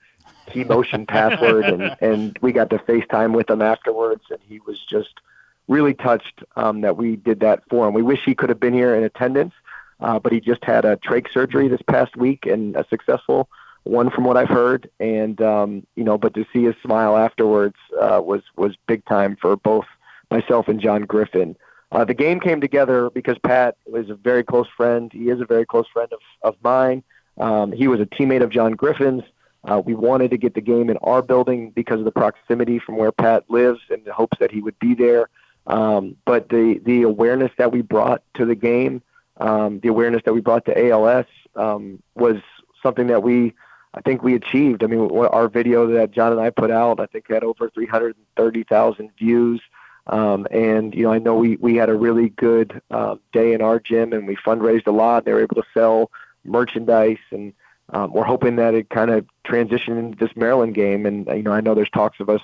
key motion password, and and we got to FaceTime with him afterwards, and he was just really touched um, that we did that for him. We wish he could have been here in attendance, uh, but he just had a trach surgery this past week and a successful one from what I've heard, and um, you know, but to see his smile afterwards uh, was was big time for both myself and John Griffin. Uh, the game came together because Pat was a very close friend. He is a very close friend of of mine. Um, he was a teammate of John Griffin's. Uh, we wanted to get the game in our building because of the proximity from where Pat lives, and the hopes that he would be there. Um, but the the awareness that we brought to the game, um, the awareness that we brought to ALS, um, was something that we I think we achieved. I mean, our video that John and I put out, I think had over 330,000 views. Um, and you know, I know we we had a really good uh, day in our gym, and we fundraised a lot. They were able to sell merchandise, and um, we're hoping that it kind of transitioned into this Maryland game. And you know, I know there's talks of us,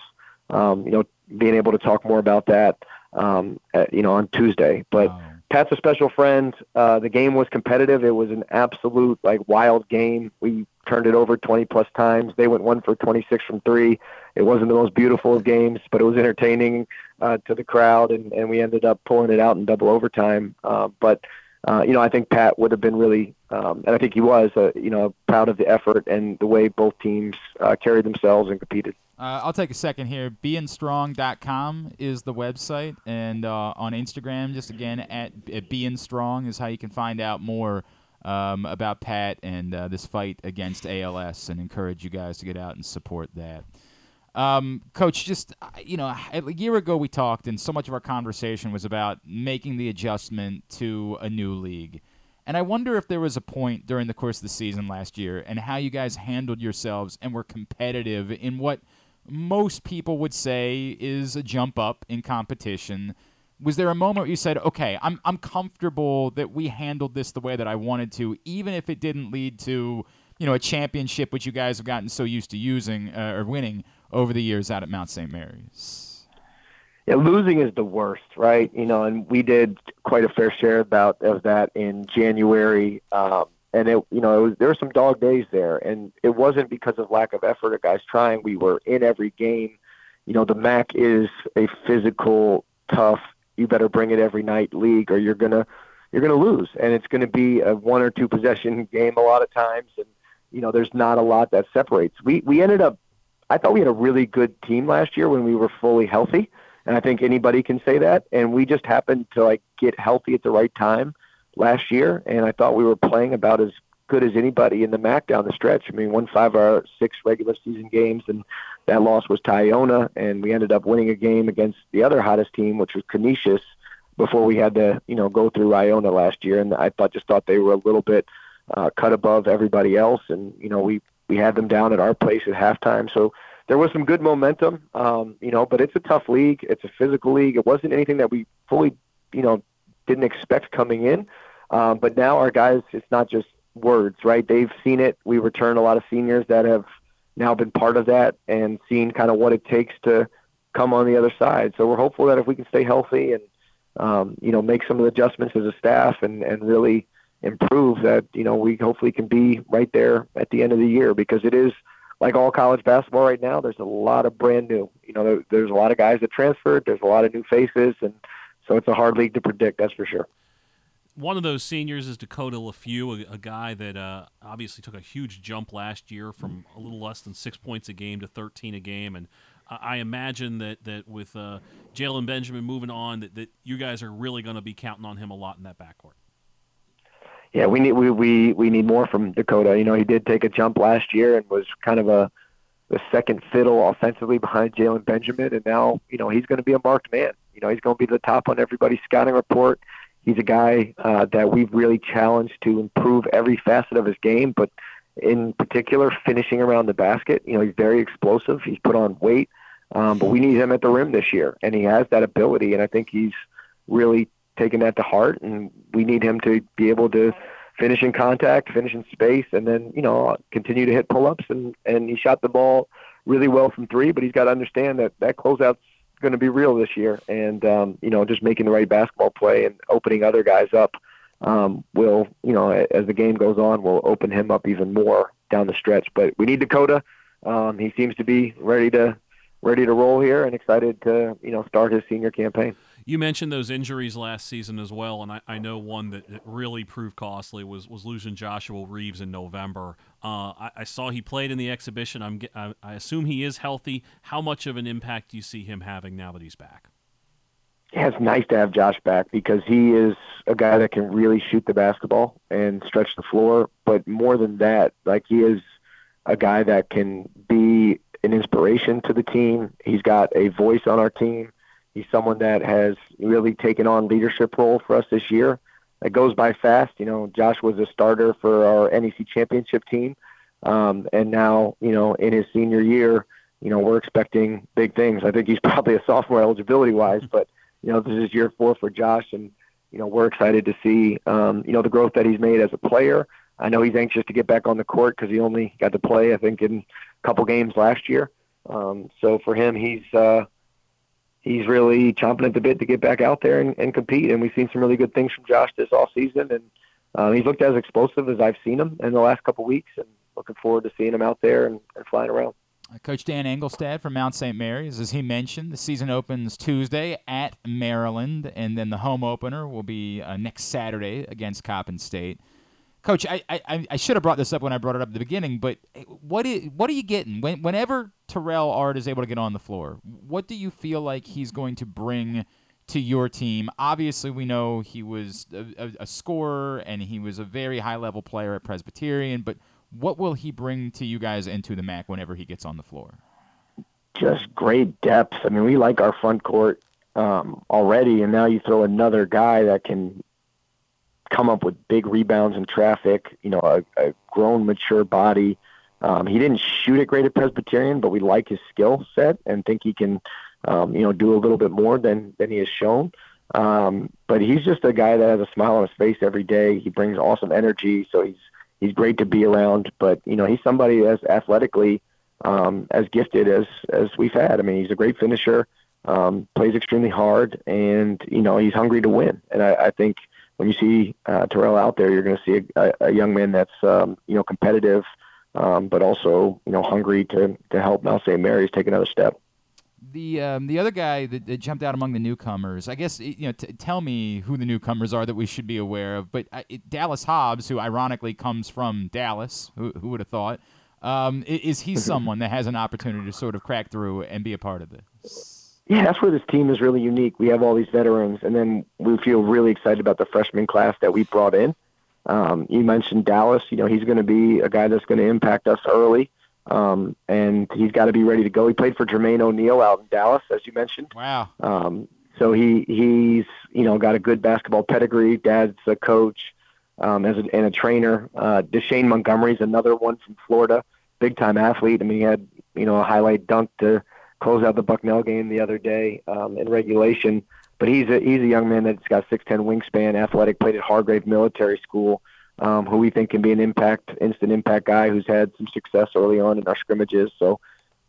um, you know, being able to talk more about that, um, at, you know, on Tuesday. But wow. Pat's a special friend. Uh, the game was competitive. It was an absolute like wild game. We turned it over 20 plus times. They went one for 26 from three. It wasn't the most beautiful of games, but it was entertaining uh, to the crowd, and, and we ended up pulling it out in double overtime. Uh, but uh, you know, I think Pat would have been really, um, and I think he was, uh, you know, proud of the effort and the way both teams uh, carried themselves and competed. Uh, I'll take a second here. Beingstrong.com is the website, and uh, on Instagram, just again at, at Beingstrong is how you can find out more um, about Pat and uh, this fight against ALS, and encourage you guys to get out and support that. Um, Coach, just you know, a year ago we talked, and so much of our conversation was about making the adjustment to a new league. And I wonder if there was a point during the course of the season last year and how you guys handled yourselves and were competitive in what most people would say is a jump up in competition was there a moment where you said, "Okay, I'm I'm comfortable that we handled this the way that I wanted to, even if it didn't lead to, you know, a championship which you guys have gotten so used to using uh, or winning over the years out at Mount St. Mary's." Yeah, losing is the worst, right? You know, and we did quite a fair share about of that in January. Um, and it, you know, it was, there were some dog days there, and it wasn't because of lack of effort or guys trying. We were in every game. You know, the MAAC is a physical, tough you better bring it every night league or you're gonna you're gonna lose and it's gonna be a one or two possession game a lot of times and you know there's not a lot that separates. We we ended up I thought we had a really good team last year when we were fully healthy and I think anybody can say that and we just happened to like get healthy at the right time last year and I thought we were playing about as good as anybody in the MAAC down the stretch. I mean, won five of our six regular season games, and that loss was to Iona, and we ended up winning a game against the other hottest team, which was Canisius, before we had to, you know, go through Iona last year. And I thought just thought they were a little bit uh, cut above everybody else, and you know, we we had them down at our place at halftime, so. There was some good momentum, um, you know, but it's a tough league. It's a physical league. It wasn't anything that we fully, you know, didn't expect coming in. Um, but now our guys, it's not just words, right? They've seen it. We return a lot of seniors that have now been part of that and seen kind of what it takes to come on the other side. So we're hopeful that if we can stay healthy and um, you know make some of the adjustments as a staff and and really improve that you know we hopefully can be right there at the end of the year because it is like all college basketball right now there's a lot of brand new you know there, there's a lot of guys that transferred there's a lot of new faces and So it's a hard league to predict, that's for sure. One of those seniors is Dakota Leffew, a, a guy that uh, obviously took a huge jump last year from a little less than six points a game to 13 a game. And I imagine that, that with uh, Jalen Benjamin moving on, that, that you guys are really going to be counting on him a lot in that backcourt. Yeah, we need we, we we need more from Dakota. You know, he did take a jump last year and was kind of a the second fiddle offensively behind Jalen Benjamin, and now you know he's going to be a marked man. You know, he's going to be the top on everybody's scouting report. He's a guy uh, that we've really challenged to improve every facet of his game, but in particular, finishing around the basket. You know, he's very explosive. He's put on weight, um, but we need him at the rim this year, and he has that ability. And I think he's really taken that to heart, and we need him to be able to finish in contact, finish in space, and then you know continue to hit pull-ups. And and he shot the ball really well from three, but he's got to understand that that closeout's going to be real this year, and um, you know just making the right basketball play and opening other guys up um, will you know as the game goes on will open him up even more down the stretch. But we need Dakota. Um, he seems to be ready to ready to roll here and excited to you know start his senior campaign. You mentioned those injuries last season as well, and I, I know one that, that, really proved costly was, was losing Joshua Reeves in November. Uh, I, I, saw he played in the exhibition. I'm, I, I assume he is healthy. How much of an impact do you see him having now that he's back? Yeah, it's nice to have Josh back because he is a guy that can really shoot the basketball and stretch the floor. But more than that, like he is a guy that can be an inspiration to the team. He's got a voice on our team He's someone that has really taken on leadership role for us this year. It goes by fast. You know, Josh was a starter for our NEC championship team, um, and now you know in his senior year, you know we're expecting big things. I think he's probably a sophomore eligibility wise, but you know this is year four for Josh, and you know we're excited to see um, you know the growth that he's made as a player. I know he's anxious to get back on the court because he only got to play I think in a couple games last year. Um, so for him, he's uh, he's really chomping at the bit to get back out there and, and compete. And we've seen some really good things from Josh this off season, and um, he's looked as explosive as I've seen him in the last couple of weeks. And looking forward to seeing him out there and, and flying around. Uh, Coach Dan Engelstad from Mount St. Mary's, as he mentioned, the season opens Tuesday at Maryland, and then the home opener will be uh, next Saturday against Coppin State. Coach, I, I, I should have brought this up when I brought it up at the beginning, but what is what are you getting when, whenever Terrell Ard is able to get on the floor? What do you feel like he's going to bring to your team? Obviously, we know he was a, a, scorer and he was a very high level player at Presbyterian, but what will he bring to you guys into the MAAC whenever he gets on the floor? Just great depth. I mean, we like our front court um, already, and now you throw another guy that can come up with big rebounds in traffic. You know, a, a grown, mature body. Um, he didn't shoot it great at Presbyterian, but we like his skill set and think he can, um, you know, do a little bit more than than he has shown. Um, but he's just a guy that has a smile on his face every day. He brings awesome energy, so he's he's great to be around. But you know, he's somebody as athletically um, as gifted as as we've had. I mean, he's a great finisher, um, plays extremely hard, and you know, he's hungry to win. And I, I think when you see uh, Terrell out there, you're going to see a, a, young man that's um, you know competitive, um, but also you know hungry to to help Mount St. Mary's take another step. The um, the other guy that, that, jumped out among the newcomers, I guess you know. T- tell me who the newcomers are that we should be aware of. But uh, it, Dallas Hobbs, who ironically comes from Dallas, who, who would have thought? Um, is he someone that has an opportunity to sort of crack through and be a part of this? Yeah, that's where this team is really unique. We have all these veterans, and then we feel really excited about the freshman class that we brought in. Um, you mentioned Dallas. You know, he's going to be a guy that's going to impact us early, um, and he's got to be ready to go. He played for Jermaine O'Neal out in Dallas, as you mentioned. Wow. Um, so he he's you know got a good basketball pedigree. Dad's a coach um, as a, and a trainer. Uh, Deshayne Montgomery's another one from Florida, big time athlete. I mean, he had you know a highlight dunk to close out the Bucknell game the other day um, in regulation. But he's a he's a young man that's got 6'10 wingspan, athletic, played at Hargrave Military School, um, who we think can be an impact, instant impact guy who's had some success early on in our scrimmages. So,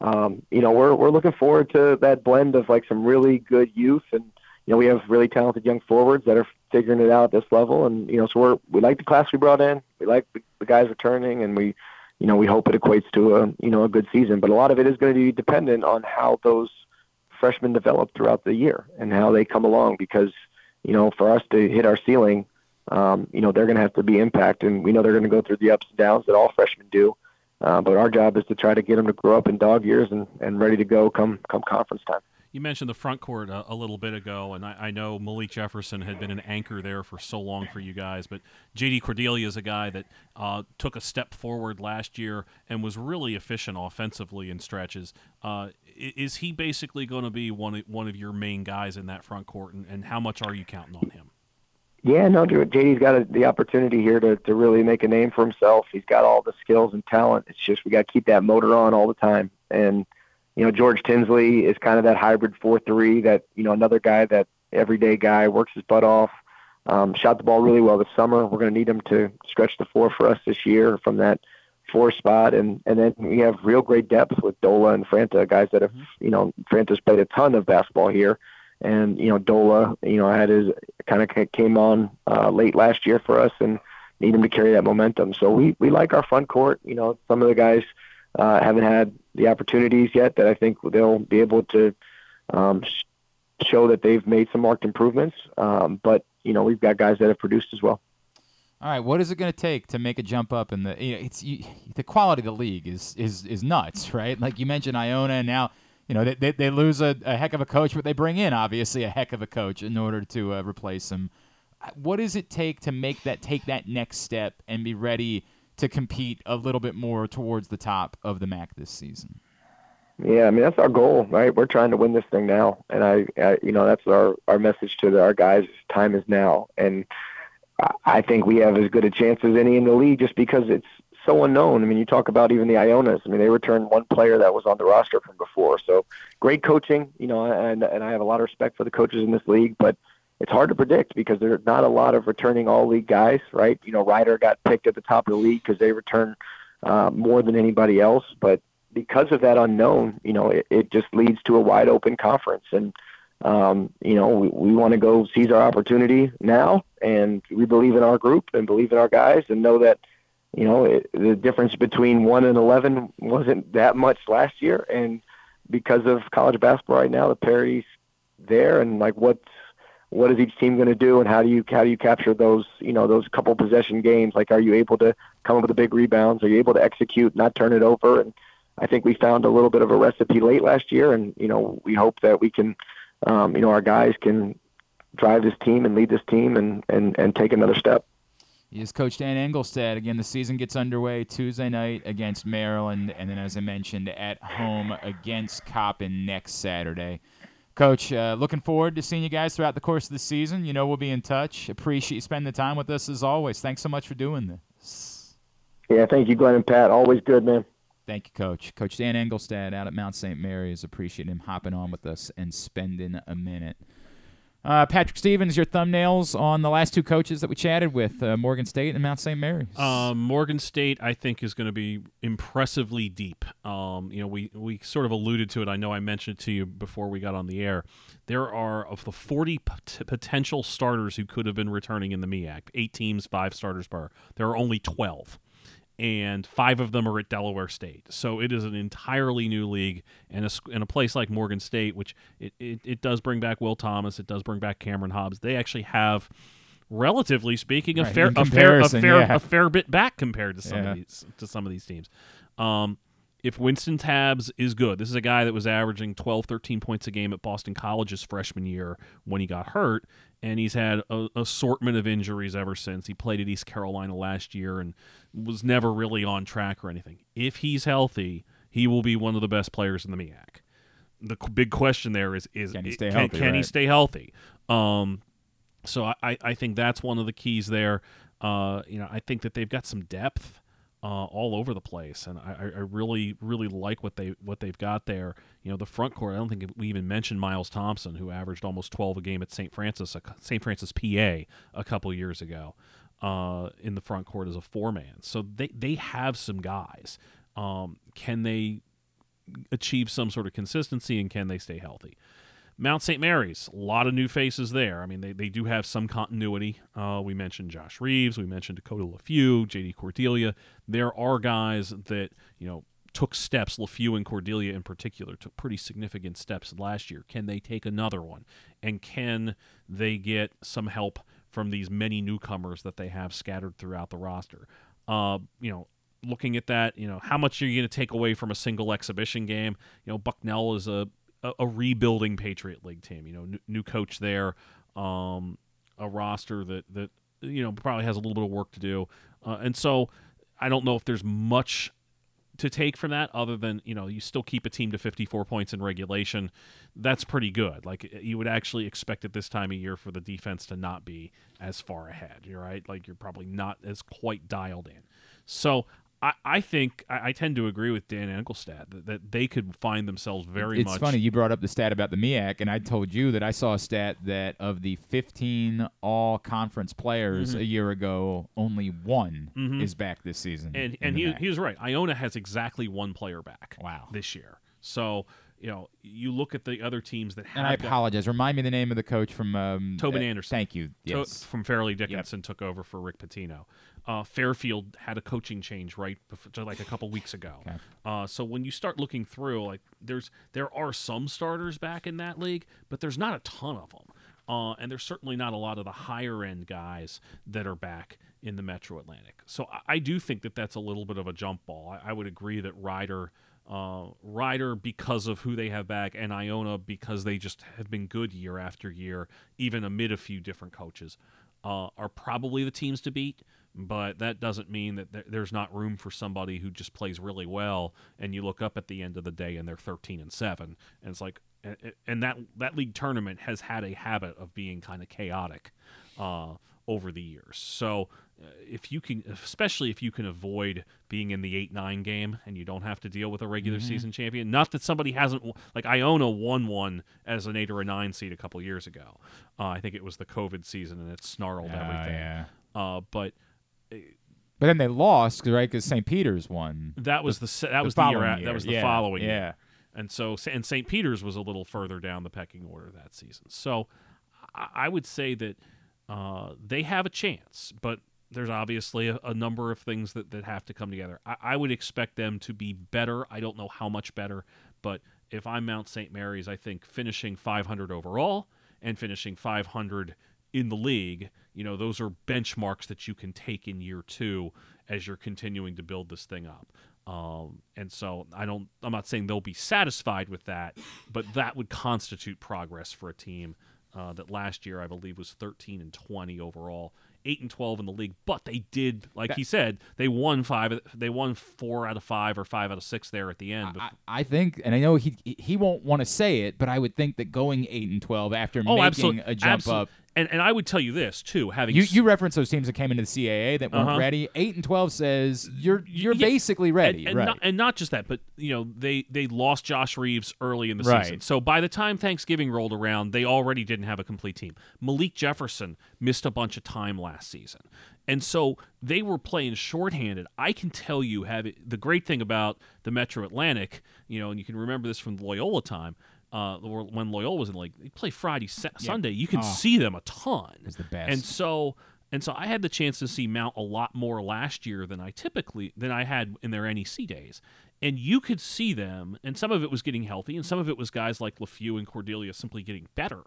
um, you know, we're we're looking forward to that blend of like some really good youth, and you know, we have really talented young forwards that are figuring it out at this level, and you know, so we're we like the class we brought in, we like the guys returning, and we you know, we hope it equates to a you know a good season. But a lot of it is going to be dependent on how those freshmen develop throughout the year and how they come along because you know, for us to hit our ceiling, um, you know, they're going to have to be impact, and we know they're going to go through the ups and downs that all freshmen do. Uh, but our job is to try to get them to grow up in dog years and, and ready to go come come conference time. You mentioned the front court a, a little bit ago, and I, I, know Malik Jefferson had been an anchor there for so long for you guys. But JD Cordelia is a guy that uh, took a step forward last year and was really efficient offensively in stretches. Uh, is he basically going to be one of, one of your main guys in that front court, and, and how much are you counting on him? Yeah, no, JD's got a, the opportunity here to, to really make a name for himself. He's got all the skills and talent. It's just we got to keep that motor on all the time. And you know, George Tinsley is kind of that hybrid four-three. That you know, another guy that everyday guy works his butt off. Um, shot the ball really well this summer. We're going to need him to stretch the floor for us this year from that four spot, and and then we have real great depth with Dola and Franta, guys that have mm-hmm. you know Franta's played a ton of basketball here, and you know Dola, you know had his kind of came on uh, late last year for us, and need him to carry that momentum. So we we like our front court. You know some of the guys uh, haven't had the opportunities yet that I think they'll be able to um, show that they've made some marked improvements. Um, but you know we've got guys that have produced as well. All right, what is it going to take to make a jump up in the? You know, it's you, the quality of the league is is is nuts, right? Like you mentioned, Iona, and now you know they they, they lose a, a, heck of a coach, but they bring in obviously a heck of a coach in order to uh, replace him. What does it take to make that take that next step and be ready to compete a little bit more towards the top of the MAAC this season? Yeah, I mean that's our goal, right? We're trying to win this thing now, and I, I you know, that's our our message to the, our guys. Time is now, and I think we have as good a chance as any in the league just because it's so unknown. I mean, you talk about even the Ionas. I mean, they returned one player that was on the roster from before. So great coaching, you know, and and I have a lot of respect for the coaches in this league, but it's hard to predict because there are not a lot of returning all league guys, right? You know, Rider got picked at the top of the league because they return uh, more than anybody else, but because of that unknown, you know, it, it just leads to a wide open conference and um, you know, we, we want to go seize our opportunity now, and we believe in our group and believe in our guys, and know that, you know, it, the difference between one and eleven wasn't that much last year, and because of college basketball right now, the parity's there, and like what's what is each team going to do, and how do you how do you capture those you know those couple possession games? Like, are you able to come up with the big rebounds? Are you able to execute, not turn it over? And I think we found a little bit of a recipe late last year, and you know we hope that we can um, you know, our guys can drive this team and lead this team and, and, and take another step. Is Coach Dan Engelstad. Again, the season gets underway Tuesday night against Maryland, and then, as I mentioned, at home against Coppin next Saturday. Coach, uh, looking forward to seeing you guys throughout the course of the season. You know we'll be in touch. Appreciate you spending the time with us as always. Thanks so much for doing this. Yeah, thank you, Glenn and Pat. Always good, man. Thank you, Coach. Coach Dan Engelstad out at Mount St. Mary's. Appreciate him hopping on with us and spending a minute. Uh, Patrick Stevens, your thumbnails on the last two coaches that we chatted with, uh, Morgan State and Mount St. Mary's. Um, Morgan State, I think, is going to be impressively deep. Um, you know, we we sort of alluded to it. I know I mentioned it to you before we got on the air. There are of the 40 p- potential starters who could have been returning in the MEAC, eight teams, five starters per. There are only 12 and five of them are at Delaware State. So it is an entirely new league, and a, in a place like Morgan State, which it, it, it, does bring back Will Thomas, it does bring back Cameron Hobbs. They actually have, relatively speaking, a right, fair a fair a fair yeah. a fair bit back compared to some yeah. of these to some of these teams. Um, if Wynston Tabbs is good, this is a guy that was averaging 12, 13 points a game at Boston College's freshman year when he got hurt, and he's had a assortment of injuries ever since. He played at East Carolina last year and was never really on track or anything. If he's healthy, he will be one of the best players in the MEAC. The big question there is is can he stay can, healthy? Can right? he stay healthy? Um, so I, I think that's one of the keys there. Uh, you know, I think that they've got some depth uh, all over the place, and I, I really really like what they what they've got there. You know, the front court. I don't think we even mentioned Miles Thompson, who averaged almost 12 a game at St. Francis St. Francis, PA, a couple years ago, uh, in the front court as a four man. So they they have some guys. Um, can they achieve some sort of consistency, and can they stay healthy? Mount St. Mary's, a lot of new faces there. I mean, they, they do have some continuity. Uh, we mentioned Josh Reeves. We mentioned Dakota Leffew, Jedy Cordilia. There are guys that, you know, took steps. LeFew and Cordelia in particular took pretty significant steps last year. Can they take another one? And can they get some help from these many newcomers that they have scattered throughout the roster? Uh, you know, looking at that, you know, how much are you going to take away from a single exhibition game? You know, Bucknell is a a, a rebuilding Patriot League team. You know, new, new coach there, um, a roster that that you know probably has a little bit of work to do, uh, and so I don't know if there's much to take from that other than you know you still keep a team to 54 points in regulation that's pretty good. Like you would actually expect at this time of year for the defense to not be as far ahead you're right? Like you're probably not as quite dialed in. So I, I think I, I tend to agree with Dan Engelstad that, that they could find themselves very it's much. funny you brought up the stat about the MEAC, and I told you that I saw a stat that of the 15 all conference players Mhm. a year ago, only one Mhm. is back this season. and and he, MAAC. he was right. Iona has exactly one player back. Wow. This year, so you know you look at the other teams that have. and I apologize. Remind me the name of the coach from um, Tobin uh, Anderson. Thank you. To- Yes. from Fairleigh Dickinson took over for Rick Pitino. Uh, Fairfield had a coaching change right before, like a couple weeks ago. Uh, so when you start looking through, like there's there are some starters back in that league, but there's not a ton of them. Uh, and there's certainly not a lot of the higher end guys that are back in the Metro Atlantic. So I, I do think that that's a little bit of a jump ball. I, I would agree that Rider, uh, Rider because of who they have back, and Iona because they just have been good year after year, even amid a few different coaches, uh, are probably the teams to beat. But that doesn't mean that there- there's not room for somebody who just plays really well, and you look up at the end of the day and they're 13 and seven, and it's like, and- and that that league tournament has had a habit of being kind of chaotic uh, over the years. So uh, if you can, especially if you can avoid being in the eight nine game and you don't have to deal with a regular Mhm. season champion, not that somebody hasn't like Iona won one as an eight or a nine seed a couple years ago. Uh, I think it was the COVID season and it snarled Ah, everything. yeah. Uh, but But then they lost, right? Because St. Peter's won. that was the, se- that was the year, following that was the Yeah, following yeah. year. And so and St. Peter's was a little further down the pecking order that season. So I I would say that uh, they have a chance, but there's obviously a, a number of things that, that have to come together. I, I would expect them to be better. I don't know how much better, but if I'm Mount St. Mary's, I think finishing 500 overall and finishing 500 in the league, you know, those are benchmarks that you can take in year two as you're continuing to build this thing up. Um, and so I don't, I'm not saying they'll be satisfied with that, but that would constitute progress for a team uh, that last year I believe was 13 and 20 overall, eight and 12 in the league. But they did, like That- he said, they won five, they won four out of five or five out of six there at the end. I, I think, and I know he he won't want to say it, but I would think that going eight and twelve after oh, making absolutely, a jump absolute- up. And and I would tell you this too, having You, you reference those teams that came into the CAA that weren't Uh-huh. ready. Eight and twelve says you're you're Yeah, basically ready, and, and right? Not, and not just that, but you know they they lost Josh Reeves early in the Right. season. So by the time Thanksgiving rolled around, they already didn't have a complete team. Malik Jefferson missed a bunch of time last season, and so they were playing shorthanded. I can tell you, have it, the great thing about the Metro Atlantic, you know, and you can remember this from the Loyola time. Uh, when Loyola was in the league, they play Friday, Sa- Sunday. You can Oh. see them a ton. It's the best. And so and so I had the chance to see Mount a lot more last year than I typically than I had in their NEC days. And you could see them, and some of it was getting healthy, and some of it was guys like Leffew and Cordilia simply getting better.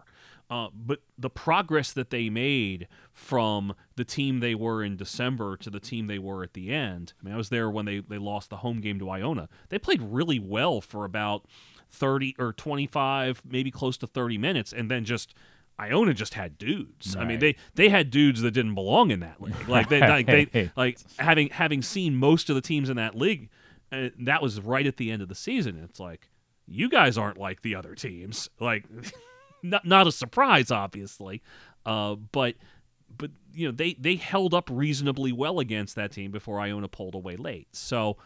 Uh, but the progress that they made from the team they were in December to the team they were at the end. I mean, I was there when they, they lost the home game to Iona. They played really well for about 30 or 25, maybe close to 30 minutes, and then just Iona just had dudes. I mean, they they had dudes that didn't belong in that league. Like they like they like having having seen most of the teams in that league, uh, that was right at the end of the season. It's like you guys aren't like the other teams. Like not not a surprise, obviously, uh, but but you know they they held up reasonably well against that team before Iona pulled away late. So.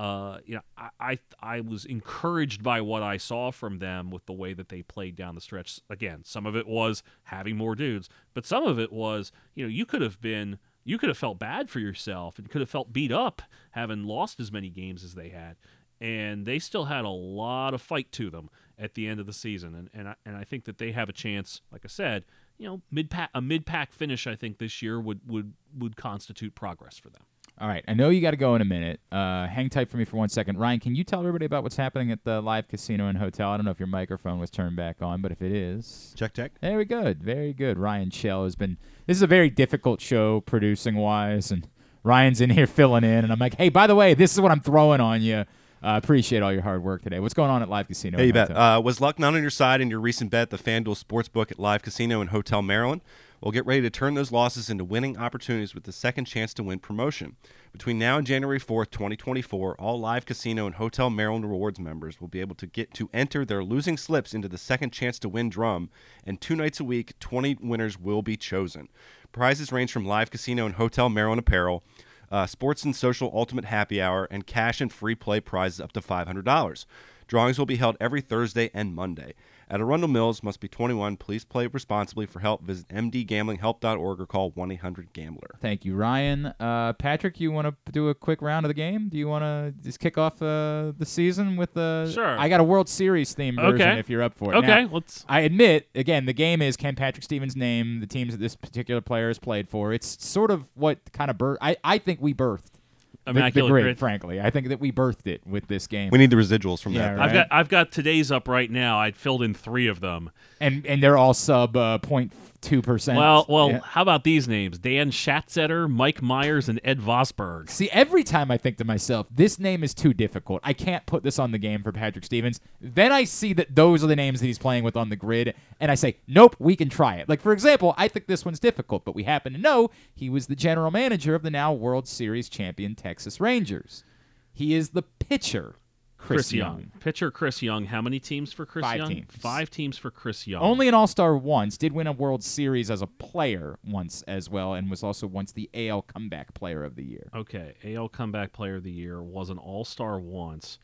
Uh, you know, I, I I was encouraged by what I saw from them with the way that they played down the stretch. Again, some of it was having more dudes, but some of it was, you know, you could have been, you could have felt bad for yourself and could have felt beat up having lost as many games as they had, and they still had a lot of fight to them at the end of the season, and and I, and I think that they have a chance. Like I said, you know, mid pack a mid pack finish, I think this year would would would constitute progress for them. All right, I know you got to go in a minute. Uh, hang tight for me for one second. Ryan, can you tell everybody about what's happening at the live casino and hotel? I don't know if your microphone was turned back on, but if it is, check check. Very good, very good. Ryan Chell has been. This is a very difficult show producing wise, and Ryan's in here filling in, and I'm like, hey, by the way, this is what I'm throwing on you. Uh, appreciate all your hard work today. What's going on at Live Casino? Hey, you bet. Uh, was luck not on your side in your recent bet, the FanDuel Sportsbook at Live Casino and Hotel Maryland? Well, get ready to turn those losses into winning opportunities with the second chance to win promotion. Between now and January 4th, 2024, all Live Casino and Hotel Maryland Rewards members will be able to get to enter their losing slips into the second chance to win drum, and two nights a week, 20 winners will be chosen. Prizes range from Live Casino and Hotel Maryland apparel, uh, sports and social ultimate happy hour, and cash and free play prizes up to $500. Drawings will be held every Thursday and Monday. At Arundel Mills, must be 21. Please play responsibly. For help, visit mdgamblinghelp.org or call 1 800 Gambler. Thank you, Ryan. Uh, Patrick, you want to do a quick round of the game? Do you want to just kick off uh, the season with the? Sure. I got a World Series theme version Okay. if you're up for it. Okay, Now, let's- I admit, again, the game is can Patrick Stevens name the teams that this particular player has played for. It's sort of what kind of birth. I I think we birthed. The- the, Immaculate grid, Grid. frankly. I think that we birthed it with this game. We need the residuals from yeah, that. Right? I've got I've got today's up right now. I'd filled in three of them. and and they're all sub uh, 0.2 percent. Well, well, how about these names? Dan Schatzeder, Mike Myers, and Ed Vosberg. See, every time I think to myself, this name is too difficult. I can't put this on the game for Patrick Stevens. Then I see that those are the names that he's playing with on the grid, and I say, nope, we can try it. Like, for example, I think this one's difficult, but we happen to know he was the general manager of the now World Series champion Texas Rangers. He is the pitcher, Chris, Young. Pitcher Chris Young. How many teams for Chris Five Young? teams. Five teams for Chris Young. Only an All Star once, did win a World Series as a player once as well, and was also once the AL Comeback Player of the Year. Okay, AL Comeback Player of the Year was an All Star once.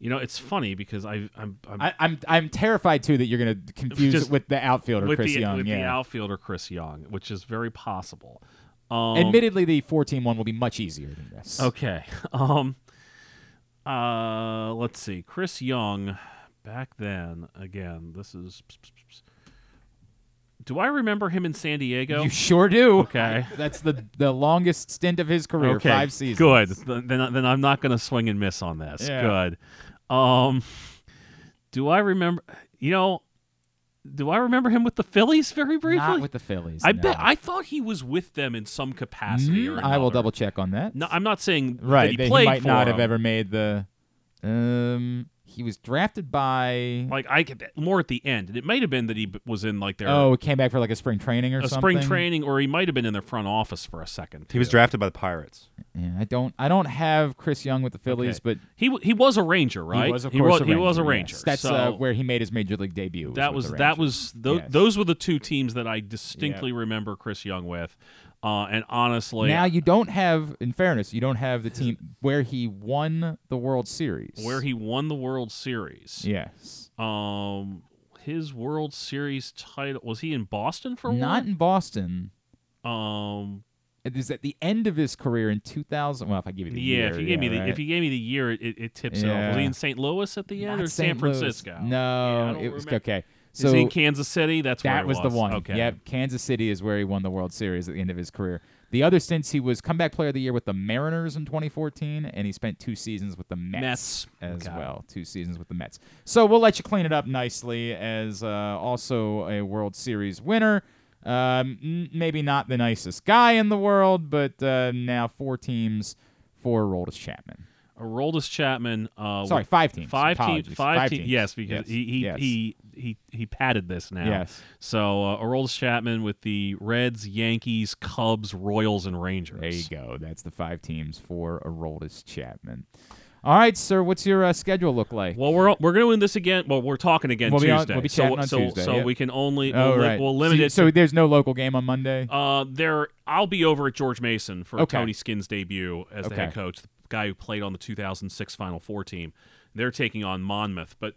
You know, it's funny because I, I'm, I'm I, I'm I'm terrified too that you're going to confuse just it with the outfielder with Chris the, Young. with yeah. the outfielder Chris Young, which is very possible. Um, Admittedly, the 14 one will be much easier than this. Okay. Um. Uh. Let's see. Chris Young, back then. Again, this is. Do I remember him in San Diego? You sure do. Okay. That's the the longest stint of his career, Okay. five seasons. Good. Then, then I'm not going to swing and miss on this. Yeah. Good. Um. Do I remember? You know. Do I remember him with the Phillies very briefly? Not with the Phillies. I no. bet I thought he was with them in some capacity. Or I will double check on that. No, I'm not saying right. that he that played might not have ever made the. Um, he was drafted by. Like I could more at the end. It might have been that he was in like their Oh, he came back for like a spring training or a something. spring training, or he might have been in their front office for a second. He was drafted by the Pirates. Yeah, I don't. I don't have Chris Young with the Phillies, Okay. but he w- he was a Ranger, right? He was, of he course, was, a he Ranger. was a yes. Ranger. That's so uh, where he made his major league debut. that with was the that Rangers. was tho- Yes. those were the two teams that I distinctly remember Chris Young with. Uh, and honestly, Now you don't have, in fairness, you don't have the team where he won the World Series. where he won the World Series. Yes. Um, his World Series title was he in Boston for Not one? in Boston. Um, It is at the end of his career in 2000. Well, if I give you the yeah, year, if you gave me the right? if you gave me the year, it, it, tips it off. Was he in St. Louis at the end Not or San St. Louis. Francisco? No, Yeah, it was remember. okay. Is So he in Kansas City? That's where that was, the one. Okay. Yep, Kansas City is where he won the World Series at the end of his career. The other stints, he was comeback player of the year with the Mariners in 2014, and he spent two seasons with the Mets, Mets. as well. Two seasons with the Mets. So we'll let you clean it up nicely as uh, also a World Series winner. Um, n- maybe not the nicest guy in the world, but uh, now four teams for Aroldis Chapman. Aroldis Chapman. Uh, Sorry, five teams. Five teams. Apologies. Five, Five teams. teams. Yes, because Yes. he he, Yes. he he he padded this now. Yes. So uh, Aroldis Chapman with the Reds, Yankees, Cubs, Royals, and Rangers. There you go. That's the five teams for Aroldis Chapman. All right, sir. What's your uh, schedule look like? Well, we're we're going to win this again. Well, we're talking again We'll be on- Tuesday. we'll be so chatting on so, Tuesday, So yep. we can only Oh, we'll, right. we'll limit so, it. So there's no local game on Monday. uh, there I'll be over at George Mason for Okay. Tony Skinn's debut as the head Okay. coach, guy who played on the 2006 Final Four team. They're taking on Monmouth, but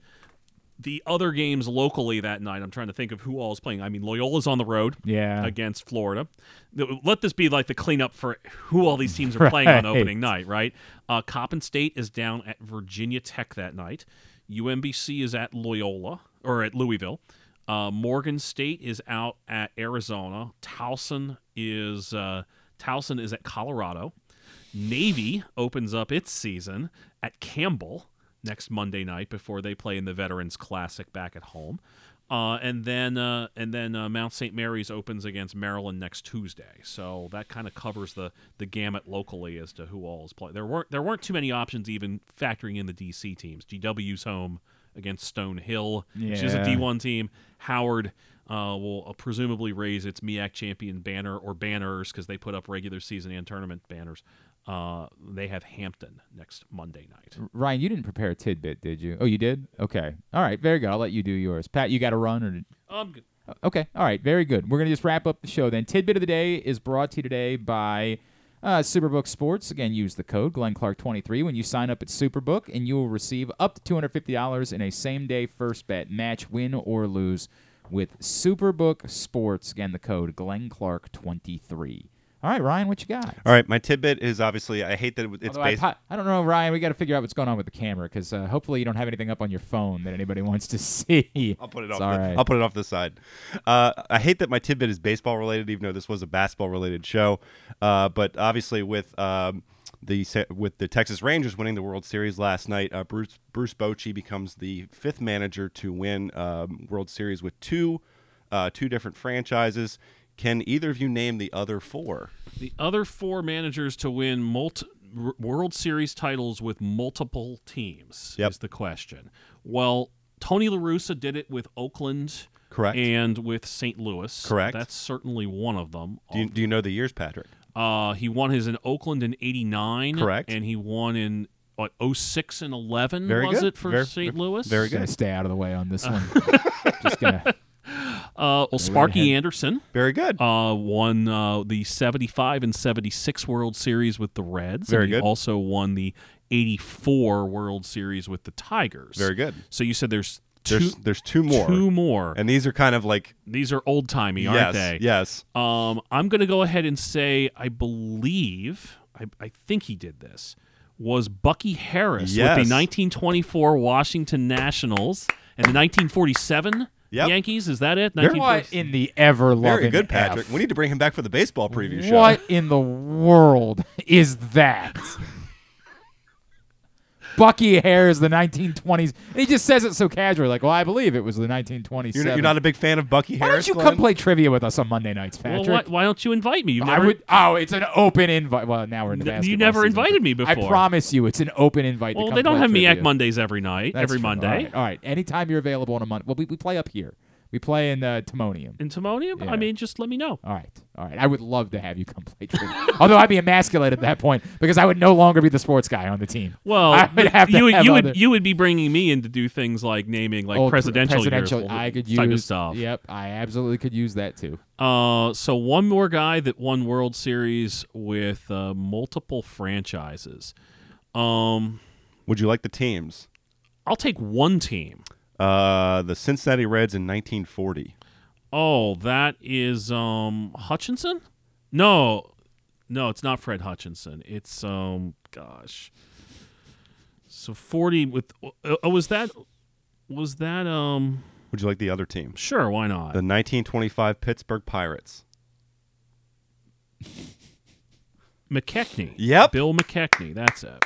the other games locally that night, I'm trying to think of who all is playing. I mean, Loyola's on the road Yeah. against Florida. Let this be like the cleanup for who all these teams are playing on opening night, right? Uh, Coppin State is down at Virginia Tech that night. UMBC is at Loyola or at Louisville. Uh, Morgan State is out at Arizona. Towson is uh, Towson is at Colorado. Navy opens up its season at Campbell next Monday night before they play in the Veterans Classic back at home. Uh, and then uh, and then uh, Mount St. Mary's opens against Maryland next Tuesday. So that kind of covers the the gamut locally as to who all is playing. There weren't there weren't too many options even factoring in the DC teams. GW's home against Stonehill, which is a Yeah. D1 team. Howard uh, will uh, presumably raise its MEAC champion banner or banners because they put up regular season and tournament banners. Uh, they have Hampton next Monday night. Ryan, you didn't prepare a tidbit, did you? Oh, you did. Okay. All right. Very good. I'll let you do yours. Pat, you got to run or? Did... I'm good. Okay. All right. Very good. We're gonna just wrap up the show then. Tidbit of the day is brought to you today by uh, Superbook Sports. Again, use the code Glenn Clark 23 when you sign up at Superbook, and you will receive up to two hundred fifty dollars in a same day first bet match, win or lose, with Superbook Sports. Again, the code Glenn Clark 23. All right, Ryan, what you got? All right, my tidbit is obviously I hate that it's Although I, based. po- I don't know, Ryan. We got to figure out what's going on with the camera because uh, hopefully you don't have anything up on your phone that anybody wants to see. I'll put it It's off. all the, right. I'll put it off the side. Uh, I hate that my tidbit is baseball related, even though this was a basketball related show. Uh, but obviously, with um, the se- with the Texas Rangers winning the World Series last night, uh, Bruce Bruce Bochy becomes the fifth manager to win um, World Series with two uh, two different franchises. Can either of you name the other four? The other four managers to win multi- World Series titles with multiple teams Yep. is the question. Well, Tony La Russa did it with Oakland, Correct. and with St. Louis. Correct. That's certainly one of them. Do you, do you know the years, Patrick? Uh, he won his in Oakland in '89. Correct. And he won in what 06 and 11 Very was good. it for Very- St. Louis? very Gonna stay out of the way on this one. just gonna. Uh, well, Sparky. Anderson. Very good. Uh, won uh, the 75 and 76 World Series with the Reds. Very good. also won the 84 World Series with the Tigers. Very good. So you said there's two, There's there's two more. Two more. And these are kind of like These are old timey, aren't Yes, they? yes. Um, I'm going to go ahead and say I believe I, I think he did this was Bucky Harris Yes. with the 1924 Washington Nationals and the 1947 Yep. Yankees. Is that it? What in the ever loving very good, Patrick. F? We need to bring him back for the baseball preview show. What in the world is that? Bucky Harris, the 1920s. And he just says it so casually, like, "Well, I believe it was the 1920s. You're, you're not a big fan of Bucky Why Harris? don't you Glenn? come play trivia with us on Monday nights, Well, Patrick? why, why don't you invite me? You've I never, would. Oh, it's an open invite. Well, now we're in the N- you never season. invited me before. I promise you, it's an open invite. to well, come they don't play have trivia. MEAC Mondays every night, That's every true. Monday. All right. All right. Anytime you're available on a Monday. Well, we, we play up here. We play in uh, Timonium. In Timonium? Yeah. I mean, just let me know. All right. All right. I would love to have you come play trivia. Although I'd be emasculated at that point because I would no longer be the sports guy on the team. Well, I would have to you, would- have you other- would you would be bringing me in to do things like naming like old presidential, presidential. years, I could type use of stuff. Yep. I absolutely could use that too. Uh, so one more guy that won World Series with uh, multiple franchises. Um, Would you like the teams? I'll take one team. Uh, the Cincinnati Reds in 1940. Oh, that is um Hutchinson? No, no, it's not Fred Hutchinson. It's um, gosh. So forty with oh, was that was that um? Would you like the other team? Sure, why not? The 1925 Pittsburgh Pirates. McKechnie. Yep. Bill McKechnie. That's it.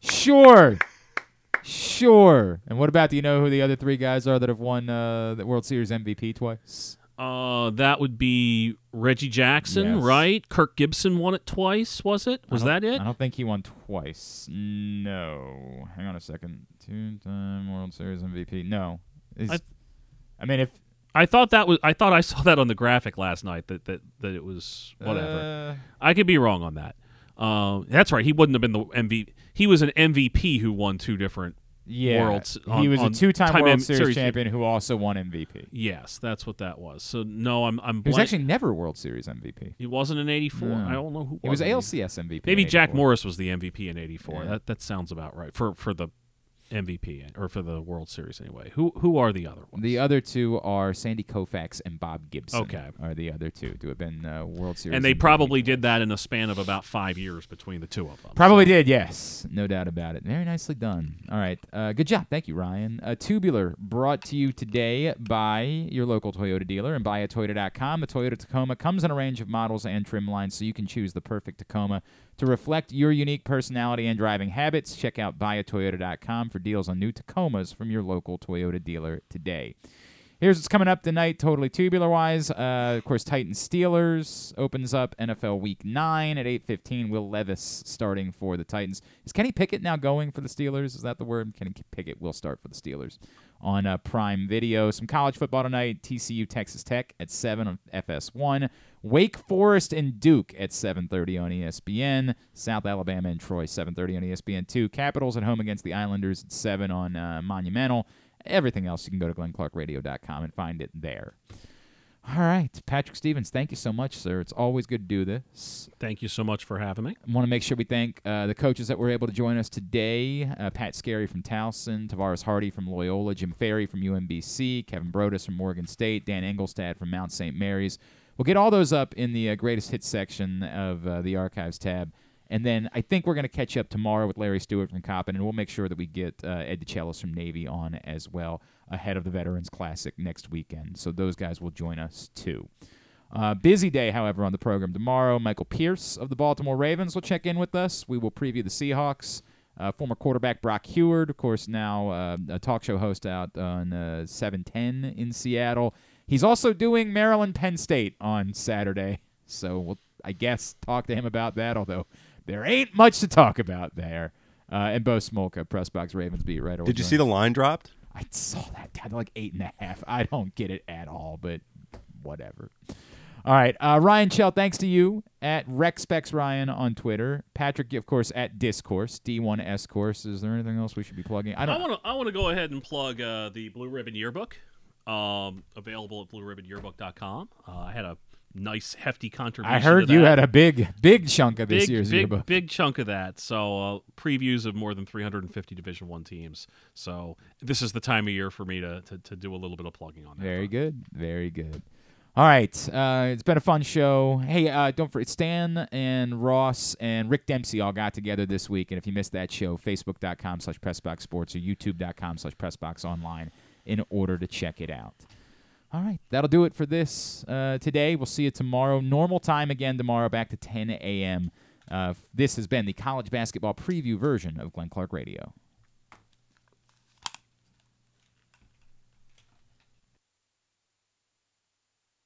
Sure. Sure. And what about do you know who the other three guys are that have won uh, the World Series MVP twice? Uh, that would be Reggie Jackson, Yes. right? Kirk Gibson won it twice. Was it? Was that it? I don't think he won twice. No. Hang on a second. Two-time World Series MVP. No. I- I mean, if I thought that was. I thought I saw that on the graphic last night. That that that it was whatever. Uh, I could be wrong on that. Um, that's right. He wouldn't have been the MVP. He was an MVP who won two different yeah, worlds. he on- was a two-time time World M- Series, champion who also won MVP. Yes, that's what that was. So no, I'm I'm. He was blank- actually never World Series MVP. He wasn't in '84. No. I don't know who. He was ALCS MVP Maybe Jack Morris was the MVP in '84. Yeah. That that sounds about right for for the MVP or for the World Series anyway. Who who are the other ones? The other two are Sandy Koufax and Bob Gibson. Okay. are the other two to have been uh, World Series. And they MVP. probably did that in a span of about five years between the two of them. Probably did, yes. No doubt about it. Very nicely done. All right. Uh, good job. Thank you, Ryan. Uh, Tubular brought to you today by your local Toyota dealer and buyatoyota.com. The Toyota Tacoma comes in a range of models and trim lines, so you can choose the perfect Tacoma To reflect your unique personality and driving habits, check out buyatoyota.com for deals on new Tacomas from your local Toyota dealer today. Here's what's coming up tonight, totally tubular wise. Uh, of course, Titans Steelers opens up NFL Week Nine at 8:15. Will Levis starting for the Titans. Is Kenny Pickett now going for the Steelers? Is that the word? Kenny Pickett will start for the Steelers on uh, Prime Video. Some college football tonight. TCU Texas Tech at seven on FS1. Wake Forest and Duke at 7:30 on ESPN. South Alabama and Troy 7:30 on ESPN two. Capitals at home against the Islanders at seven on uh, Monumental. Everything else, you can go to glennclarkradio.com and find it there. All right, Patrick Stevens, thank you so much, sir. It's always good to do this. Thank you so much for having me. I want to make sure we thank uh, the coaches that were able to join us today uh, Pat Skerry from Towson, Tavaras Hardy from Loyola, Jim Ferry from UMBC, Kevin Broadus from Morgan State, Dan Engelstad from Mount St. Mary's. We'll get all those up in the uh, greatest hits section of uh, the archives tab. And then I think we're going to catch up tomorrow with Larry Stewart from Coppin, and we'll make sure that we get uh, Ed DeChellis from Navy on as well ahead of the Veterans Classic next weekend. So those guys will join us too. Uh, busy day, however, on the program tomorrow. Michael Pierce of the Baltimore Ravens will check in with us. We will preview the Seahawks. Uh, former quarterback Brock Huard, of course, now uh, a talk show host out on uh, 710 in Seattle. He's also doing Maryland Penn State on Saturday. So we'll, I guess, talk to him about that, although there ain't much to talk about there. Uh, and Bo Smolka, press box Ravens beat right. Over. Did you see the line dropped? I saw that. Had like eight and a half. I don't get it at all, but whatever. All right, uh, Ryan Chell. Thanks to you at RexSpecs Ryan on Twitter. Patrick, of course, at D1scourse D1S Course. Is there anything else we should be plugging? I I don't. want to I want to go ahead and plug uh, the Blue Ribbon Yearbook, um, available at BlueRibbonYearbook.com. Uh, I had a nice hefty contribution. I heard you had a big, big chunk of this big, year's big, yearbook. big chunk of that. So uh, previews of more than 350 Division One teams. So this is the time of year for me to, to, to do a little bit of plugging on that. Very good. Very good. All right. Uh, it's been a fun show. Hey, uh, don't forget, Stan and Ross and Rick Dempsey all got together this week. And if you missed that show, facebook.com slash pressboxsports or youtube.com slash pressboxonline in order to check it out. All right. That'll do it for this uh, today. We'll see you tomorrow. Normal time again tomorrow, back to 10 a.m. Uh, this has been the college basketball preview version of Glenn Clark Radio.